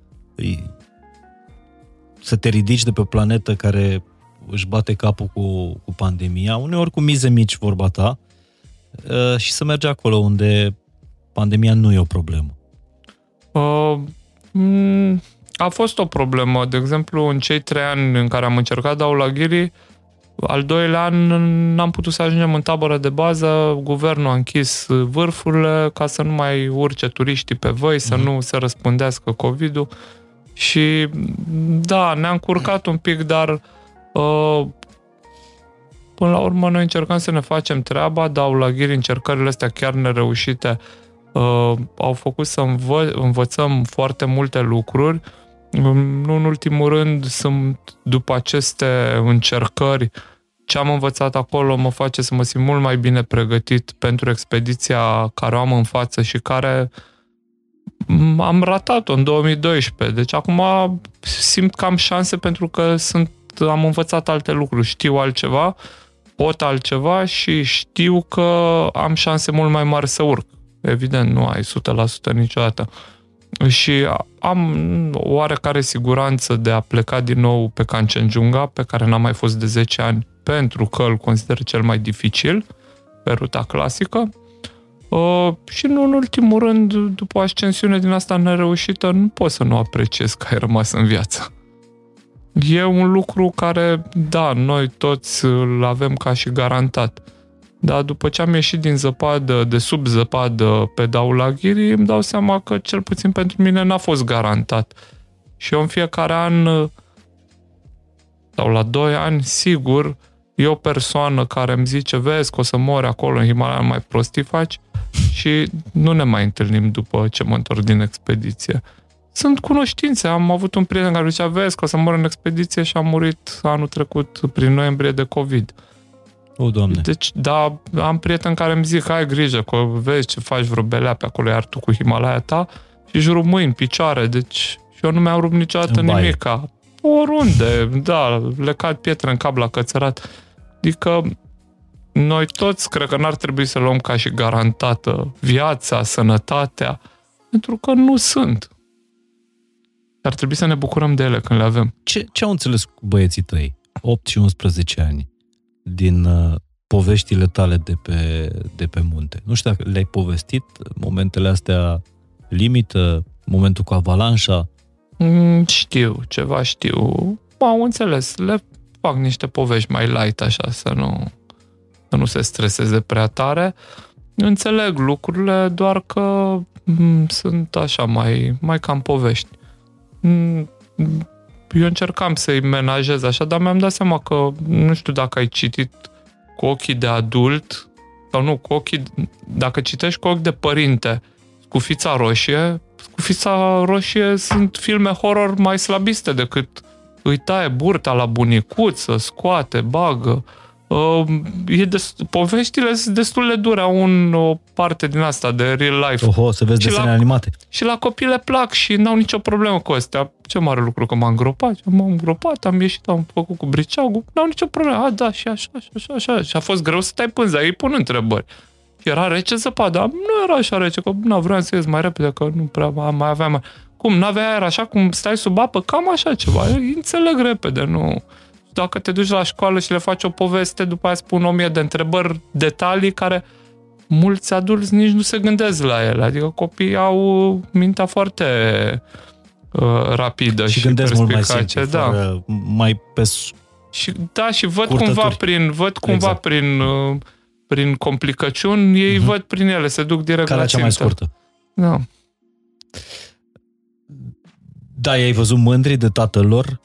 S2: să te ridici de pe o planetă care își bate capul cu, cu pandemia, uneori cu mize mici, vorba ta, uh, și să merge acolo unde pandemia nu e o problemă.
S1: Uh, mm, a fost o problemă. De exemplu, în cei trei ani în care am încercat Daulaghiri, al doilea an n-am putut să ajungem în tabără de bază, guvernul a închis vârfurile ca să nu mai urce turiștii pe voi, să mm-hmm. nu se răspândească COVID-ul și da, ne-am curcat un pic, dar uh, Uh, până la urmă, noi încercăm să ne facem treaba, dar la ghiri încercările astea chiar nereușite uh, au făcut să învă- învățăm foarte multe lucruri. Nu în ultimul rând, sunt după aceste încercări, ce am învățat acolo mă face să mă simt mult mai bine pregătit pentru expediția care o am în față și care am ratat-o în 2012. Deci acum simt că am șanse pentru că sunt am învățat alte lucruri, știu altceva, pot altceva și știu că am șanse mult mai mari să urc. Evident, nu ai 100% niciodată. Și am oarecare siguranță de a pleca din nou pe Kanchenjunga, pe care n-am mai fost de 10 ani, pentru că îl consider cel mai dificil, pe ruta clasică. Uh, și nu în ultimul rând, după o ascensiune din asta nereușită, nu pot să nu apreciez că ai rămas în viață. E un lucru care, da, noi toți îl avem ca și garantat. Dar după ce am ieșit din zăpadă, de sub zăpadă pe Daulaghiri, îmi dau seama că cel puțin pentru mine n-a fost garantat. Și eu în fiecare an, sau la 2 ani, sigur, e o persoană care îmi zice, vezi că o să mori acolo în Himalaya, mai prostii faci și nu ne mai întâlnim după ce mă întorc din expediție sunt cunoștințe. Am avut un prieten care zicea, vezi că o să mor în expediție și am murit anul trecut prin noiembrie de COVID.
S2: O, Doamne.
S1: Deci, da, am prieten care îmi zic, ai grijă, că vezi ce faci vreo belea pe acolo, iar tu cu Himalaya ta și jurul mâini, picioare, deci și eu nu mi-am rupt niciodată nimica. Oriunde, da, lecat pietre în cap la cățărat. Adică noi toți cred că n-ar trebui să luăm ca și garantată viața, sănătatea, pentru că nu sunt. Ar trebui să ne bucurăm de ele când le avem.
S2: Ce, ce au înțeles băieții tăi, 8 și 11 ani, din uh, poveștile tale de pe, de pe munte? Nu știu dacă le-ai povestit, momentele astea limită, momentul cu avalanșa?
S1: Mm, știu, ceva știu. Au înțeles. Le fac niște povești mai light așa, să nu, să nu se streseze prea tare. Înțeleg lucrurile, doar că m- sunt așa mai, mai cam povești. M- eu încercam să-i menajez așa, dar mi-am dat seama că nu știu dacă ai citit cu ochii de adult sau nu, cu ochii, dacă citești cu ochi de părinte, Scufița Roșie, Scufița Roșie sunt filme horror mai slabiste decât îi taie burta la bunicuță, scoate, bagă. Uh, e dest- poveștile sunt destul de dure, au un, o parte din asta de real life.
S2: Oho, să vezi
S1: Și
S2: desene
S1: la-
S2: animate.
S1: Și la copii le plac și n-au nicio problemă cu astea. Ce mare lucru că m-am îngropat. M-am îngropat, am ieșit, am făcut cu briceagul. N-au nicio problemă. A, da, și așa, și așa, și așa. Și a fost greu să tai pânza. Ei pun întrebări. Și era rece zăpada. Nu era așa rece, că nu vreau să ies mai repede, că nu prea mai aveam. Cum, n-avea aer așa cum stai sub apă? Cam așa ceva. Eu înțeleg repede, nu... Dacă te duci la școală și le faci o poveste, după aia spun o mie de întrebări, detalii care mulți adulți nici nu se gândesc la ele. Adică copiii au mintea foarte uh, rapidă și,
S2: Și gândesc mult mai
S1: perspicace.
S2: simplu,
S1: da.
S2: fără, mai pe s-
S1: Și, da, și văd
S2: Curtături.
S1: cumva prin, văd cumva
S2: Exact.
S1: prin, uh, prin complicăciuni, ei
S2: Mhm.
S1: văd prin ele, se duc direct
S2: calea
S1: la
S2: cea mai
S1: țintă.
S2: scurtă.
S1: Da.
S2: Da, ai văzut mândri de tatăl lor?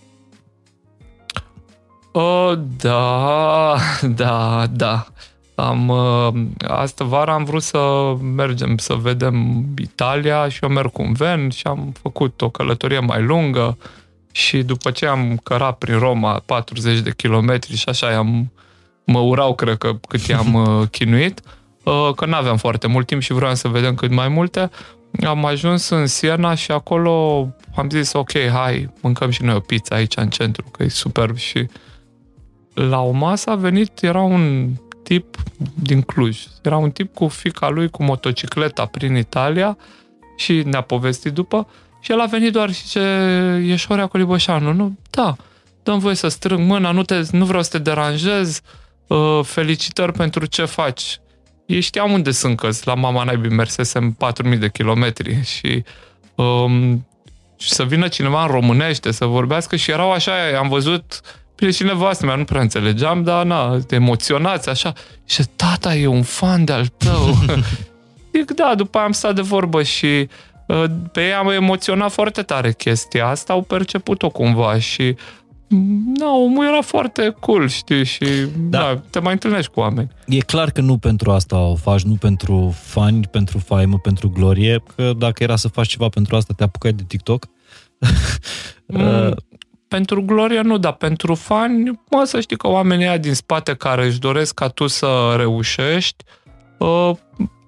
S1: O, da, da, da. Am, uh, astă vară am vrut să mergem să vedem Italia și eu merg cu un ven și am făcut o călătorie mai lungă și după ce am cărat prin Roma 40 de kilometri și așa am, mă urau, cred că, cât i-am uh, chinuit, uh, că nu aveam foarte mult timp și vreau să vedem cât mai multe. Am ajuns în Siena și acolo am zis, ok, hai, mâncăm și noi o pizza aici în centru, că e superb și la o masă a venit, era un tip din Cluj. Era un tip cu fica lui cu motocicleta prin Italia și ne-a povestit după și el a venit doar și ce e Șorea Coliboșanu, nu? Da, dăm voie să strâng mâna, nu, te, nu vreau să te deranjez, uh, felicitări pentru ce faci. Ei știam unde sunt, că la mama naibii mersesem 4.000 de kilometri și um, și să vină cineva în românește să vorbească și erau așa, am văzut bine și nevastă mea, nu prea înțelegeam, dar na, emoționați așa. Și tata e un fan de-al tău. Zic, da, după aia am stat de vorbă și uh, pe ei am emoționat foarte tare chestia asta, au perceput-o cumva și mm, na, omul era foarte cool, știi, și da.
S2: Da.
S1: da, te mai întâlnești cu oameni.
S2: E clar că nu pentru asta o faci, nu pentru fani, pentru faimă, pentru glorie, că dacă era să faci ceva pentru asta, te apucai de TikTok.
S1: Mm, pentru gloria nu, dar pentru fani, mă, să știi că oamenii ăia din spate care își doresc ca tu să reușești, uh,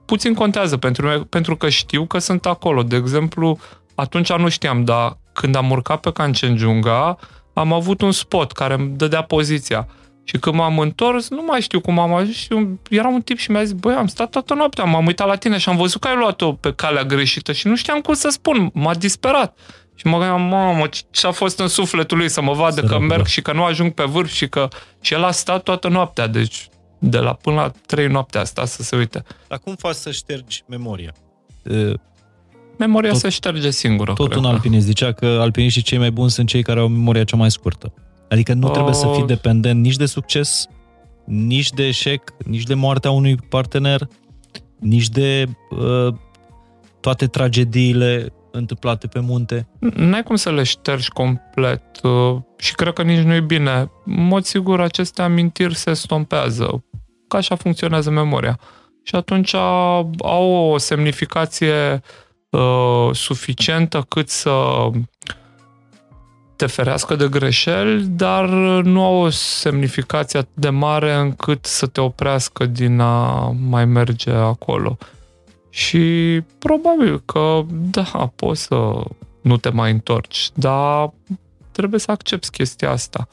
S1: puțin contează pentru mine, pentru că știu că sunt acolo. De exemplu, atunci nu știam, dar când am urcat pe Canchenjunga, am avut un spot care îmi dădea poziția. Și când m-am întors, nu mai știu cum am ajuns și un- era un tip și mi-a zis, băi, am stat toată noaptea, m-am uitat la tine și am văzut că ai luat-o pe calea greșită și nu știam cum să spun, m-a disperat. Și mă gândeam, mamă, ce a fost în sufletul lui să mă vadă că
S2: Săracul,
S1: merg
S2: da.
S1: și că nu ajung pe vârf și că... Și el a stat toată noaptea, deci de la până la trei noaptea a stat să se uite.
S2: Dar cum faci să ștergi memoria?
S1: Memoria
S2: Tot-
S1: se șterge singură,
S2: Tot
S1: cred
S2: un
S1: că.
S2: alpinist zicea că alpiniștii cei mai buni sunt cei care au memoria cea mai scurtă. Adică nu trebuie să fii
S1: Oh.
S2: dependent nici de succes, nici de eșec, nici de moartea unui partener, nici de uh, toate tragediile întâmplate pe munte.
S1: N-ai cum să le ștergi complet uh, și cred că nici nu e bine. În mod sigur, aceste amintiri se stompează. Ca așa funcționează memoria. Și atunci au o semnificație uh, suficientă cât să te ferească de greșeli, dar nu au o semnificație atât de mare încât să te oprească din a mai merge acolo. Și probabil că, da, poți să nu te mai întorci, dar trebuie să accepti chestia asta.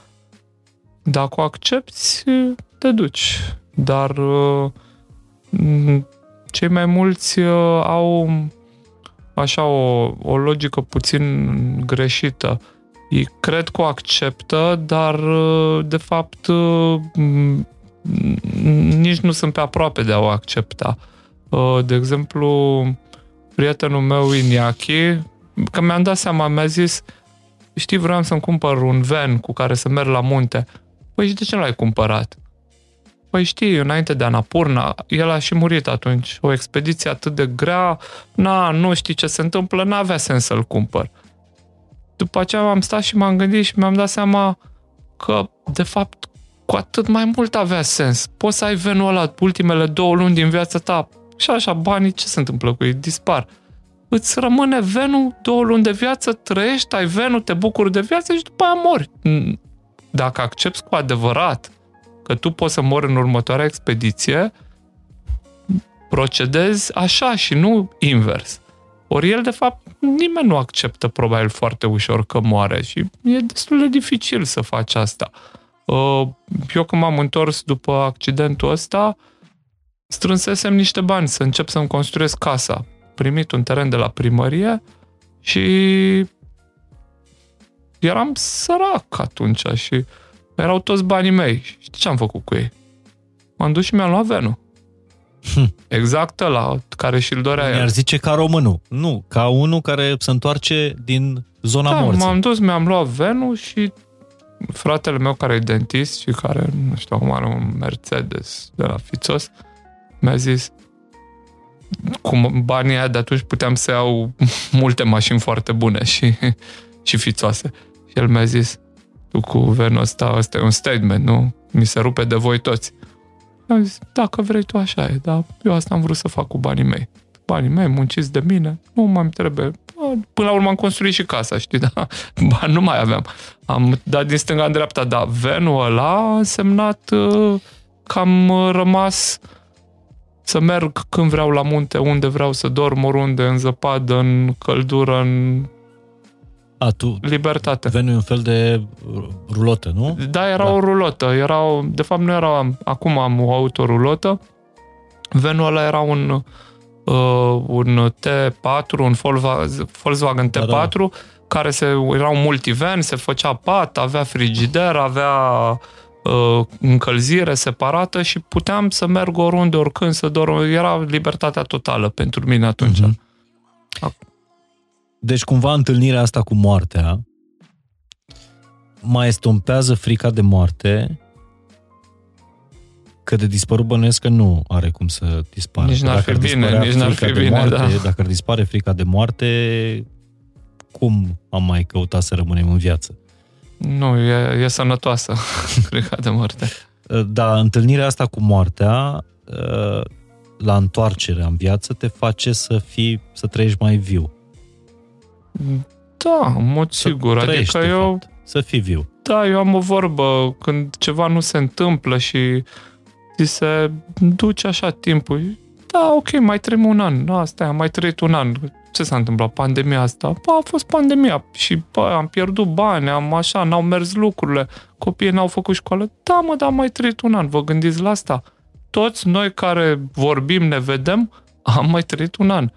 S1: Dacă o accepti, te duci. Dar uh, m, cei mai mulți uh, au așa o, o logică puțin greșită. Ei cred că o acceptă, dar uh, de fapt uh, m, nici nu sunt pe aproape de a o accepta. Uh, De exemplu, prietenul meu Iniachi, că mi-am dat seama, mi-a zis știi, vreau să-mi cumpăr un van cu care să merg la munte. Păi și de ce nu l-ai cumpărat? Păi știi, înainte de Anapurna, el a și murit atunci. O expediție atât de grea, na, nu știi ce se întâmplă, n-avea sens să-l cumpăr. După aceea am stat și m-am gândit și mi-am dat seama că, de fapt, cu atât mai mult avea sens. Poți să ai venul ăla ultimele două luni din viața ta și așa, banii, ce se întâmplă cu ei? Dispar. Îți rămâne venul două luni de viață, trăiești, ai venul, te bucuri de viață și după aia mori. Dacă accepti cu adevărat că tu poți să mori în următoarea expediție, procedezi așa și nu invers. Ori el, de fapt, nimeni nu acceptă probabil foarte ușor că moare și e destul de dificil să faci asta. Uh, eu când m-am întors după accidentul ăsta, strânsesem niște bani să încep să-mi construiesc casa. Primit un teren de la primărie și eram sărac atunci și erau toți banii mei. Și ce am făcut cu ei? M-am dus și mi-am luat venul. Hm. Exact la care și-l dorea
S2: Mi-ar
S1: el.
S2: zice ca românul. Nu, ca unul care se întoarce din zona
S1: Da,
S2: morții.
S1: m-am dus, mi-am luat venul și fratele meu care e dentist și care, nu știu, acum are un Mercedes de la Fițos, mi-a zis cu banii aia de atunci puteam să iau multe mașini foarte bune și, și fițoase. Și el mi-a zis, tu cu venul ăsta, ăsta e un statement, nu? Mi se rupe de voi toți. Am zis, dacă vrei tu așa e, dar eu asta am vrut să fac cu banii mei. Banii mei munciți de mine, nu mai trebuie. Până la urmă am construit și casa, știi, da? Bani nu mai aveam. Am dat din stânga în dreapta, dar venul ăla a însemnat uh, că am rămas să merg când vreau la munte, unde vreau să dorm, oriunde, în zăpadă, în căldură, în
S2: A, tu,
S1: libertate.
S2: venul e un fel de rulotă, nu?
S1: Da, era
S2: Da.
S1: o rulotă. Era o, de fapt, nu era... Acum am o autorulotă. Venul ăla era un, uh, un T4, un Volkswagen- Volkswagen
S2: Da,
S1: T4,
S2: da.
S1: care se, era un multivan, se făcea pat, avea frigider, avea uh, încălzire separată și puteam să merg oriunde, oricând, să dorm. Era libertatea totală pentru mine atunci.
S2: Mhm.
S1: Ac-
S2: Deci cumva întâlnirea asta cu moartea mai estompează frica de moarte că de dispărut bănuiesc că nu are cum să dispară.
S1: Nici n-ar
S2: Dacă
S1: fi
S2: ar
S1: bine,
S2: dispărea
S1: nici n-ar
S2: frica
S1: fi
S2: de
S1: bine,
S2: moarte,
S1: da.
S2: Dacă ar dispare frica de moarte, cum am mai căutat să rămânem în viață?
S1: Nu, e, e sănătoasă frica de moarte.
S2: Dar întâlnirea asta cu moartea, uh, la întoarcerea în viață, te face să fii, să trăiești mai viu.
S1: Da, în mod
S2: Să
S1: sigur.
S2: trăiești,
S1: Adică
S2: de
S1: eu,
S2: fapt. Să fii viu.
S1: da, eu am o vorbă, când ceva nu se întâmplă și ți se duce așa timpul, da, ok, mai trăim un an, da, stai, am mai trăit un an. Ce s-a întâmplat? Pandemia asta? Bă, a fost pandemia și bă, am pierdut bani, am așa, n-au mers lucrurile, copiii n-au făcut școală. Da, mă, dar am mai trăit un an, vă gândiți la asta? Toți noi care vorbim, ne vedem, am mai trăit un an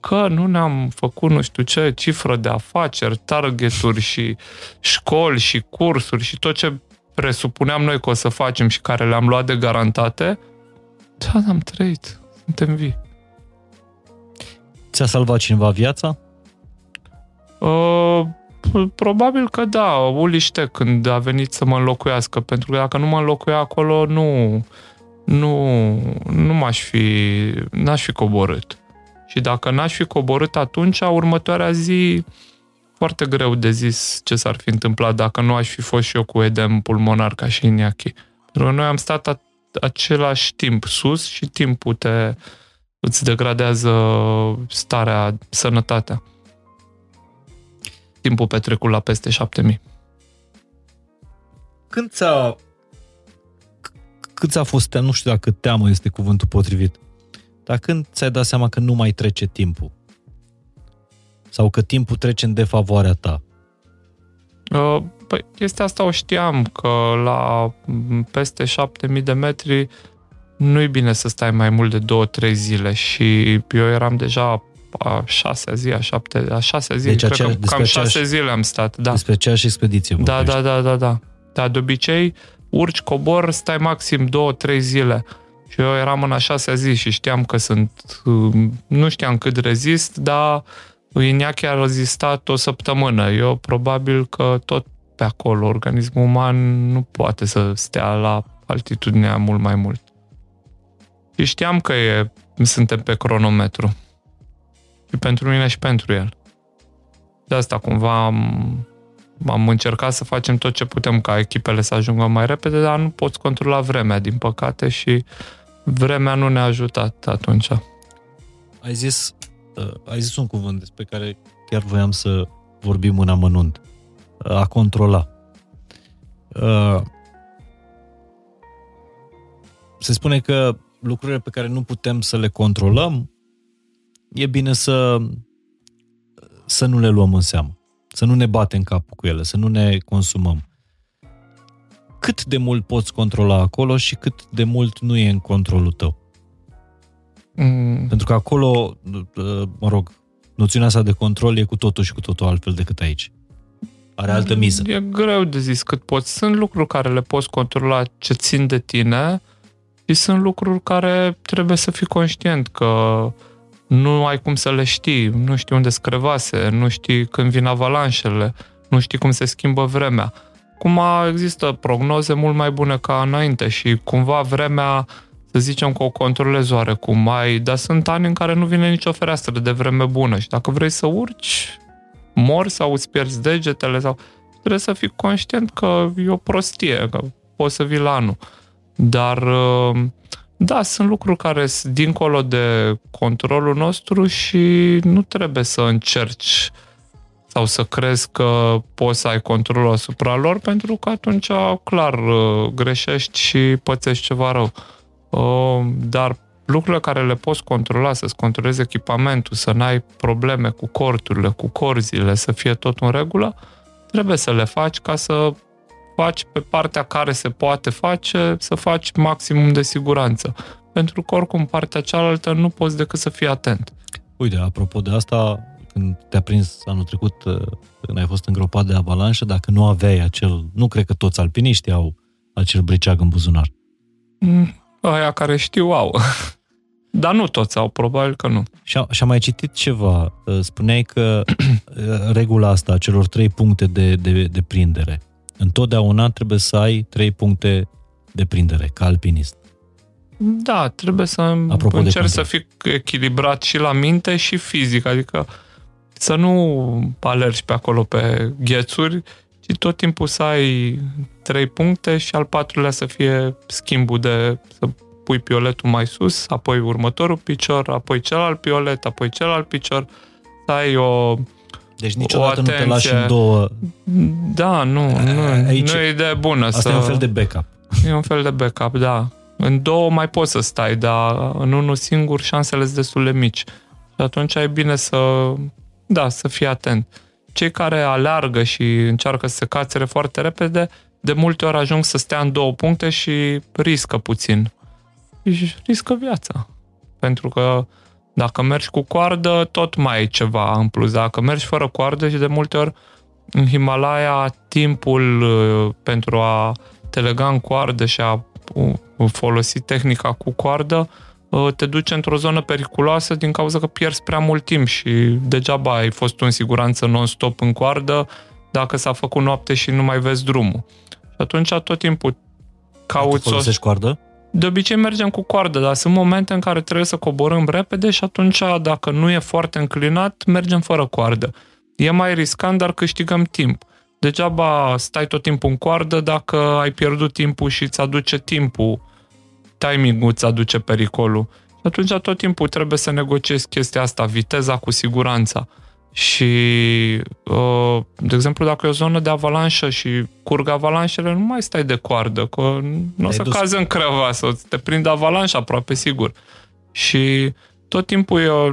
S1: că nu ne-am făcut nu știu ce cifră de afaceri, targeturi și școli și cursuri și tot ce presupuneam noi că o să facem și care le-am luat de garantate, da, am trăit. Suntem vii.
S2: Ți-a salvat cineva viața?
S1: Uh, probabil că da, uliște când a venit să mă înlocuiască, pentru că dacă nu mă înlocuia acolo, nu, nu, nu m-aș fi, n-aș fi coborât. Și dacă n-aș fi coborât atunci, următoarea zi, foarte greu de zis ce s-ar fi întâmplat dacă nu aș fi fost și eu cu edem pulmonar ca și Iniachi. Pentru că noi am stat a, același timp sus și timpul te, îți degradează starea, sănătatea. Timpul petrecut la peste 7000.
S2: Când ți-a... Cât ți-a fost teamă, nu știu dacă teamă este cuvântul potrivit, dar când ți-ai dat seama că nu mai trece timpul? Sau că timpul trece în defavoarea ta?
S1: Uh, Păi, chestia asta o știam, că la m, peste 7000 de metri nu-i bine să stai mai mult de 2-3 zile și eu eram deja a șasea zi, a șapte, a șasea zi,
S2: Deci
S1: cred
S2: acea-
S1: că
S2: despre
S1: cam șase
S2: aceeași-
S1: zile am stat, da.
S2: Despre aceeași expediție
S1: Da,
S2: vorbești.
S1: da, da, da, da. Dar de obicei, urci, cobor, stai maxim 2-3 zile. Și eu eram în a șasea zi și știam că sunt... Nu știam cât rezist, dar Iniachi a rezistat o săptămână. Eu probabil că tot pe acolo. Organismul uman nu poate să stea la altitudinea mult mai mult. Și știam că e, suntem pe cronometru. Și pentru mine și pentru el. De asta cumva am, am încercat să facem tot ce putem ca echipele să ajungă mai repede, dar nu poți controla vremea, din păcate, și vremea nu ne-a ajutat atunci.
S2: Ai zis, uh, ai zis un cuvânt despre care chiar voiam să vorbim în amănunt. Uh, a controla. Uh, se spune că lucrurile pe care nu putem să le controlăm, e bine să, să nu le luăm în seamă. Să nu ne batem capul cu ele, să nu ne consumăm. Cât de mult poți controla acolo și cât de mult nu e în controlul tău? Mm. Pentru că acolo, mă rog, noțiunea asta de control e cu totul și cu totul altfel decât aici. Are altă miză.
S1: E greu de zis cât poți. Sunt lucruri care le poți controla ce țin de tine și sunt lucruri care trebuie să fii conștient că nu ai cum să le știi, nu știi unde screvase, nu știi când vin avalanșele, nu știi cum se schimbă vremea. Cum există prognoze mult mai bune ca înainte și cumva vremea să zicem că o controlezi oarecum mai, dar sunt ani în care nu vine nicio fereastră de vreme bună și dacă vrei să urci, mori sau îți pierzi degetele sau trebuie să fii conștient că e o prostie, că poți să vii la anul. Dar uh, da, sunt lucruri care sunt dincolo de controlul nostru și nu trebuie să încerci sau să crezi că poți să ai controlul asupra lor, pentru că atunci, clar, uh, greșești și pățești ceva rău. Uh, dar lucrurile care le poți controla, să-ți controlezi echipamentul, să n-ai probleme cu corturile, cu corzile, să fie tot în regulă, trebuie să le faci ca să faci pe partea care se poate face, să faci maximum de siguranță. Pentru că oricum partea cealaltă nu poți decât să fii atent.
S2: Uite, apropo de asta, când te-a prins anul trecut, uh, când ai fost îngropat de avalanșă, dacă nu aveai acel... Nu cred că toți alpiniștii au acel briceag în buzunar.
S1: Mm, aia care știu au. Dar nu toți au, probabil că nu.
S2: Și, și am mai citit ceva. Uh, spuneai că uh, regula asta a celor trei puncte de, de, de prindere întotdeauna trebuie să ai trei puncte de prindere, ca alpinist.
S1: Da, trebuie să Apropo încerci să fii echilibrat și la minte și fizic, adică să nu alergi pe acolo pe ghețuri, ci tot timpul să ai trei puncte și al patrulea să fie schimbul de să pui pioletul mai sus, apoi următorul picior, apoi celălalt piolet, apoi celălalt picior, să ai o
S2: deci niciodată nu te lași în două...
S1: Da, nu, nu, Aici, nu e idee bună.
S2: Asta
S1: să...
S2: e un fel de backup.
S1: E un fel de backup, da. În două mai poți să stai, dar în unul singur șansele sunt destul de mici. Și atunci e bine să, da, să fii atent. Cei care aleargă și încearcă să se cațere foarte repede, de multe ori ajung să stea în două puncte și riscă puțin. Și riscă viața. Pentru că dacă mergi cu coardă, tot mai e ceva în plus. Dacă mergi fără coardă și de multe ori în Himalaya timpul uh, pentru a te lega în coardă și a uh, folosi tehnica cu coardă uh, te duce într-o zonă periculoasă din cauza că pierzi prea mult timp și degeaba ai fost în siguranță non-stop în coardă dacă s-a făcut noapte și nu mai vezi drumul. Și atunci tot timpul cauți...
S2: Tu folosești coardă?
S1: De obicei mergem cu coardă, dar sunt momente în care trebuie să coborâm repede și atunci, dacă nu e foarte înclinat, mergem fără coardă. E mai riscant, dar câștigăm timp. Degeaba stai tot timpul în coardă dacă ai pierdut timpul și îți aduce timpul, timingul îți aduce pericolul. Și atunci tot timpul trebuie să negociezi chestia asta, viteza cu siguranța. Și, uh, de exemplu, dacă e o zonă de avalanșă și curg avalanșele, nu mai stai de coardă, că nu o să dus. cazi în creva, să te prinde avalanșă aproape sigur. Și tot timpul e o,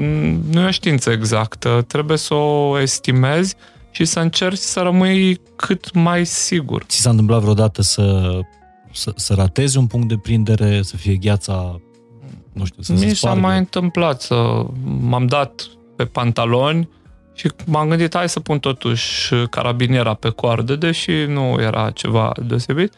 S1: nu e o știință exactă, trebuie să o estimezi și să încerci să rămâi cât mai sigur.
S2: Ți s-a întâmplat vreodată să, să, să ratezi un punct de prindere, să fie gheața, nu știu, să Mi se
S1: s-a mai întâmplat să m-am dat pe pantaloni, și m-am gândit, hai să pun totuși carabiniera pe coardă, deși nu era ceva deosebit.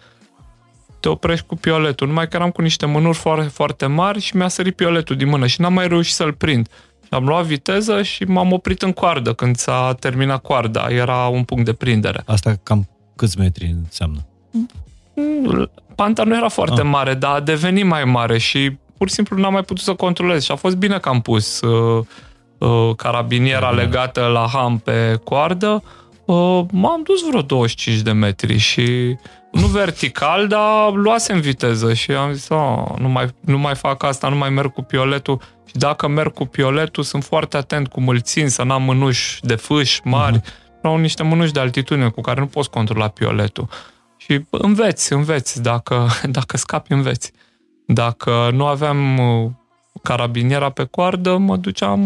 S1: Te oprești cu pioletul, numai că eram cu niște mânuri foarte, foarte mari și mi-a sărit pioletul din mână și n-am mai reușit să-l prind. Am luat viteză și m-am oprit în coardă când s-a terminat coarda. Era un punct de prindere.
S2: Asta cam câți metri înseamnă?
S1: Panta nu era foarte ah. mare, dar a devenit mai mare și pur și simplu n-am mai putut să controlez și a fost bine că am pus uh, uh, carabiniera mm. legată la ham pe coardă. Uh, m-am dus vreo 25 de metri și nu vertical, dar luasem viteză și am zis, oh, nu, mai, nu mai fac asta, nu mai merg cu pioletul și dacă merg cu pioletul sunt foarte atent cum îl țin, să n-am mânuși de fâși mari, mm-hmm. au niște mânuși de altitudine cu care nu poți controla pioletul. Și înveți, înveți, dacă, dacă scapi, înveți. Dacă nu aveam uh, carabiniera pe coardă, mă duceam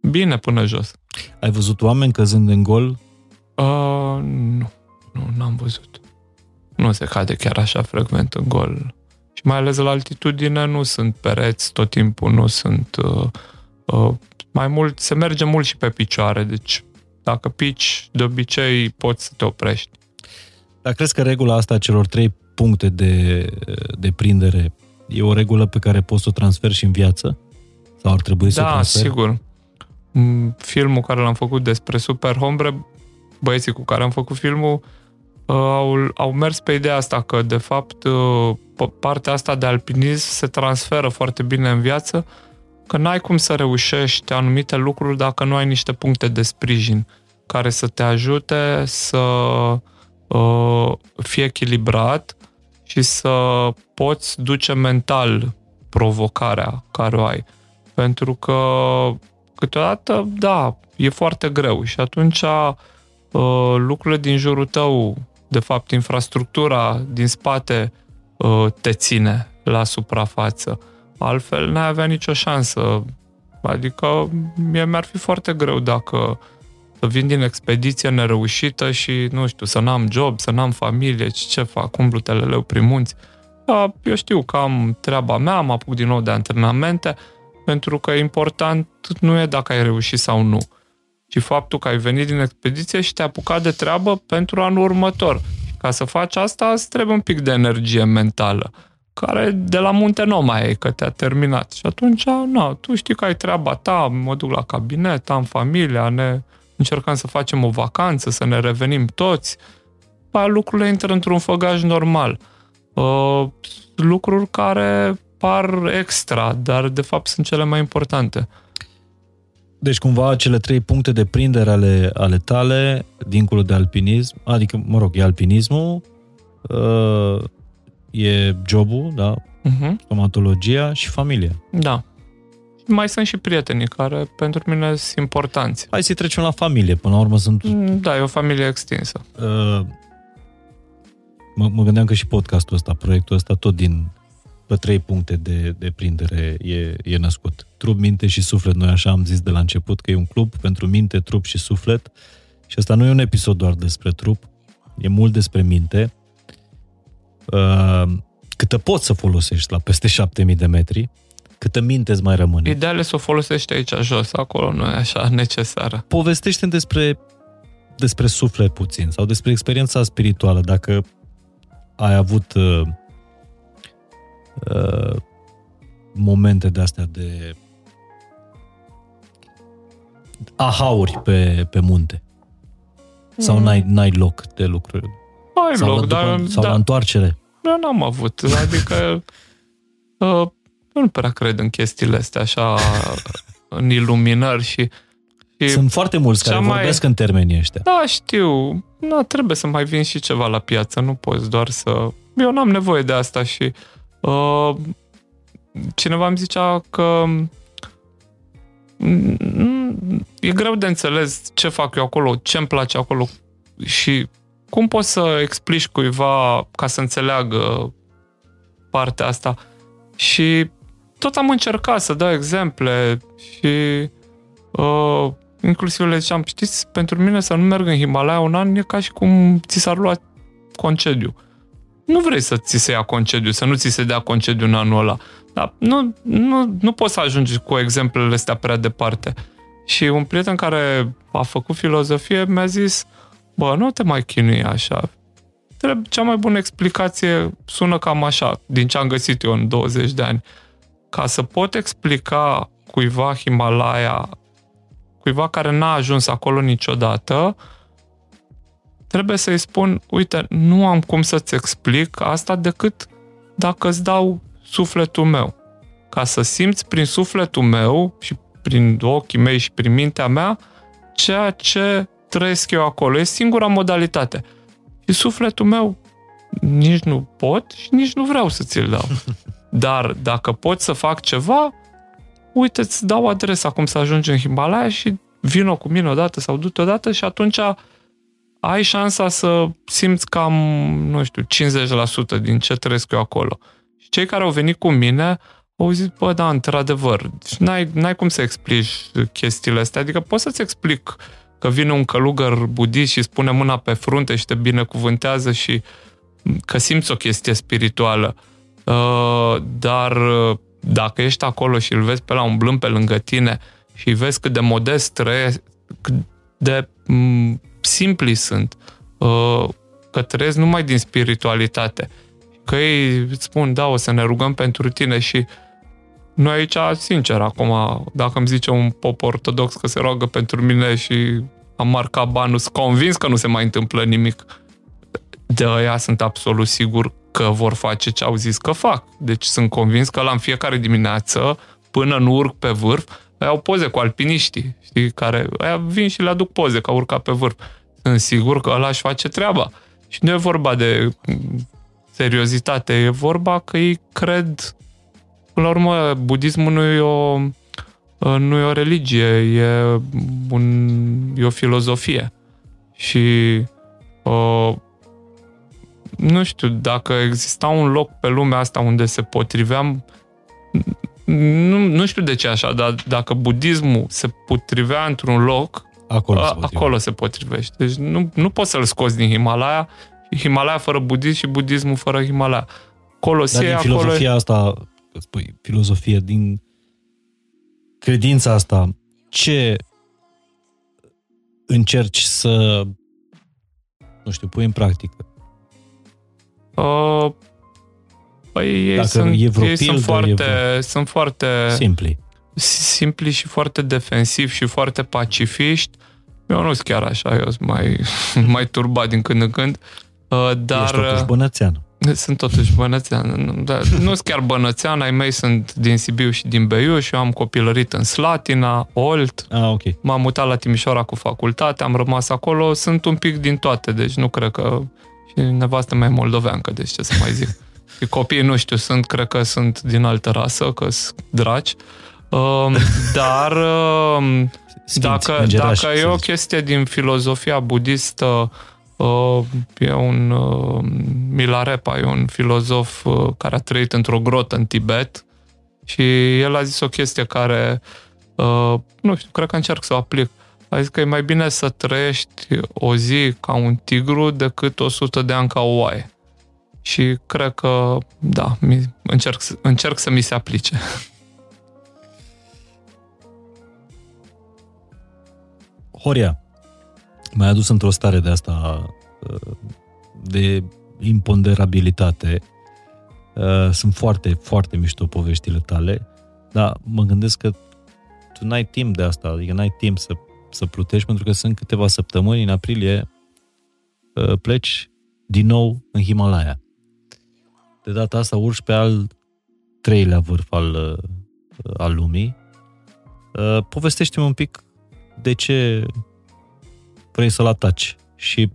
S1: bine până jos.
S2: Ai văzut oameni căzând în gol?
S1: Uh, nu, nu, n-am văzut. Nu se cade chiar așa frecvent în gol. Și mai ales la altitudine nu sunt pereți tot timpul, nu sunt... Uh, uh, mai mult, se merge mult și pe picioare, deci dacă pici, de obicei poți să te oprești.
S2: Dar crezi că regula asta a celor trei puncte de, de prindere e o regulă pe care poți să o transferi și în viață? Sau ar trebui să
S1: da,
S2: o transferi?
S1: Da, sigur. Mm, filmul care l-am făcut despre Super Hombre, băieții cu care am făcut filmul, uh, au, au mers pe ideea asta că, de fapt, uh, partea asta de alpinism se transferă foarte bine în viață, că n-ai cum să reușești anumite lucruri dacă nu ai niște puncte de sprijin care să te ajute să uh, fii echilibrat și să poți duce mental provocarea care o ai. Pentru că câteodată, da, e foarte greu și atunci uh, lucrurile din jurul tău, de fapt infrastructura din spate uh, te ține la suprafață. Altfel n-ai avea nicio șansă. Adică mie mi-ar fi foarte greu dacă să vin din expediție nereușită și, nu știu, să n-am job, să n-am familie, ce fac, umblu teleleu prin munți. Da, eu știu că am treaba mea, am apuc din nou de antrenamente, pentru că important nu e dacă ai reușit sau nu, ci faptul că ai venit din expediție și te-ai apucat de treabă pentru anul următor. Ca să faci asta, îți trebuie un pic de energie mentală, care de la munte nu mai e, că te-a terminat. Și atunci, nu, tu știi că ai treaba ta, mă duc la cabinet, am familia, ne încercăm să facem o vacanță, să ne revenim toți, pa, lucrurile intră într-un făgaj normal. Uh, lucruri care par extra, dar de fapt sunt cele mai importante.
S2: Deci cumva cele trei puncte de prindere ale, ale tale, dincolo de alpinism, adică, mă rog, e alpinismul, uh, e jobul, da, uh-huh. stomatologia și familia.
S1: Da mai sunt și prietenii care pentru mine sunt importanți.
S2: Hai să trecem la familie, până la urmă sunt...
S1: Mm, da, e o familie extinsă. Uh,
S2: mă, mă gândeam că și podcastul ăsta, proiectul ăsta, tot din pe trei puncte de, de prindere e, e născut. Trup, minte și suflet. Noi așa am zis de la început că e un club pentru minte, trup și suflet. Și asta nu e un episod doar despre trup, e mult despre minte. Uh, câtă poți să folosești la peste 7000 de metri, Câtă minte îți mai rămâne?
S1: Ideal să o folosești aici jos, acolo nu e așa necesară.
S2: povestește despre, despre suflet puțin sau despre experiența spirituală, dacă ai avut uh, uh, momente de astea de ahauri pe, pe munte. Sau mm. n-ai, n-ai loc de lucruri?
S1: Ai sau loc, la, dar...
S2: Sau da, la întoarcere?
S1: Eu n-am avut. Adică uh, eu nu prea cred în chestiile astea așa, în iluminări și... și
S2: Sunt foarte mulți care mai... vorbesc în termenii ăștia.
S1: Da, știu. Nu, trebuie să mai vin și ceva la piață. Nu poți doar să... Eu n-am nevoie de asta și... Uh, cineva îmi zicea că e greu de înțeles ce fac eu acolo, ce îmi place acolo și cum poți să explici cuiva ca să înțeleagă partea asta. Și tot am încercat să dau exemple și uh, inclusiv le ziceam, știți, pentru mine să nu merg în Himalaya un an e ca și cum ți s-ar lua concediu. Nu vrei să ți se ia concediu, să nu ți se dea concediu în anul ăla. Dar nu, nu, nu poți să ajungi cu exemplele astea prea departe. Și un prieten care a făcut filozofie mi-a zis, bă, nu te mai chinui așa. Cea mai bună explicație sună cam așa, din ce am găsit eu în 20 de ani ca să pot explica cuiva Himalaya, cuiva care n-a ajuns acolo niciodată, trebuie să-i spun, uite, nu am cum să-ți explic asta decât dacă îți dau sufletul meu. Ca să simți prin sufletul meu și prin ochii mei și prin mintea mea ceea ce trăiesc eu acolo. E singura modalitate. Și sufletul meu nici nu pot și nici nu vreau să ți-l dau. Dar dacă pot să fac ceva, uite, îți dau adresa cum să ajungi în Himalaya și vină cu mine odată sau du-te odată și atunci ai șansa să simți cam, nu știu, 50% din ce trăiesc eu acolo. Și cei care au venit cu mine au zis, bă, da, într-adevăr, n-ai, n-ai cum să explici chestiile astea. Adică pot să-ți explic că vine un călugăr budist și spune mâna pe frunte și te binecuvântează și că simți o chestie spirituală. Uh, dar uh, dacă ești acolo și îl vezi pe la umblând pe lângă tine și vezi cât de modest trăiesc, cât de m- simpli sunt, uh, că trăiesc numai din spiritualitate, că ei îți spun, da, o să ne rugăm pentru tine și noi aici, sincer, acum, dacă îmi zice un pop ortodox că se roagă pentru mine și am marcat banul, sunt convins că nu se mai întâmplă nimic. De aia sunt absolut sigur că vor face ce au zis că fac. Deci sunt convins că la în fiecare dimineață, până nu urc pe vârf, au poze cu alpiniștii, știi, care aia vin și le aduc poze că urca pe vârf. Sunt sigur că ăla își face treaba. Și nu e vorba de seriozitate, e vorba că ei cred Până la urmă, budismul nu e o, nu e o religie, e, un, e o filozofie. Și uh, nu știu, dacă exista un loc pe lumea asta unde se potriveam nu, nu știu de ce așa, dar dacă budismul se potrivea într-un loc,
S2: acolo,
S1: a, se, acolo se potrivește. Deci nu, nu poți să-l scoți din Himalaya, Himalaya fără budism și budismul fără Himalaya. Colosie,
S2: Dar din filozofia acolo... asta că spui filozofie, din credința asta, ce încerci să, nu știu, pui în practică?
S1: Uh, păi ei Dacă sunt, e vreo ei pildă, sunt foarte, vreo... sunt foarte
S2: simpli.
S1: simpli și foarte defensivi și foarte pacifiști. Eu nu sunt chiar așa, eu sunt mai, mai turbat din când în când. Uh, dar, Ești
S2: totuși bănățean.
S1: Sunt totuși bănățean. Nu, da, nu sunt chiar bănățean, ai mei sunt din Sibiu și din Beiuș, eu am copilărit în Slatina, Olt,
S2: ah, okay.
S1: m-am mutat la Timișoara cu facultate, am rămas acolo, sunt un pic din toate, deci nu cred că... Și nevastă mea e moldoveancă, deci ce să mai zic. Și copiii, nu știu, sunt, cred că sunt din altă rasă, că sunt draci. Uh, dar uh, Sfinți, dacă, dacă e o chestie din filozofia budistă Uh, e un uh, Milarepa, e un filozof uh, care a trăit într-o grotă în Tibet și el a zis o chestie care, nu știu, cred că încerc să o aplic. A zis că e mai bine să trăiești o zi ca un tigru decât 100 de ani ca o oaie. Și cred că, da, încerc, încerc să mi se aplice.
S2: Horia, m-ai adus într-o stare de asta uh, de imponderabilitate. Uh, sunt foarte, foarte mișto poveștile tale, dar mă gândesc că tu n-ai timp de asta, adică n-ai timp să, să plutești, pentru că sunt câteva săptămâni, în aprilie, uh, pleci din nou în Himalaya. De data asta urci pe al treilea vârf al, al lumii. Povestește-mi un pic de ce vrei să-l ataci și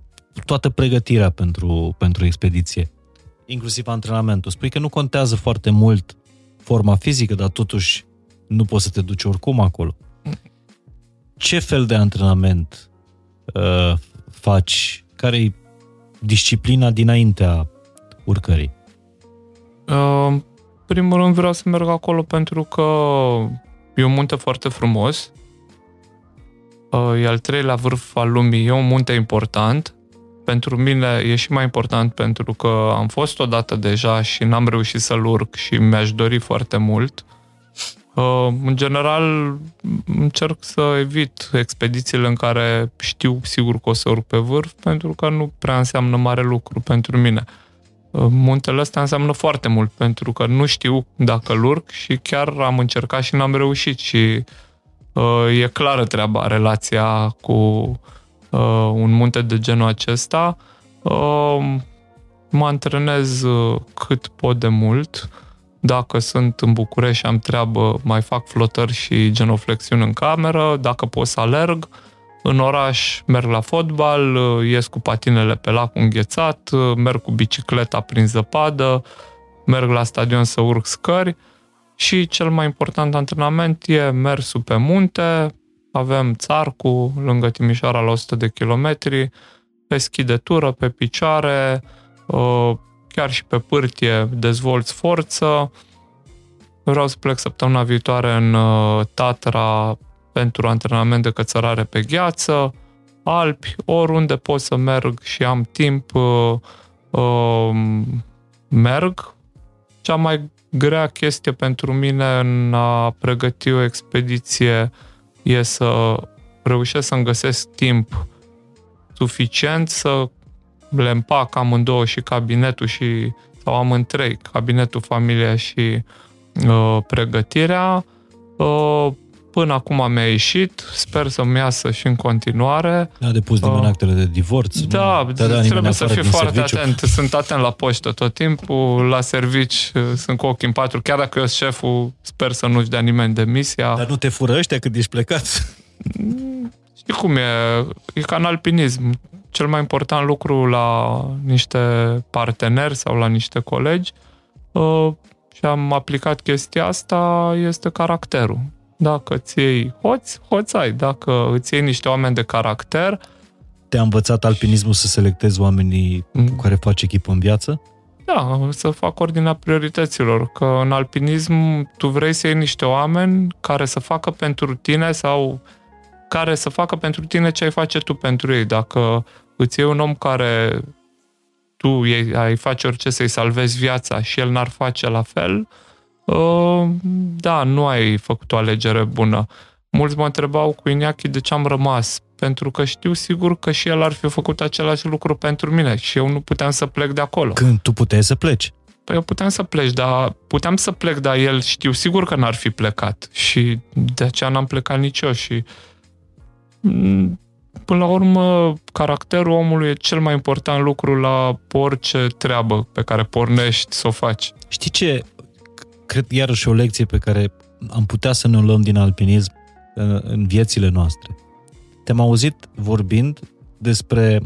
S2: toată pregătirea pentru, pentru expediție, inclusiv antrenamentul. Spui că nu contează foarte mult forma fizică, dar totuși nu poți să te duci oricum acolo. Ce fel de antrenament uh, faci? Care e disciplina dinaintea urcării?
S1: Uh, primul rând vreau să merg acolo pentru că e un munte foarte frumos e al treilea vârf al lumii, e un munte important. Pentru mine e și mai important pentru că am fost odată deja și n-am reușit să-l urc și mi-aș dori foarte mult. În general, încerc să evit expedițiile în care știu sigur că o să urc pe vârf, pentru că nu prea înseamnă mare lucru pentru mine. Muntele ăsta înseamnă foarte mult, pentru că nu știu dacă-l urc și chiar am încercat și n-am reușit și uh, Uh, e clară treaba, relația cu uh, un munte de genul acesta. Uh, mă antrenez uh, cât pot de mult. Dacă sunt în București și am treabă, mai fac flotări și genoflexiuni în cameră. Dacă pot să alerg, în oraș merg la fotbal, uh, ies cu patinele pe lac înghețat, uh, merg cu bicicleta prin zăpadă, merg la stadion să urc scări și cel mai important antrenament e mersul pe munte, avem țarcu lângă Timișoara la 100 de kilometri, pe schidetură, pe picioare, uh, chiar și pe pârtie dezvolți forță. Vreau să plec săptămâna viitoare în Tatra pentru antrenament de cățărare pe gheață, Alpi, oriunde pot să merg și am timp, uh, uh, merg. Cea mai grea chestie pentru mine în a pregăti o expediție e să reușesc să-mi găsesc timp suficient să le împac amândouă și cabinetul și sau am în trei, cabinetul, familia și uh, pregătirea. Uh, Până acum mi-a ieșit, sper să-mi iasă și în continuare.
S2: A depus uh, nimeni actele de divorț?
S1: Da, nu? da trebuie să fiu foarte serviciu. atent. Sunt atent la poștă tot timpul, la servici uh, sunt cu ochii în patru. Chiar dacă eu sunt șeful, sper să nu-și dea nimeni demisia.
S2: Dar nu te fură ăștia când ești plecat?
S1: Mm, știi cum e? E ca în alpinism. Cel mai important lucru la niște parteneri sau la niște colegi uh, și am aplicat chestia asta este caracterul dacă îți iei hoți, hoți ai. Dacă îți iei niște oameni de caracter...
S2: Te-a învățat alpinismul să selectezi oamenii mm. cu care faci echipă în viață?
S1: Da, să fac ordinea priorităților. Că în alpinism tu vrei să iei niște oameni care să facă pentru tine sau care să facă pentru tine ce ai face tu pentru ei. Dacă îți iei un om care tu ai face orice să-i salvezi viața și el n-ar face la fel, uh, Uh, da, nu ai făcut o alegere bună. Mulți mă întrebau cu Iniachi de ce am rămas, pentru că știu sigur că și el ar fi făcut același lucru pentru mine și eu nu puteam să plec de acolo.
S2: Când tu puteai să pleci?
S1: Păi eu puteam să pleci, dar puteam să plec, dar el știu sigur că n-ar fi plecat și de aceea n-am plecat nici eu și mm, până la urmă caracterul omului e cel mai important lucru la orice treabă pe care pornești să o faci.
S2: Știi ce? Cred iarăși o lecție pe care am putea să ne o luăm din alpinism uh, în viețile noastre. Te-am auzit vorbind despre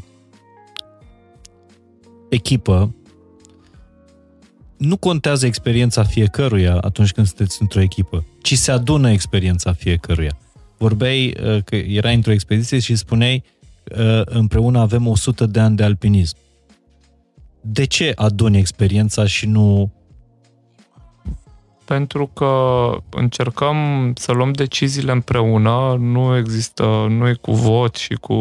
S2: echipă. Nu contează experiența fiecăruia atunci când sunteți într-o echipă, ci se adună experiența fiecăruia. Vorbeai uh, că erai într-o expediție și spuneai uh, împreună avem 100 de ani de alpinism. De ce aduni experiența și nu
S1: pentru că încercăm să luăm deciziile împreună, nu există, nu e cu vot și cu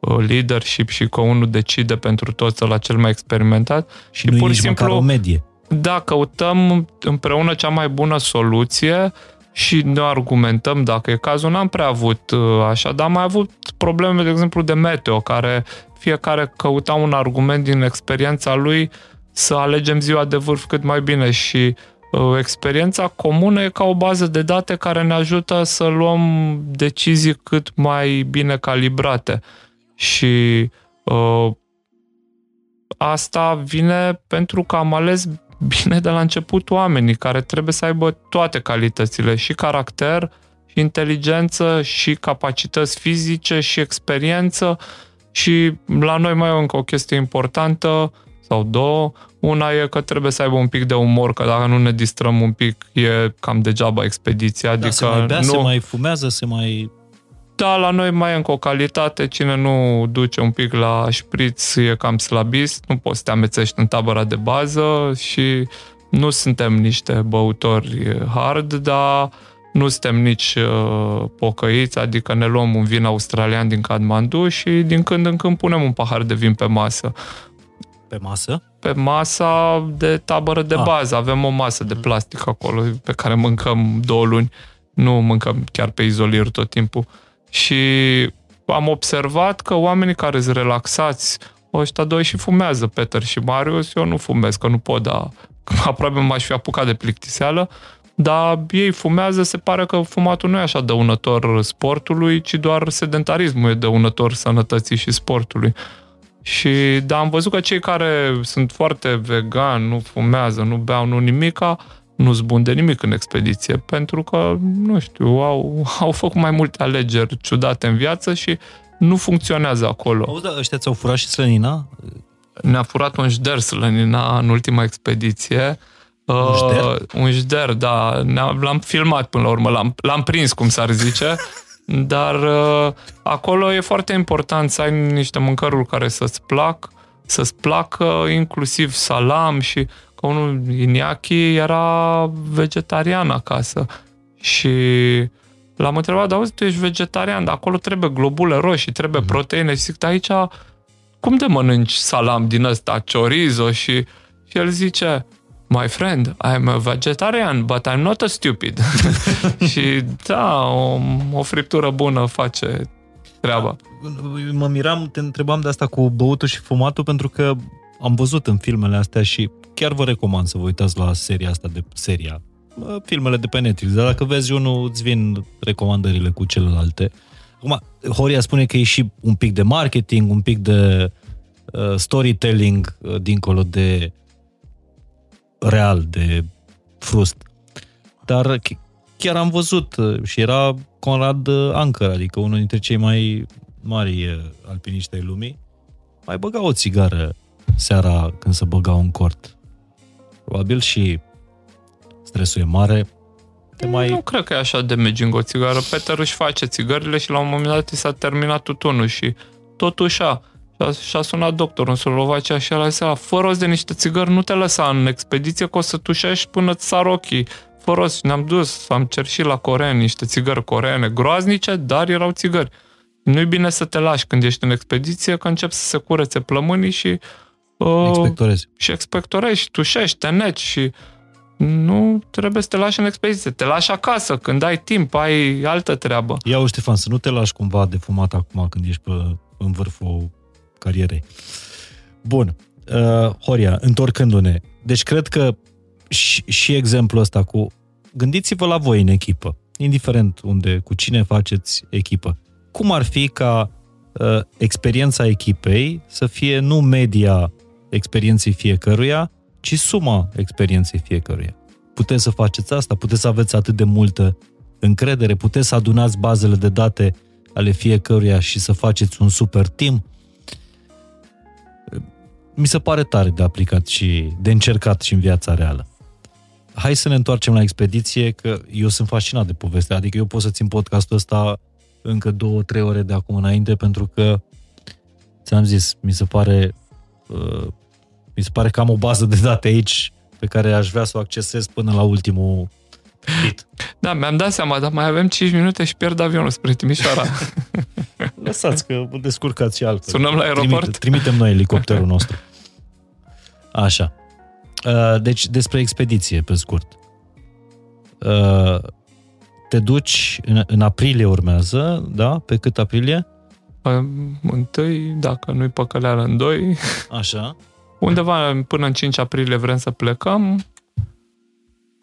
S1: uh, leadership și că unul decide pentru toți la cel mai experimentat.
S2: Și nu pur și simplu o medie.
S1: Da, căutăm împreună cea mai bună soluție și ne argumentăm dacă e cazul. N-am prea avut uh, așa, dar am mai avut probleme, de exemplu, de meteo, care fiecare căuta un argument din experiența lui să alegem ziua de vârf cât mai bine și Uh, experiența comună e ca o bază de date care ne ajută să luăm decizii cât mai bine calibrate. Și uh, asta vine pentru că am ales bine de la început oamenii care trebuie să aibă toate calitățile, și caracter, și inteligență, și capacități fizice, și experiență. Și la noi mai e încă o chestie importantă, sau două. Una e că trebuie să aibă un pic de umor, că dacă nu ne distrăm un pic, e cam degeaba expediția. Da, adică se
S2: mai bea, nu... se mai fumează, se mai...
S1: Da, la noi mai e încă o calitate. Cine nu duce un pic la șpriț e cam slabist. Nu poți să te amețești în tabăra de bază și nu suntem niște băutori hard, dar nu suntem nici uh, pocăiți, adică ne luăm un vin australian din Kathmandu și din când în când punem un pahar de vin pe masă.
S2: Pe masă?
S1: Pe masa de tabără de ah. bază. Avem o masă de plastic acolo pe care mâncăm două luni. Nu mâncăm chiar pe izolier tot timpul. Și am observat că oamenii care sunt relaxați, ăștia doi și fumează, Peter și Marius, eu nu fumez, că nu pot da, aproape m-aș fi apucat de plictiseală, dar ei fumează, se pare că fumatul nu e așa dăunător sportului, ci doar sedentarismul e dăunător sănătății și sportului. Și da, am văzut că cei care sunt foarte vegan, nu fumează, nu beau, nu nimica, nu bun de nimic în expediție, pentru că, nu știu, au, au făcut mai multe alegeri ciudate în viață și nu funcționează acolo.
S2: Auzi, da, ăștia ți-au furat și slănina?
S1: Ne-a furat un jder slănina în ultima expediție.
S2: Un jder? Uh,
S1: un jder, da. L-am filmat până la urmă, l-am, l-am prins, cum s-ar zice. Dar uh, acolo e foarte important să ai niște mâncăruri care să-ți plac, să-ți placă inclusiv salam și că unul Iniachi era vegetarian acasă. Și l-am întrebat, dar auzi, tu ești vegetarian, dar acolo trebuie globule roșii, trebuie mm-hmm. proteine. Și zic, aici cum de mănânci salam din ăsta, chorizo? Și, și el zice, my friend, I'm a vegetarian, but I'm not a stupid. și da, o, o friptură bună face treaba.
S2: Mă miram, te întrebam de asta cu băutul și fumatul, pentru că am văzut în filmele astea și chiar vă recomand să vă uitați la seria asta de seria, filmele de pe Netflix, dar dacă vezi unul, îți vin recomandările cu celelalte. Acum, Horia spune că e și un pic de marketing, un pic de uh, storytelling, uh, dincolo de real, de frust. Dar chiar am văzut uh, și era Conrad uh, Anker, adică unul dintre cei mai mari uh, alpiniști ai lumii, mai băga o țigară seara când se băga un cort. Probabil și stresul e mare,
S1: te mai... Nu cred că e așa de merging o țigară. Peter își face țigările și la un moment dat i s-a terminat tutunul și totuși a și-a sunat doctorul în Slovacia și el a zis, fă rost de niște țigări, nu te lăsa în expediție că o să tușești până ți sar ochii. Fă rost. Ne-am dus, am cerșit la coreeni niște țigări coreene groaznice, dar erau țigări. Nu-i bine să te lași când ești în expediție, că încep să se curețe plămânii și...
S2: Uh, expectorezi.
S1: Și expectorezi, tușești, te neci și nu trebuie să te lași în expediție. Te lași acasă, când ai timp, ai altă treabă.
S2: Ia Ștefan, să nu te lași cumva defumat acum când ești pe, în vârful carierei. Bun. Uh, Horia, întorcându-ne. Deci cred că și, și exemplul ăsta cu... Gândiți-vă la voi în echipă, indiferent unde, cu cine faceți echipă. Cum ar fi ca uh, experiența echipei să fie nu media experienței fiecăruia, ci suma experienței fiecăruia. Puteți să faceți asta, puteți să aveți atât de multă încredere, puteți să adunați bazele de date ale fiecăruia și să faceți un super team. Mi se pare tare de aplicat și de încercat și în viața reală. Hai să ne întoarcem la expediție, că eu sunt fascinat de poveste. Adică eu pot să țin podcastul ăsta încă două, trei ore de acum înainte, pentru că, ți-am zis, mi se pare uh, mi se pare că am o bază de date aici pe care aș vrea să o accesez până la ultimul bit.
S1: Da, mi-am dat seama, dar mai avem 5 minute și pierd avionul spre Timișoara.
S2: Lăsați că vă descurcați și altfel.
S1: Sunăm la aeroport? Trimite,
S2: trimitem noi elicopterul nostru. Așa. Uh, deci, despre expediție, pe scurt. Uh, te duci, în, în aprilie urmează, da? Pe cât aprilie?
S1: Întâi, dacă nu-i păcăleală în doi.
S2: Așa.
S1: Undeva până în 5 aprilie vrem să plecăm.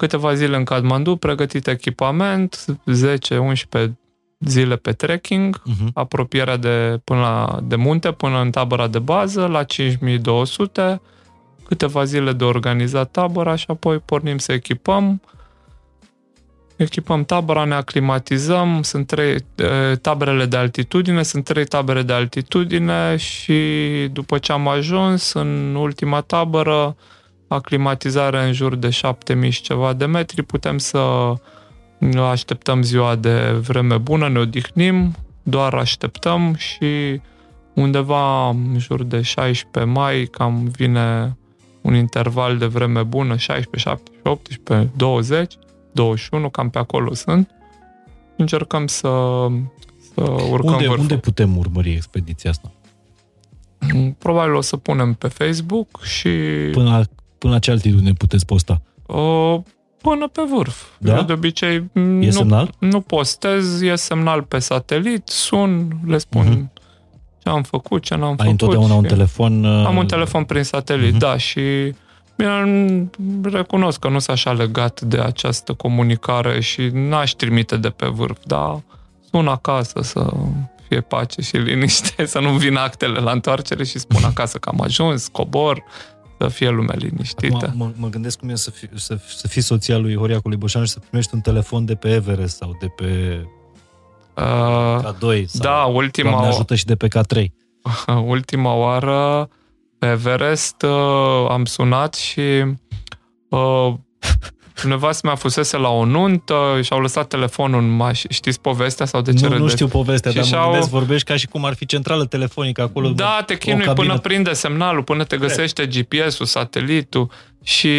S1: Câteva zile în Kathmandu, pregătit echipament, 10-11 zile pe trekking, uh-huh. apropierea de, până la, de munte, până în tabăra de bază, la 5200, câteva zile de organizat tabăra și apoi pornim să echipăm echipăm tabăra, ne aclimatizăm, sunt trei taberele de altitudine, sunt trei tabere de altitudine și după ce am ajuns în ultima tabără, aclimatizare în jur de 7000 și ceva de metri, putem să așteptăm ziua de vreme bună, ne odihnim, doar așteptăm și undeva în jur de 16 mai cam vine un interval de vreme bună, 16, 17, 18, 20 21, cam pe acolo sunt. Încercăm să, să urcăm
S2: unde, unde putem urmări expediția asta?
S1: Probabil o să punem pe Facebook și...
S2: Până la, până la ce altitudine puteți posta?
S1: O, până pe vârf. Da? Eu de obicei
S2: e nu, semnal?
S1: nu postez, e semnal pe satelit, sun, le spun uh-huh. ce am făcut, ce n-am Ai făcut.
S2: Ai întotdeauna un telefon?
S1: Am un uh, telefon prin satelit, uh-huh. da, și Bine, recunosc că nu sunt așa legat de această comunicare și n-aș trimite de pe vârf, dar sun acasă să fie pace și liniște, să nu vină actele la întoarcere și spun acasă că am ajuns, cobor, să fie lumea liniștită.
S2: Acum, mă, mă gândesc cum e să, fi, să, să fii soția lui Horia Coliboșanu și să primești un telefon de pe Everest sau de pe uh, K2 sau
S1: da, ultima,
S2: ajută și de pe K3.
S1: ultima oară pe Everest uh, am sunat și uh, nevastă mea fusese la o nuntă și au lăsat telefonul în maș- Știți povestea sau de ce
S2: Nu, nu știu povestea, și dar mă gândesc, vorbești ca și cum ar fi centrală telefonică acolo.
S1: Da, te chinui până prinde semnalul, până te găsește GPS-ul, satelitul și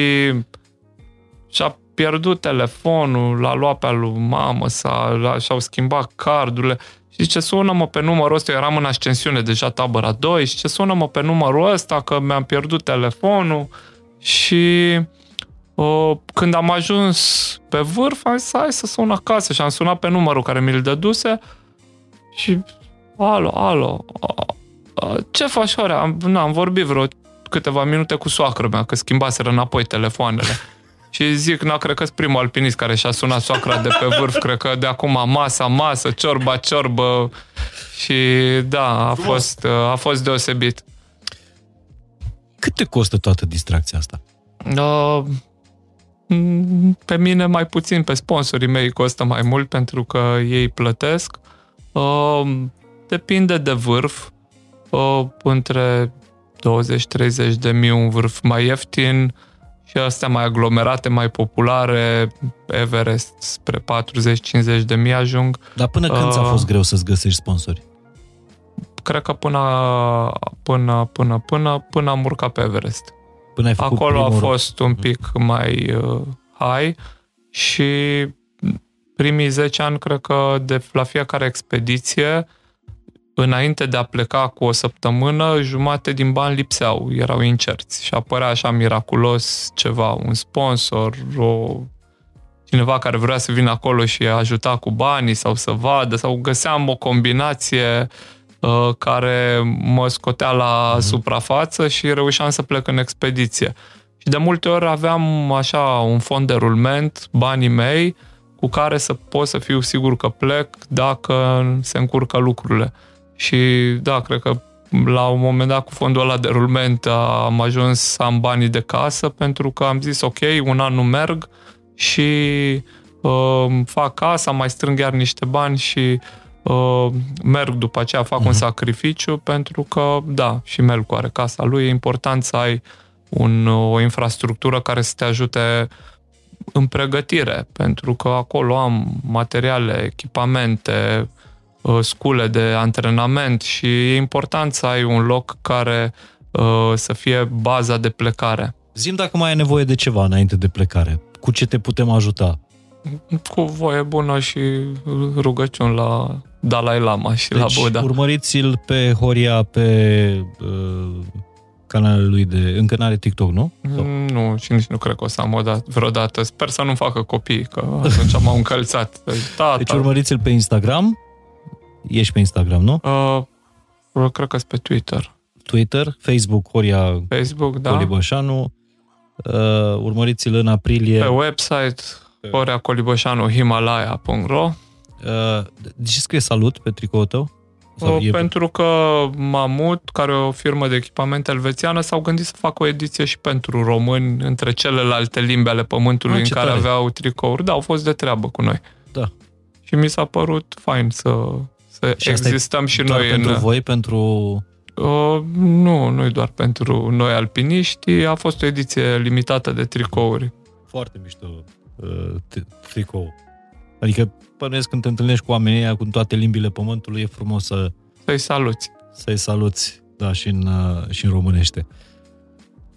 S1: și-a pierdut telefonul, l-a luat pe lui mamă, s-a, și-au schimbat cardurile. Și zice, sună-mă pe numărul ăsta, eu eram în ascensiune deja tabăra 2, și ce sună-mă pe numărul ăsta că mi-am pierdut telefonul și uh, când am ajuns pe vârf, am zis, hai să sun acasă și am sunat pe numărul care mi-l dăduse și alo, alo, uh, ce faci, ore? Am, na, am vorbit vreo câteva minute cu soacră mea, că schimbaseră înapoi telefoanele. Și zic, nu, cred că sunt primul alpinist care și-a sunat soacra de pe vârf, cred că de acum masa, masă, ciorba, ciorbă. Și da, a fost, a fost deosebit.
S2: Cât te costă toată distracția asta?
S1: Uh, pe mine mai puțin, pe sponsorii mei costă mai mult pentru că ei plătesc. Uh, depinde de vârf. Uh, între 20-30 de mii un vârf mai ieftin, și astea mai aglomerate, mai populare, Everest spre 40-50 de mii ajung.
S2: Dar până când uh, ți-a fost greu să-ți găsești sponsori?
S1: Cred că până, până, până, până, până am urcat pe Everest.
S2: Până ai
S1: Acolo a fost un pic mai uh, high și primii 10 ani, cred că de la fiecare expediție, înainte de a pleca cu o săptămână, jumate din bani lipseau, erau incerți și apărea așa miraculos ceva, un sponsor, o, cineva care vrea să vină acolo și ajuta cu banii sau să vadă, sau găseam o combinație. uh, care mă scotea la mm-hmm. suprafață și reușeam să plec în expediție. Și de multe ori aveam așa un fond de rulment, banii mei, cu care să pot să fiu sigur că plec dacă se încurcă lucrurile. Și da, cred că la un moment dat cu fondul ăla de rulment am ajuns să am banii de casă pentru că am zis ok, un an nu merg și uh, fac casa, mai strâng iar niște bani și uh, merg după aceea, fac uh-huh. un mhm. sacrificiu pentru că, da, și Melcu are casa lui, e important să ai un, o infrastructură care să te ajute în pregătire, pentru că acolo am materiale, echipamente, Uh, scule de antrenament și e important să ai un loc care uh, să fie baza de plecare.
S2: Zim dacă mai ai nevoie de ceva înainte de plecare. Cu ce te putem ajuta?
S1: Cu voie bună și rugăciuni la Dalai Lama și deci, la Buddha.
S2: urmăriți-l pe Horia pe uh, canalul lui de... Încă n-are TikTok, nu?
S1: Sau? Mm, nu, și nici nu cred că o să am o dat, vreodată. Sper să nu facă copii, că atunci m-au încălțat.
S2: Tata. Deci urmăriți-l pe Instagram, Ești pe Instagram, nu?
S1: Uh, cred că pe Twitter.
S2: Twitter, Facebook, Horia
S1: Facebook, da.
S2: Coliboșanu. Uh, urmăriți-l în aprilie.
S1: Pe website, Horia Coliboșanu, himalaya.ro.
S2: Uh, de ce scrie salut pe tricoul tău?
S1: Sau uh, pentru că Mamut, care e o firmă de echipament elvețiană, s-au gândit să facă o ediție și pentru români, între celelalte limbi ale pământului ah, în care tare. aveau tricouri. Da, au fost de treabă cu noi.
S2: Da.
S1: Și mi s-a părut fain să să și existăm și noi
S2: pentru
S1: în...
S2: voi, pentru...
S1: Uh, nu, nu doar pentru noi alpiniști, a fost o ediție limitată de tricouri.
S2: Foarte mișto uh, tricou. Adică, pănuiesc când te întâlnești cu oamenii cu toate limbile pământului, e frumos să...
S1: Să-i saluți.
S2: Să-i saluți, da, și în, uh, și în românește.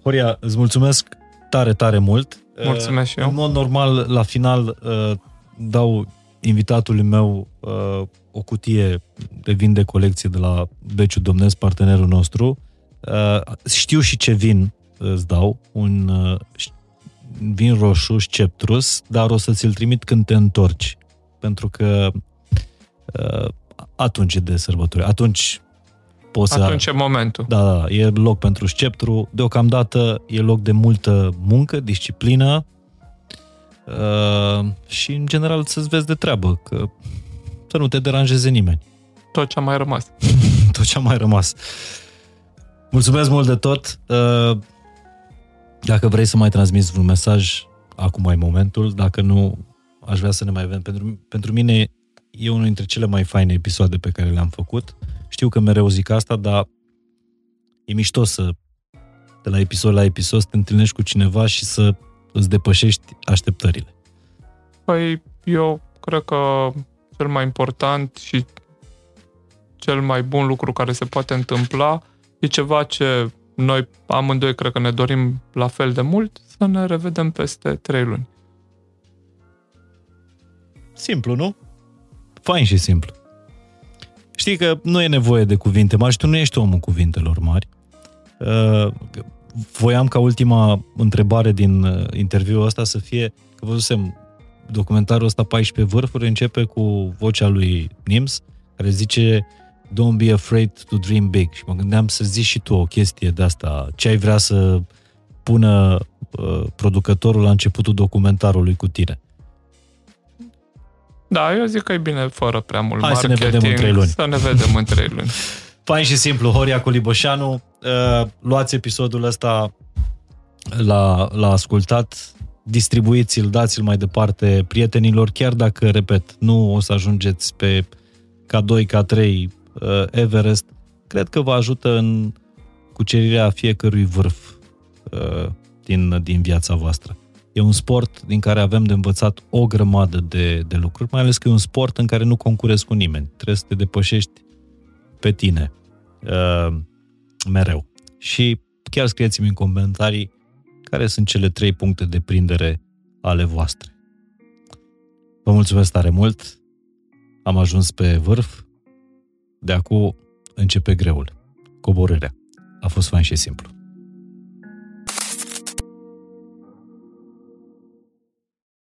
S2: Horia, îți mulțumesc tare, tare mult.
S1: Mulțumesc și eu.
S2: În mod normal, la final, uh, dau invitatului meu uh, o cutie de vin de colecție de la Beciu Domnesc, partenerul nostru. Uh, știu și ce vin îți dau, un uh, vin roșu, sceptrus, dar o să ți-l trimit când te întorci. Pentru că uh, atunci e de sărbători. Atunci poți
S1: Atunci
S2: să...
S1: e momentul.
S2: Da, da, e loc pentru sceptru. Deocamdată e loc de multă muncă, disciplină uh, și, în general, să-ți vezi de treabă, că să nu te deranjeze nimeni.
S1: Tot ce a mai rămas.
S2: tot ce a mai rămas. Mulțumesc mult de tot. Uh, Dacă vrei să mai transmiți vreun mesaj, acum ai momentul. Dacă nu, aș vrea să ne mai vedem. Pentru, pentru mine e unul dintre cele mai faine episoade pe care le-am făcut. Știu că mereu zic asta, dar e mișto să de la episod la episod să te întâlnești cu cineva și să îți depășești așteptările.
S1: Păi eu cred că cel mai important și cel mai bun lucru care se poate întâmpla e ceva ce noi amândoi cred că ne dorim la fel de mult, să ne revedem peste trei luni.
S2: Simplu, nu? Fain și simplu. Știi că nu e nevoie de cuvinte mari și tu nu ești omul cuvintelor mari. Uh, voiam ca ultima întrebare din uh, interviul ăsta să fie, că văzusem documentarul ăsta 14 vârfuri, începe cu vocea lui Nims, care zice Don't be afraid to dream big. Și mă gândeam să zici și tu o chestie de asta. Ce ai vrea să pună uh, producătorul la începutul documentarului cu tine?
S1: Da, eu zic că e bine fără prea mult
S2: Hai să ne
S1: marketing,
S2: vedem în trei luni.
S1: Să ne vedem în trei luni.
S2: Fain și simplu, Horia Coliboșanu, uh, luați episodul ăsta la, la ascultat, distribuiți-l, dați-l mai departe prietenilor, chiar dacă, repet, nu o să ajungeți pe K2, K3 uh, Everest, cred că vă ajută în cucerirea fiecărui vârf uh, din, din viața voastră. E un sport din care avem de învățat o grămadă de, de lucruri, mai ales că e un sport în care nu concurezi cu nimeni. Trebuie să te depășești pe tine uh, mereu. Și chiar scrieți-mi în comentarii care sunt cele trei puncte de prindere ale voastre. Vă mulțumesc tare mult, am ajuns pe vârf, de acum începe greul, coborârea. A fost fain și simplu.